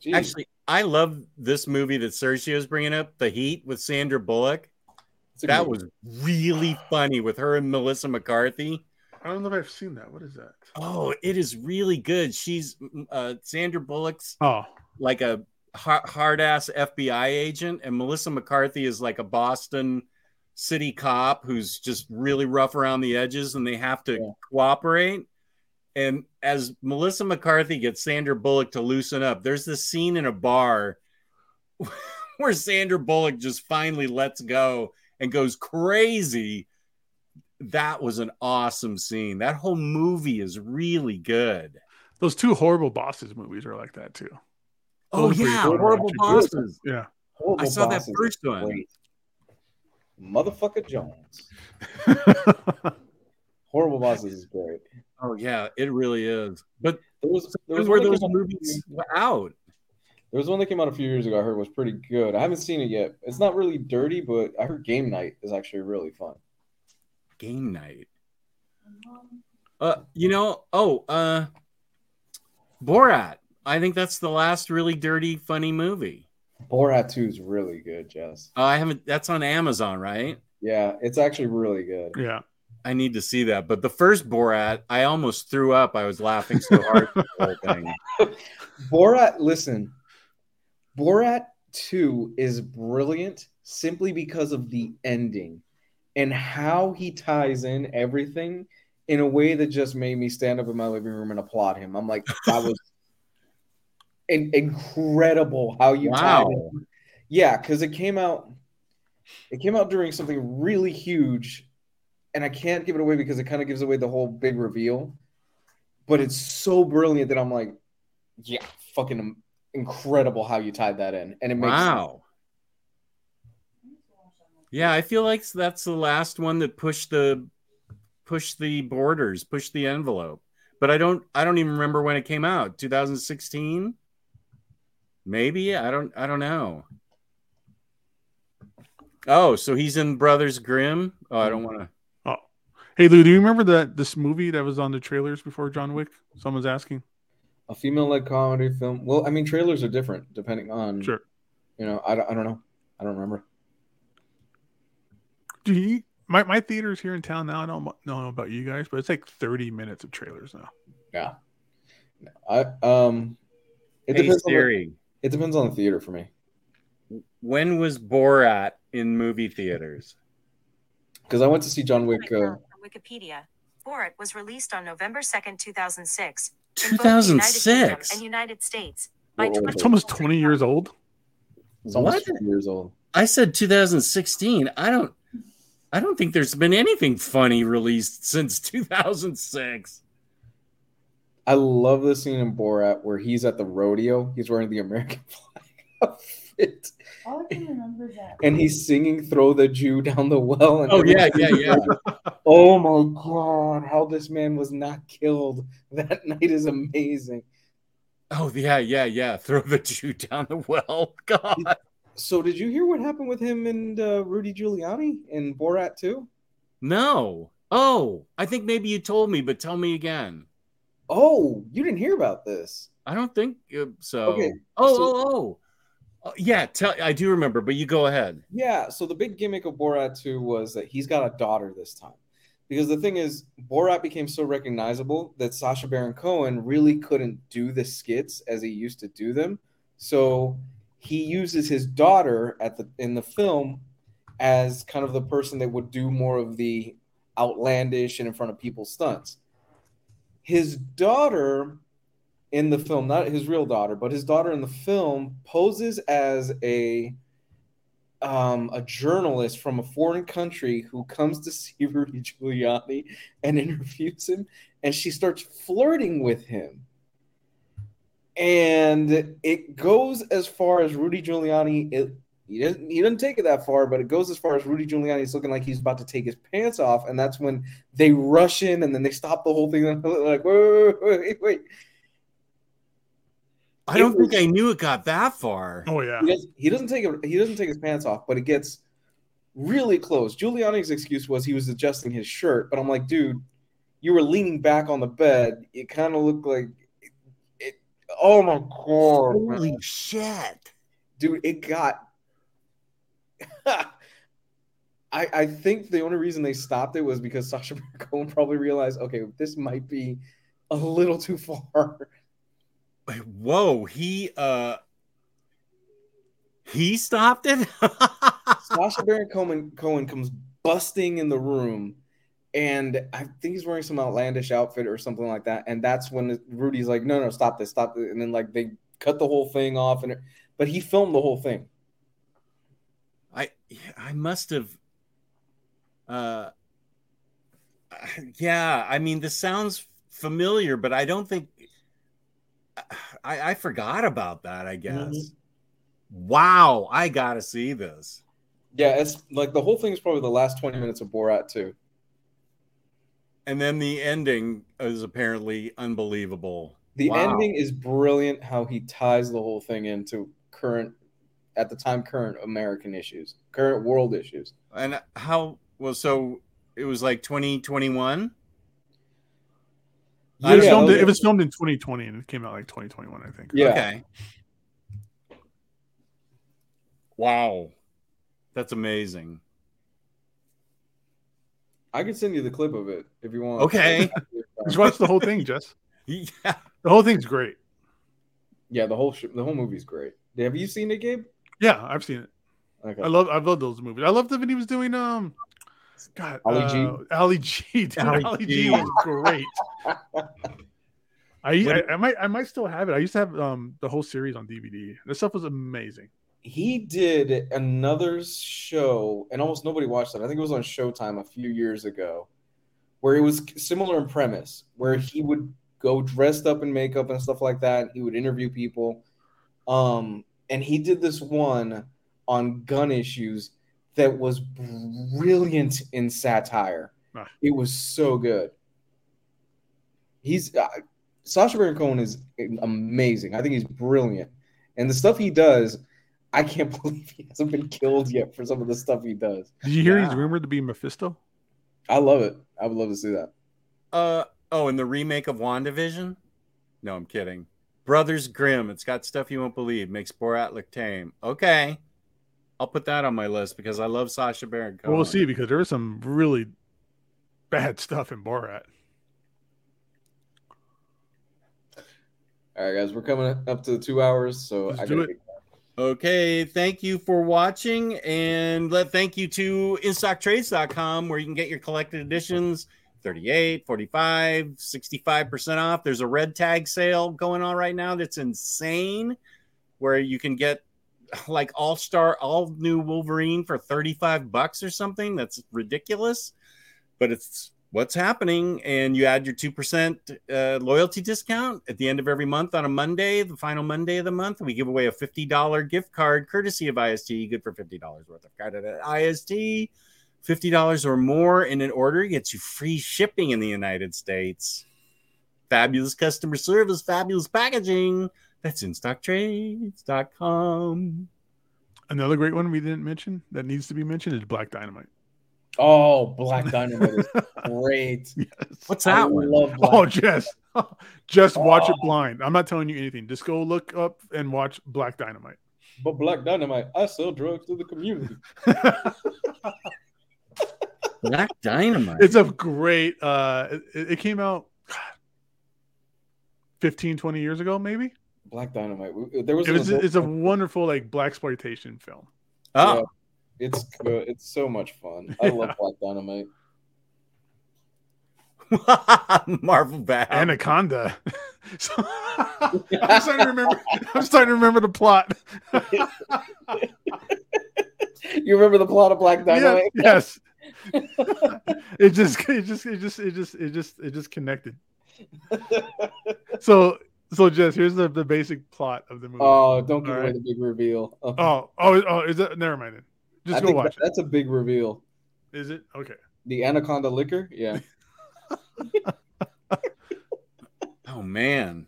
Yeah. Actually, I love this movie that Sergio's bringing up, The Heat with Sandra Bullock. That good- was really funny with her and Melissa McCarthy. I don't know if I've seen that. What is that? Oh, it is really good. She's uh, Sandra Bullock's Oh, like a hard ass FBI agent, and Melissa McCarthy is like a Boston city cop who's just really rough around the edges, and they have to Yeah. cooperate. And as Melissa McCarthy gets Sandra Bullock to loosen up, there's this scene in a bar where Sandra Bullock just finally lets go and goes crazy. That was an awesome scene. That whole movie is really good. those two horrible bosses movies are like that too. Oh Those yeah, horrible bosses. Yeah, Horrible I saw that first one. great. Motherfucker Jones. Horrible Bosses is great. Oh yeah, it really is. But There was, there was when were one that those came out- movies out? There was one that came out a few years ago. I heard was pretty good. I haven't seen it yet. It's not really dirty, but I heard Game Night is actually really fun. Game night. Uh, you know, oh, uh, Borat. I think that's the last really dirty, funny movie. Borat 2 is really good, Jess. Oh, I haven't. That's on Amazon, right? Yeah, it's actually really good. yeah. I need to see that. But the first Borat, I almost threw up. I was laughing so hard the whole thing. Borat, listen, Borat 2 is brilliant simply because of the ending and how he ties in everything in a way that just made me stand up in my living room and applaud him. I'm like, that was in- incredible how you tied Wow. in. Yeah, because it came out, it came out during something really huge, and I can't give it away because it kind of gives away the whole big reveal. But it's so brilliant that I'm like, yeah, fucking incredible how you tied that in, and it makes Wow. Yeah, I feel like that's the last one that pushed the pushed the borders, pushed the envelope. But I don't I don't even remember when it came out. 2016? Maybe? I don't I don't know. Oh, so he's in Brothers Grimm? Oh, I don't want to Oh. Hey Lou, do you remember that this movie that was on the trailers before John Wick? Someone's asking. a female-led comedy film. Well, I mean, trailers are different depending on, Sure. you know, I don't, I don't know, I don't remember. Do you? My my theater's here in town now. I don't know about you guys, but it's like 30 minutes of trailers now. Yeah, I um, it Hey depends. On the, it depends on the theater for me When was Borat in movie theaters? because I went to see John Wick. Uh, Wikipedia. Borat was released on November 2nd, 2006. in both the United Kingdom 2006. And United States. By What It's almost 20 years old. it's almost What? years old. I said 2016. I don't I don't think there's been anything funny released since 2006. I love the scene in Borat where he's at the rodeo. He's wearing the American flag outfit, All I can remember that. and he's singing "Throw the Jew Down the Well." And Oh yeah, yeah, yeah. Oh my god, how this man was not killed that night is amazing. Oh yeah, yeah, yeah. Throw the Jew down the well. God. So did you hear what happened with him and uh, Rudy Giuliani in Borat 2? No. Oh, I think maybe you told me, but tell me again. Oh, you didn't hear about this. I don't think uh, so. Okay, Oh, so- oh, oh. Uh, yeah, tell I do remember, but you go ahead. Yeah, so the big gimmick of Borat 2 was that he's got a daughter this time. Because the thing is, Borat became so recognizable that Sacha Baron Cohen really couldn't do the skits as he used to do them. So he uses his daughter at the in the film as kind of the person that would do more of the outlandish and in front of people stunts. His daughter in the film, not his real daughter, but his daughter in the film poses as a um, a journalist from a foreign country who comes to see Rudy Giuliani and interviews him, and she starts flirting with him. And it goes as far as Rudy Giuliani. It, he doesn't, he doesn't take it that far, but it goes as far as Rudy Giuliani is looking like he's about to take his pants off, and that's when they rush in and then they stop the whole thing. And they're like, wait, wait, wait, wait, wait. I don't It think was- I knew it got that far. Oh yeah. He, does, he doesn't take it. He doesn't take his pants off, but it gets really close. Giuliani's excuse was he was adjusting his shirt, but I'm like, dude, you were leaning back on the bed. It kind of looked like it, it. Oh my god, man. Holy shit. dude! It got. I I think the only reason they stopped it was because Sacha Baron Cohen probably realized, okay, this might be a little too far. Whoa, he uh he stopped it? Sacha Baron Cohen Cohen comes busting in the room, and I think he's wearing some outlandish outfit or something like that. And that's when Rudy's like, "No, no, stop this, stop this!" And then like they cut the whole thing off, and it, but he filmed the whole thing. I I must have uh yeah, I mean this sounds familiar, but I don't think I, I forgot about that, I guess. Mhm. Wow, I gotta see this. Yeah, it's like the whole thing is probably the last twenty minutes of Borat too. And then the ending is apparently unbelievable. The Wow. ending is brilliant. How he ties the whole thing into current, at the time, current American issues, current world issues. And how well so it was like 2021? it, was filmed, those it was filmed in 2020 and it came out like 2021, I think. Yeah. Okay. Wow. That's amazing. I can send you the clip of it if you want. Okay. Just watch the whole thing, Jess. Yeah. The whole thing's great. Yeah, the whole sh- the whole movie's great. Have you seen it, Gabe? Yeah, I've seen it. Okay. I love I love those movies. I loved it when he was doing um God, Ali G? uh, Ali G. Dude, Ali Ali, G. G. was great. I, I I might I might still have it. I used to have um the whole series on DVD. This stuff was amazing. He did another show, and almost nobody watched it. I think it was on Showtime a few years ago, where it was similar in premise, where he would go dressed up in makeup and stuff like that. He would interview people, um, and he did this one on gun issues that was brilliant in satire. Ah. It was so good. He's uh, Sacha Baron Cohen is amazing. I think he's brilliant, and the stuff he does. I can't believe he hasn't been killed yet for some of the stuff he does. Did you hear he's rumored to be Mephisto? I love it. I would love to see that. Uh oh, and the remake of WandaVision? No, I'm kidding. Brothers Grimm. It's got stuff you won't believe. Makes Borat look tame. Okay. I'll put that on my list because I love Sacha Baron Cohen. Well, we'll see because there was some really bad stuff in Borat. All right, guys, we're coming up to the two hours, so Let's I do gotta it. Okay, thank you for watching, and let thank you to InStockTrades.com where you can get your collected editions 38, 45, 65% off. There's a red tag sale going on right now that's insane where you can get like all star, all new Wolverine for 35 bucks or something. That's ridiculous, but it's what's happening. And you add your 2% uh, loyalty discount at the end of every month on a Monday, the final Monday of the month. We give away a $50 gift card courtesy of IST, good for $50 worth of credit at IST. $50 or more in an order gets you free shipping in the United States. Fabulous customer service, fabulous packaging. That's InStockTrades.com Another great one we didn't mention that needs to be mentioned is Black Dynamite. Oh, Black Dynamite is great. Yes. What's I that one? love Black Oh, Jess. Just watch it Oh. blind. I'm not telling you anything. Just go look up and watch Black Dynamite. But Black Dynamite, I sell drugs to the community. Black Dynamite. it's a great uh it, it came out 15 20 years ago maybe Black Dynamite. There was, it was adult- it's a wonderful like blaxploitation film oh, It's good. It's so much fun. I love Black Dynamite. Marvel Bat. anaconda so, i'm starting to remember i'm starting to remember the plot You remember the plot of Black yes, Dynamite? yes. it just it just it just it just it just it just connected so so jess here's the, the basic plot of the movie Oh, don't give All away right. the big reveal. oh oh oh is that never mind then I just go think watch that- that's a big reveal. Is it okay The Anaconda liquor? Yeah. oh man,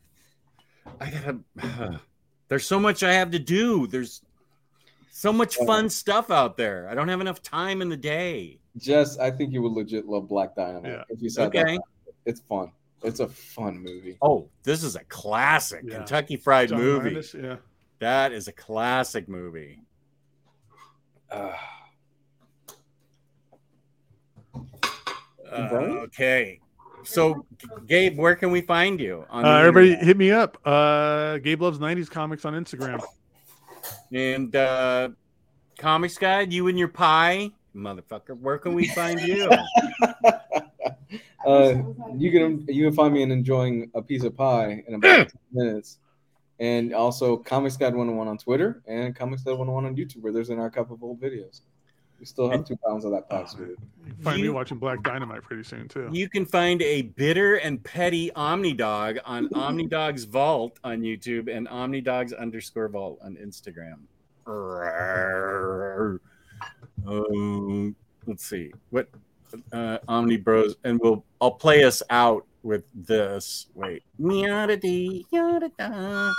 I gotta. there's so much I have to do. There's so much fun stuff out there. I don't have enough time in the day. Jess, I think you would legit love Black Dynamite Yeah. if you saw Okay. that. It's fun. It's a fun movie. Oh, this is a classic Yeah. Kentucky Fried John movie. Landis, yeah That is a classic movie. Uh, okay. So, Gabe, where can we find you? On Uh, everybody internet? hit me up. Uh, Gabe loves '90s comics on Instagram. and uh, Comics Guide, you and your pie, motherfucker. Where can we find you? uh, you can you can find me in enjoying a piece of pie in about 10 minutes. And also Comics Guide 101 on Twitter and Comics Guide 101 on YouTube, where there's an archive of old videos. We still have two pounds of that pie sweet. You me watching Black Dynamite pretty soon too. You can find a bitter and petty Omnidog on Omnidog's Vault on YouTube and Omnidogs underscore Vault on Instagram. Um, let's see what uh, Omni Bros, and we'll I'll play us out with this. Wait, Meow-da-dee, meow-da-da.